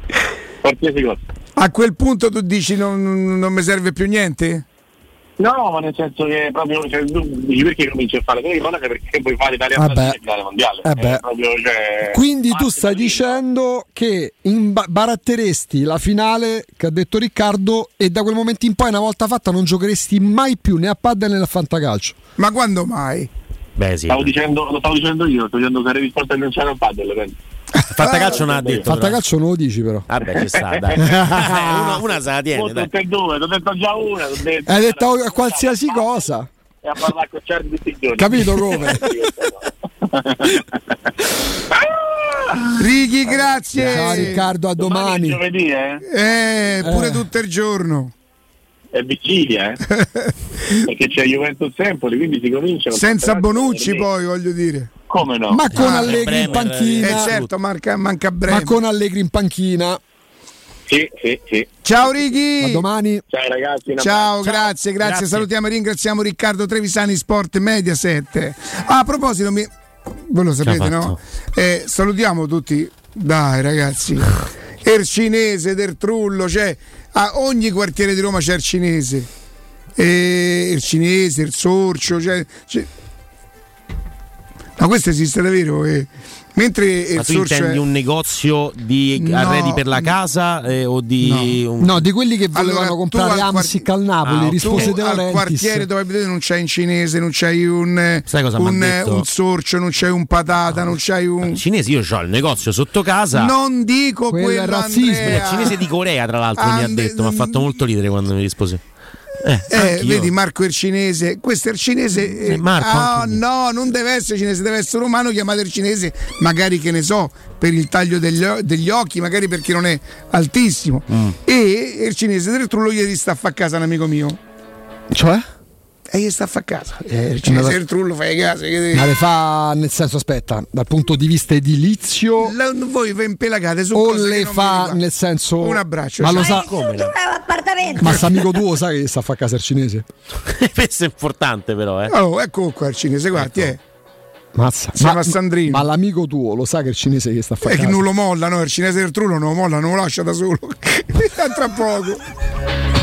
Qualsiasi cosa. A quel punto tu dici non, non mi serve più niente? No, ma nel senso che proprio cioè, tu dici perché cominci a fare quelle cronache perché puoi fare Vabbè. Italia-Brasile finale mondiale. Eh beh. È proprio, cioè, Quindi tu stai dicendo che imbaratteresti la finale che ha detto Riccardo e da quel momento in poi, una volta fatta, non giocheresti mai più né a paddle né a fantacalcio. Ma quando mai? Beh, sì. Stavo dicendo, lo stavo dicendo io, sto dicendo che sarei disposto a rinunciare al paddle. penso. Fantacalcio non ha detto. però. Fantacalcio non lo dici però. Vabbè, ci sta, dai. [LAUGHS] una, una se la tiene, dai. tutte e due, ho detto già una, detto. Hai detto qualsiasi cosa. E a parlare con Charlie tutti i giorni. Capito come? [LAUGHS] [LAUGHS] Righi, grazie. Ciao Riccardo, a domani. Giovedì, eh? Eh, pure Eh. tutto il giorno. È vigilia, eh? [LAUGHS] Perché c'è Juventus Empoli, quindi si comincia. Senza Bonucci poi, voglio dire. Come no? Ma con Ah, Allegri in Bremer, panchina. Eh certo, manca, manca breve. Ma con Allegri in panchina. Sì, sì, sì. Ciao Righi. A domani. Ciao ragazzi. Ciao, grazie, grazie, Grazie. Salutiamo e ringraziamo Riccardo Trevisani Sport Mediaset. Ah, a proposito, mi... voi lo sapete, no? Eh, salutiamo tutti. Dai, ragazzi. Ercinese, del Trullo, cioè a ogni quartiere di Roma c'è il cinese. Eh, il cinese, il sorcio, cioè, cioè- Ma questo esiste davvero? eh. Mentre il Ma tu sorcio intendi è- un negozio di No, arredi per la casa eh, o di un- No, di quelli che Allora, volevano tu comprare al Amsic al Napoli, Ah, rispose tu De al Laurentiis. quartiere dove abitate non c'hai un cinese, non c'hai un, Sai cosa m'ha un, detto? un sorcio, non c'hai un patata, non c'hai un. cinesi? Io ho il negozio sotto casa. Non dico Quello razzismo. Il cinese di Corea, tra l'altro, mi ha detto. Mi ha fatto molto ridere quando mi rispose. Eh, Eh, vedi Marco il cinese, questo è il cinese. eh, Marco, anche no, non deve essere cinese, deve essere umano. Chiamate il cinese, magari che ne so, per il taglio degli, degli occhi, magari perché non è altissimo. Mm. E il cinese del trullo ieri sta a fa a casa un amico mio. Cioè? E gli sta a fa a casa. Eh, il cinese del trullo fai a casa. che devi- Ma le fa nel senso, aspetta, dal punto di vista edilizio La- voi vi impelagate su o le fa nel senso. Un abbraccio, Ma lo ciao. sa. Come? Ma sta amico tuo sai che sta a fa a casa il cinese? [LAUGHS] Questo è importante, però. Eh. Oh, ecco qua il cinese, guardi, Ecco. eh. Mazza. Siamo ma, a Sandrino. ma l'amico tuo lo sa che il cinese che sta a fa a È che non lo molla, no? Il cinese del trullo non lo molla, non lo lascia da solo. [LAUGHS] Tra poco.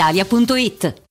brispalitalia.it.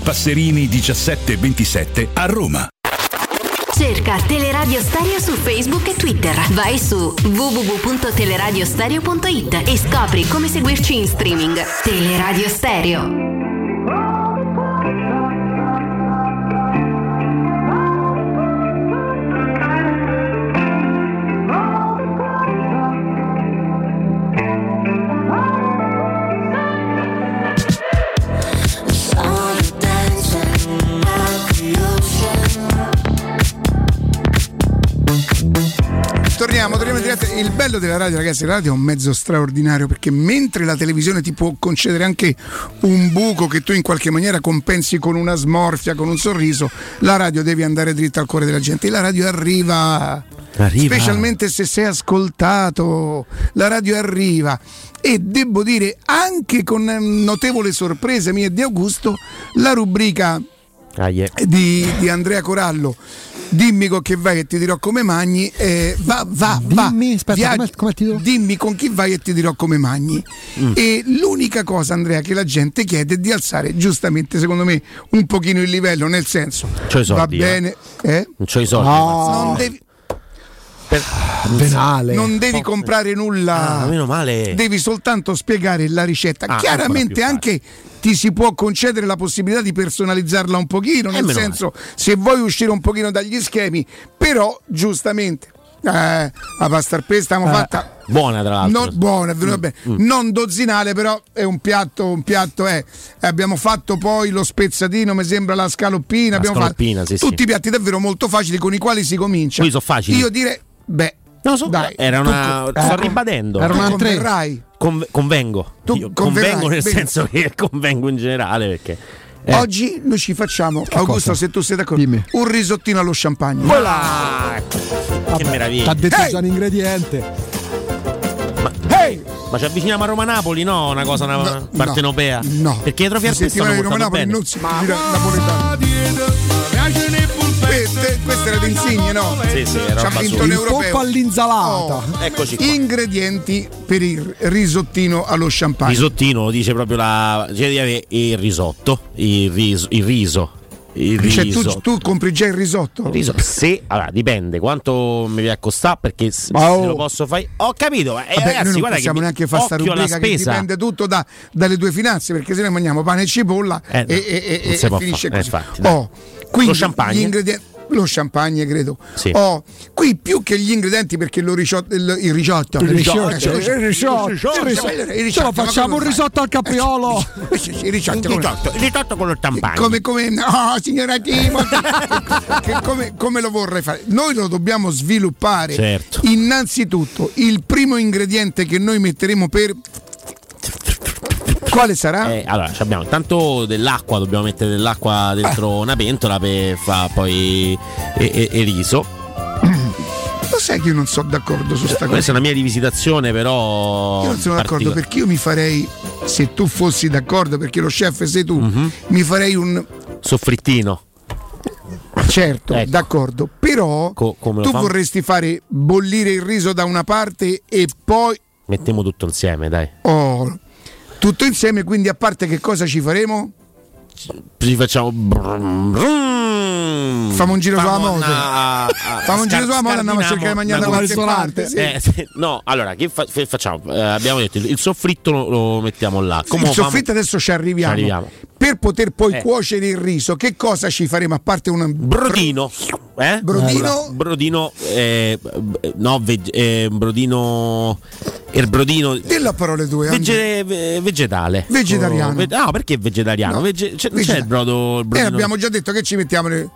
Passerini 1727 a Roma. Cerca Teleradio Stereo su Facebook e Twitter. Vai su www.teleradiostereo.it e scopri come seguirci in streaming. Teleradio Stereo. Il bello della radio, ragazzi, la radio è un mezzo straordinario perché mentre la televisione ti può concedere anche un buco che tu in qualche maniera compensi con una smorfia, con un sorriso, la radio devi andare dritta al cuore della gente e la radio arriva. Arriva. Specialmente se sei ascoltato, la radio arriva. E devo dire, anche con notevole sorpresa mia e di Augusto, la rubrica Ah, yeah. di, di Andrea Corallo. Dimmi con che vai e ti dirò come magni. eh, va, va, va. Dimmi, aspetta, Viaggi- com'è- com'è? Dimmi con chi vai e ti dirò come magni. Mm. E l'unica cosa, Andrea, che la gente chiede è di alzare giustamente, secondo me, un pochino il livello, nel senso. C'ho i soldi, va eh. bene. Eh? Non c'ho i soldi. No. Non devi, per- Venale. non devi comprare nulla. Ah, meno male. Devi soltanto spiegare la ricetta. Ah, Chiaramente ancora più anche ti si può concedere la possibilità di personalizzarla un pochino, nel meno senso se vuoi uscire un pochino dagli schemi, però giustamente eh, la pasta al pesto abbiamo Eh. fatta Buona, tra l'altro. non, buona, Mm, mm. non dozzinale, però è un piatto, un piatto è. Eh, Abbiamo fatto poi lo spezzatino, mi sembra la scaloppina. La abbiamo scaloppina, fatto sì, sì. tutti piatti davvero molto facili con i quali si comincia. Sono facili. Io direi, beh, Non lo so, dai, era una. tu- sto eh, ribadendo. Era una tre. Conv- convengo. Tu convengo nel bene. senso che convengo in generale perché. eh. Oggi noi ci facciamo, Augusto, cosa? se tu sei d'accordo, Dimmi. un risottino allo champagne. Voilà! Che meraviglia. T'ha detto Ehi! già l'ingrediente. Hey! Ma ci avviciniamo a Roma-Napoli, no? Una cosa una No, partenopea? No. Perché i trofei La al pesto hanno di Roma portato Napoli bene. non si dirà napoletano. Queste, questa era d'Insigne, no? Sì, sì, era roba vinto sua. Il all'insalata. Oh, Eccoci qua. Ingredienti per il risottino allo champagne. Risottino lo dice proprio la. Cioè, il risotto, il riso. Il riso. Il Cioè, tu, tu compri già il risotto? Il riso, se allora dipende quanto mi viene a costare perché se, oh. se lo posso fare. Ho capito, ma eh, Vabbè, ragazzi, noi non possiamo che mi- neanche fare sta rubrica che dipende tutto da- dalle tue finanze perché se noi mangiamo pane e cipolla Eh, e, e- e- e finisce fare, eh, così. infatti, dai. Oh, quindi Lo champagne? gli ingredienti lo champagne credo Sì. oh, qui più che gli ingredienti perché lo risciotto, il, il risotto Il risotto, il risotto, il risotto. il risotto, facciamo un risotto al capriolo. il risotto, Il risotto, con lo champagne. come, come no signora Timothy come, come lo vorrei fare noi lo dobbiamo sviluppare Certo. innanzitutto il primo ingrediente che noi metteremo per quale sarà? Eh, allora, ci abbiamo intanto dell'acqua, dobbiamo mettere dell'acqua dentro una pentola per fare poi e, e- e riso. lo sai che io non sono d'accordo su sta Questa cosa è una mia rivisitazione, però. io non sono d'accordo particolare. perché io mi farei se tu fossi d'accordo perché lo chef sei tu Mhm. mi farei un Soffrittino. certo Ecco. d'accordo però Co- come lo tu fa? vorresti fare bollire il riso da una parte e poi Mettiamo tutto insieme, dai. oh, tutto insieme quindi a parte che cosa ci faremo? Ci facciamo. brum, brum. Famo un giro sulla Famo moto. una- Famo un giro sulla moto e andiamo a cercare di mangiare da qualche parte, sì. Eh. No, allora, che fa- facciamo? Eh, abbiamo detto il, soffritto lo, lo mettiamo là. Come il lo famo? soffritto adesso ci arriviamo. Ci arriviamo. Per poter poi Eh. cuocere il riso, che cosa ci faremo a parte un Brodino. Eh? Brodino? Brodino. eh, no, veg- eh, brodino. Il brodino. Dillo a parole tue. Angelo. vege- ve- vegetale. Vegetariano. Oh, no, perché vegetariano? No, Vege- c'è, non c'è il brodo. il Eh, abbiamo già detto che ci mettiamo le-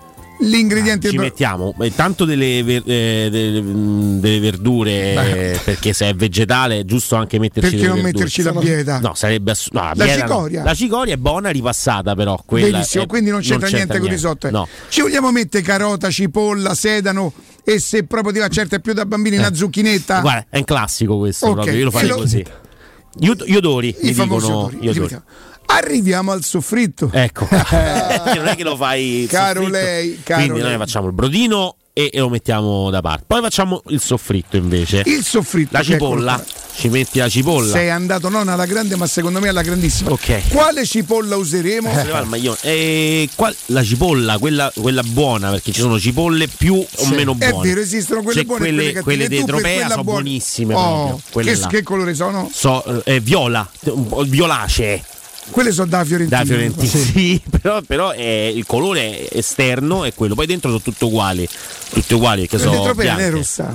l'ingrediente ci del- mettiamo eh, tanto delle, ver- eh, delle, mm, delle verdure Beh. eh, perché se è vegetale è giusto anche metterci Perché delle non verdure. metterci la bieta? no sarebbe ass- no, La no. cicoria? la cicoria è buona ripassata però quella Benissimo, è- quindi non c'entra, niente con il risotto. eh. no Ci vogliamo mettere carota, cipolla, sedano e se proprio ti va certo è più da bambini una zucchinetta. Eh. guarda è un classico questo Ok, proprio io lo farei lo- così gli, od- gli odori I mi famosi dicono odori, gli li odori. Arriviamo al soffritto. ecco [LAUGHS] non è che lo fai Caro lei, caro quindi lei. noi facciamo il brodino e, e lo mettiamo da parte poi facciamo il soffritto invece Il soffritto. la è cipolla quello- ci metti la cipolla Sei andato non alla grande, ma secondo me alla grandissima. Ok. Quale cipolla useremo? Se ne va il maglione. E qua- la cipolla, quella, quella buona, perché ci sono cipolle più o Sì. meno È buone. vero, esistono quelle C'è buone e quelle, quelle quelle Tu per Tropea sono buona- buonissime. Oh, quelle che, che colore sono? So, eh, viola, violacee Quelle sono da Fiorentina. da Fiorentina, sì, però, però è- il colore esterno è quello, poi dentro sono tutte uguali, tutte uguali che sono è bianche. rossa.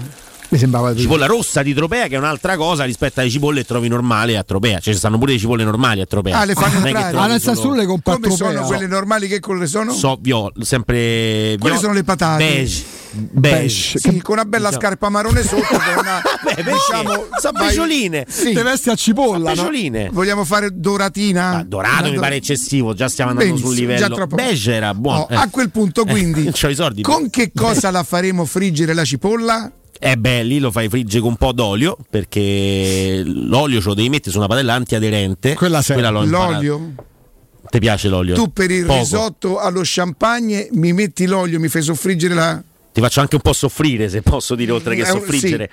Mi sembrava di Cipolla rossa di Tropea che è un'altra cosa rispetto alle cipolle che trovi normali a Tropea, cioè ci stanno pure le cipolle normali a Tropea. Ah, le fanno che trovi Ah, nel tu le compri a Come sono quelle normali? Che colore sono? so viola, sempre Quelle sono le patate. beige beige. Sì, con una bella Diciamo- scarpa marrone sotto. con una, [LAUGHS] diciamo, Sono vai- pescioline. Sì. Te vesti a cipolla, no? Pescioline. Vogliamo fare doratina? Dorato Una mi do- pare eccessivo, già stiamo andando Benissimo, sul già livello. troppo. Beige era buono. Oh, A quel punto, quindi, Eh, [LAUGHS] c'ho i soldi. con che cosa la faremo friggere la cipolla? Eh beh, lì lo fai friggere con un po' d'olio perché l'olio ce lo devi mettere su una padella antiaderente. Quella, imparata. L'olio? Ti piace l'olio? Tu per il Poco. risotto allo champagne mi metti l'olio, mi fai soffriggere la. Ti faccio anche un po' soffrire, se posso dire, oltre che Eh, soffriggere.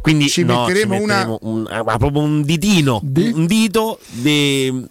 Quindi Ci no, metteremo ci una- metteremo un, ah, proprio un ditino, un dito di...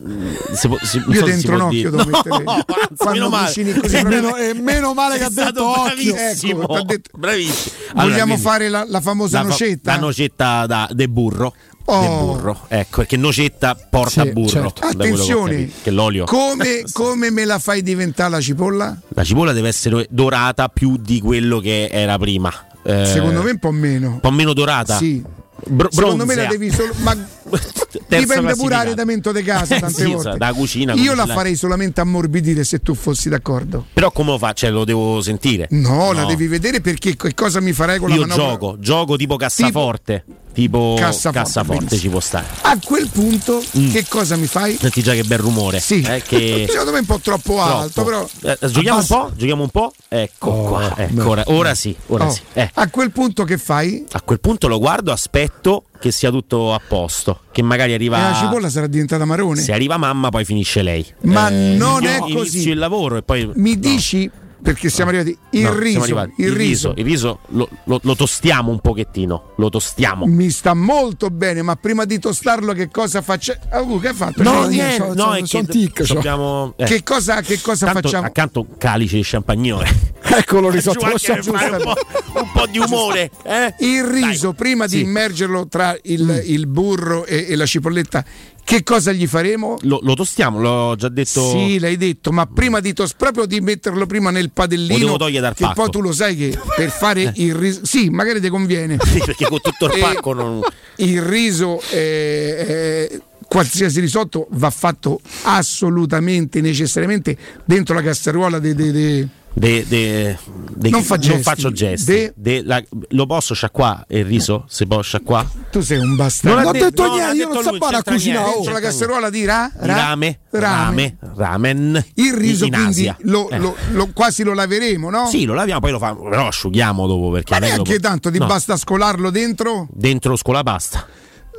si- non Io so se dentro un occhio devo mettere. [LAUGHS] No, anzi, meno male. così meno, e meno male che ha detto occhio. bravissimo. Ecco, detto- Bravissimo. Vogliamo quindi- fare la, la famosa la nocetta? La nocetta da, de burro. Oh. De burro. Ecco, perché nocetta porta Sì, burro. certo. Attenzione, che l'olio. Come, [LAUGHS] come me la fai diventare la cipolla? La cipolla deve essere dorata più di quello che era prima. Eh, Secondo me un po' meno. Un po' meno dorata? Sì. Bro- Secondo me la devi solo. Ma [LAUGHS] dipende pure dall'arredamento di casa tante Sì, volte. da cucina, Io la farei solamente ammorbidire se tu fossi d'accordo. Però come lo fa? Cioè, lo devo sentire. No, la devi vedere perché che cosa mi farai con la Io manovra. gioco, gioco tipo cassaforte. Tipo, Cassaforte, cassaforte, benissimo. ci può stare. A quel punto, che cosa mi fai? Senti già che bel rumore. Sì. Eh, che... [LAUGHS] Secondo me è un po' troppo, alto, però. Eh, giochiamo Abbassa- un po'? Giochiamo un po'? Ecco qua. Ecco, ora, ora sì, ora Oh, sì. Eh. A quel punto che fai? A quel punto lo guardo, aspetto che sia tutto a posto. Che magari E arriva. la cipolla sarà diventata marrone. Se arriva mamma, poi finisce lei. Ma Eh, non è così. Inizio il lavoro e poi. Mi dici perché siamo arrivati il No, siamo riso, arrivati. il riso il riso lo, lo- lo tostiamo un pochettino. Lo tostiamo. mi sta molto bene, ma prima di tostarlo che cosa faccio? Ah, uh, che hai fatto? No, Cioè, niente, so- no, so- è son che tic, so. dobbiamo- eh. Che cosa, che cosa Tanto facciamo? Accanto un calice di champagnone. Eccolo risotto allo champagne. Un po', un po' di umore. eh? Il riso, prima di Sì. immergerlo tra il, il burro e, e la cipolletta, che cosa gli faremo? Lo, lo tostiamo, l'ho già detto. Sì, l'hai detto, ma prima di tos- proprio di metterlo prima nel Lo padellino, devo togliere dal che pacco. poi tu lo sai che per fare il riso, sì, magari ti conviene. [LAUGHS] Sì, perché con tutto il E pacco non. Il riso, eh, eh, qualsiasi risotto va fatto assolutamente, necessariamente dentro la casseruola de- de- de- De, de- de- Non fa gesti. faccio gesti. De- De- la- lo posso sciacquare il riso? Se può sciacquare? Tu sei un bastardo. Non Non ho detto no, niente, io detto non so a cucinare. oh. dentro la casseruola di ra, ra- rame, rame. rame, ramen. Il riso in quindi Asia. lo, Eh. lo- lo- quasi lo laveremo, no? Sì, lo laviamo, poi lo fa, però lo asciughiamo dopo perché Ma non neanche può- tanto, ti No, basta scolarlo dentro Dentro lo scolapasta.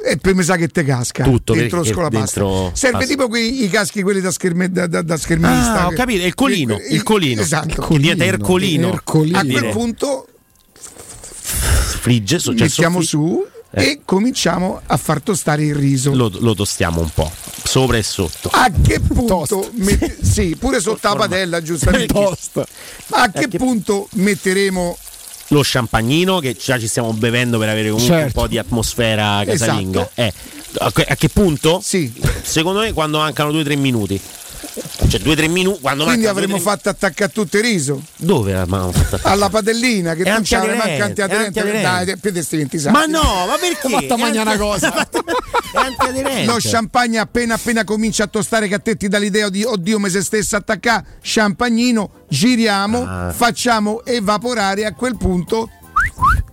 E poi mi sa che te casca. Tutto, dentro lo scolapasta. dentro Serve pasta. tipo quei, i caschi quelli da, scherme- da- da- da schermista. Ah, ho capito, il colino, che- il colino. Esatto. Che diventa ercolino. A quel punto Frigge, cioè mettiamo soffri- su Eh. e cominciamo a far tostare il riso. Lo, lo tostiamo un po', sopra e sotto. A che punto met- sì, pure sotto la padella, giustamente. A che punto metteremo Lo champagnino che già ci stiamo bevendo per avere comunque Certo. un po' di atmosfera casalinga. Esatto. Eh, a, que- a che punto? Sì. Secondo me quando mancano 2-3 minuti. Cioè 2-3 minuti. Quando Quindi avremmo due, tre- fatto attaccare tutto il riso Dove avevamo fatto? alla padellina che È non antiaderente, manca antiaderente. Dai, più di sti 20 Ma no, ma perché? fatta È mangiare anti- una [LAUGHS] cosa. È antiaderente. Lo champagne appena appena comincia a tostare che a te ti dà l'idea di oddio me se stessa attaccare champagnino, giriamo, Ah. facciamo evaporare a quel punto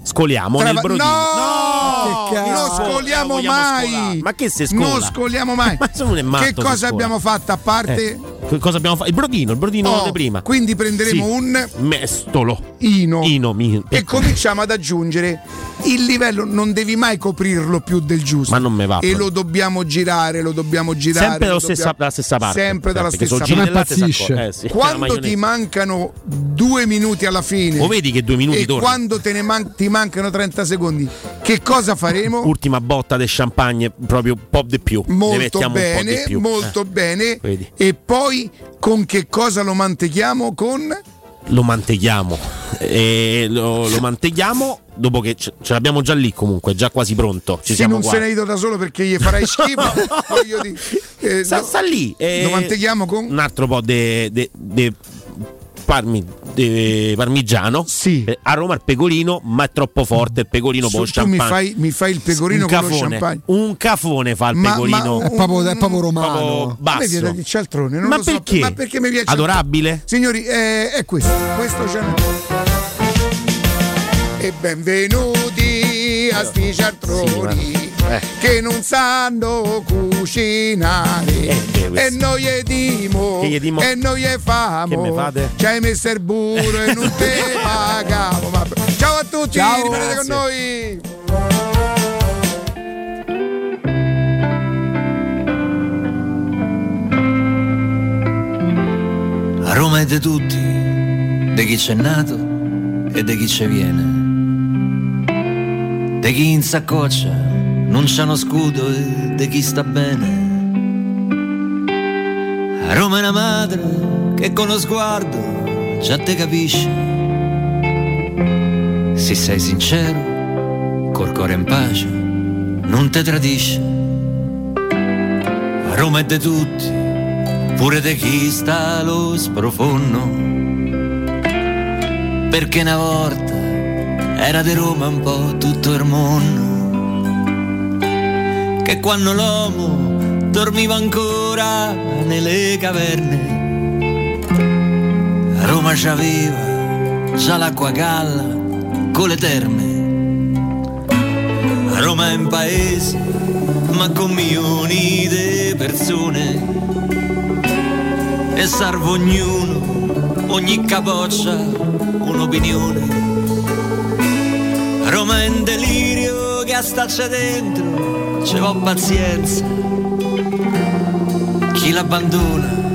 Scoliamo Trava- nel brodino. No! Che non scoliamo mai! scolare? Ma che se scola? Non scoliamo mai! Ma sono un matto che se cosa abbiamo fatto a parte? Eh, cosa abbiamo fatto? Il brodino, il brodino Oh, di prima. Quindi prenderemo Sì. un Mestolo. ino, Ino, mi- e cominciamo ad aggiungere il livello, non devi mai coprirlo più del giusto. Ma non me va E lo dobbiamo girare, lo dobbiamo girare. Sempre lo stessa- dobbiamo- dalla stessa parte. Sempre dalla stessa parte. si accorge. Eh, sì, Quando ti mancano due minuti alla fine, Lo vedi che due minuti e quando te ne man- ti mancano 30 secondi, che cosa faremo? Ultima botta del champagne, proprio un po' di più. ne Molto mettiamo un po' di bene, più. molto Eh, bene. vedi. E poi con che cosa lo manteghiamo? Con Lo manteghiamo. E lo, lo manteghiamo dopo che ce, ce l'abbiamo già lì comunque, già quasi pronto. Ci se siamo non qua. se ne ido da solo perché gli farai schifo. [LAUGHS] voglio dire, eh, sta, no, sta lì. eh, Lo manteghiamo con un altro po' di parmi, de parmigiano. Eh, a Roma il pecorino, ma è troppo forte. Il pecorino Su- con tu mi champagne. fai, mi fai il pecorino un con lo cafone, champagne. un cafone fa il Ma- pecorino. ma- È proprio- è proprio romano. Proprio basso. Cialtrone, non ma lo so, perché? ma perché mi piace Adorabile? Signori, eh, è questo. Questo c'è. E benvenuti a sti cialtroni che non sanno cucinare. e noi gli dimo, e noi gli famo. Che me fate? Ci hai messo il burro e non te [LAUGHS] pagavo. Vabbè. Ciao a tutti, Ciao, rimanete con grazie. noi. A Roma è di tutti, di chi c'è nato e di chi ci viene. Di chi in saccoccia non c'ha uno scudo e di chi sta bene. A Roma è una madre che con lo sguardo già te capisce. Se sei sincero, col cuore in pace, non te tradisce. A Roma è di tutti, pure di chi sta allo sprofondo. Perché una volta era di Roma un po' tutto il mondo. Che quando l'uomo dormiva ancora nelle caverne, Roma c'aveva già l'acqua galla con le terme. Roma è un paese, ma con milioni di persone e serve ognuno, ogni capoccia, un'opinione. Roma è un delirio che a dentro, ci va pazienza. Chi l'abbandona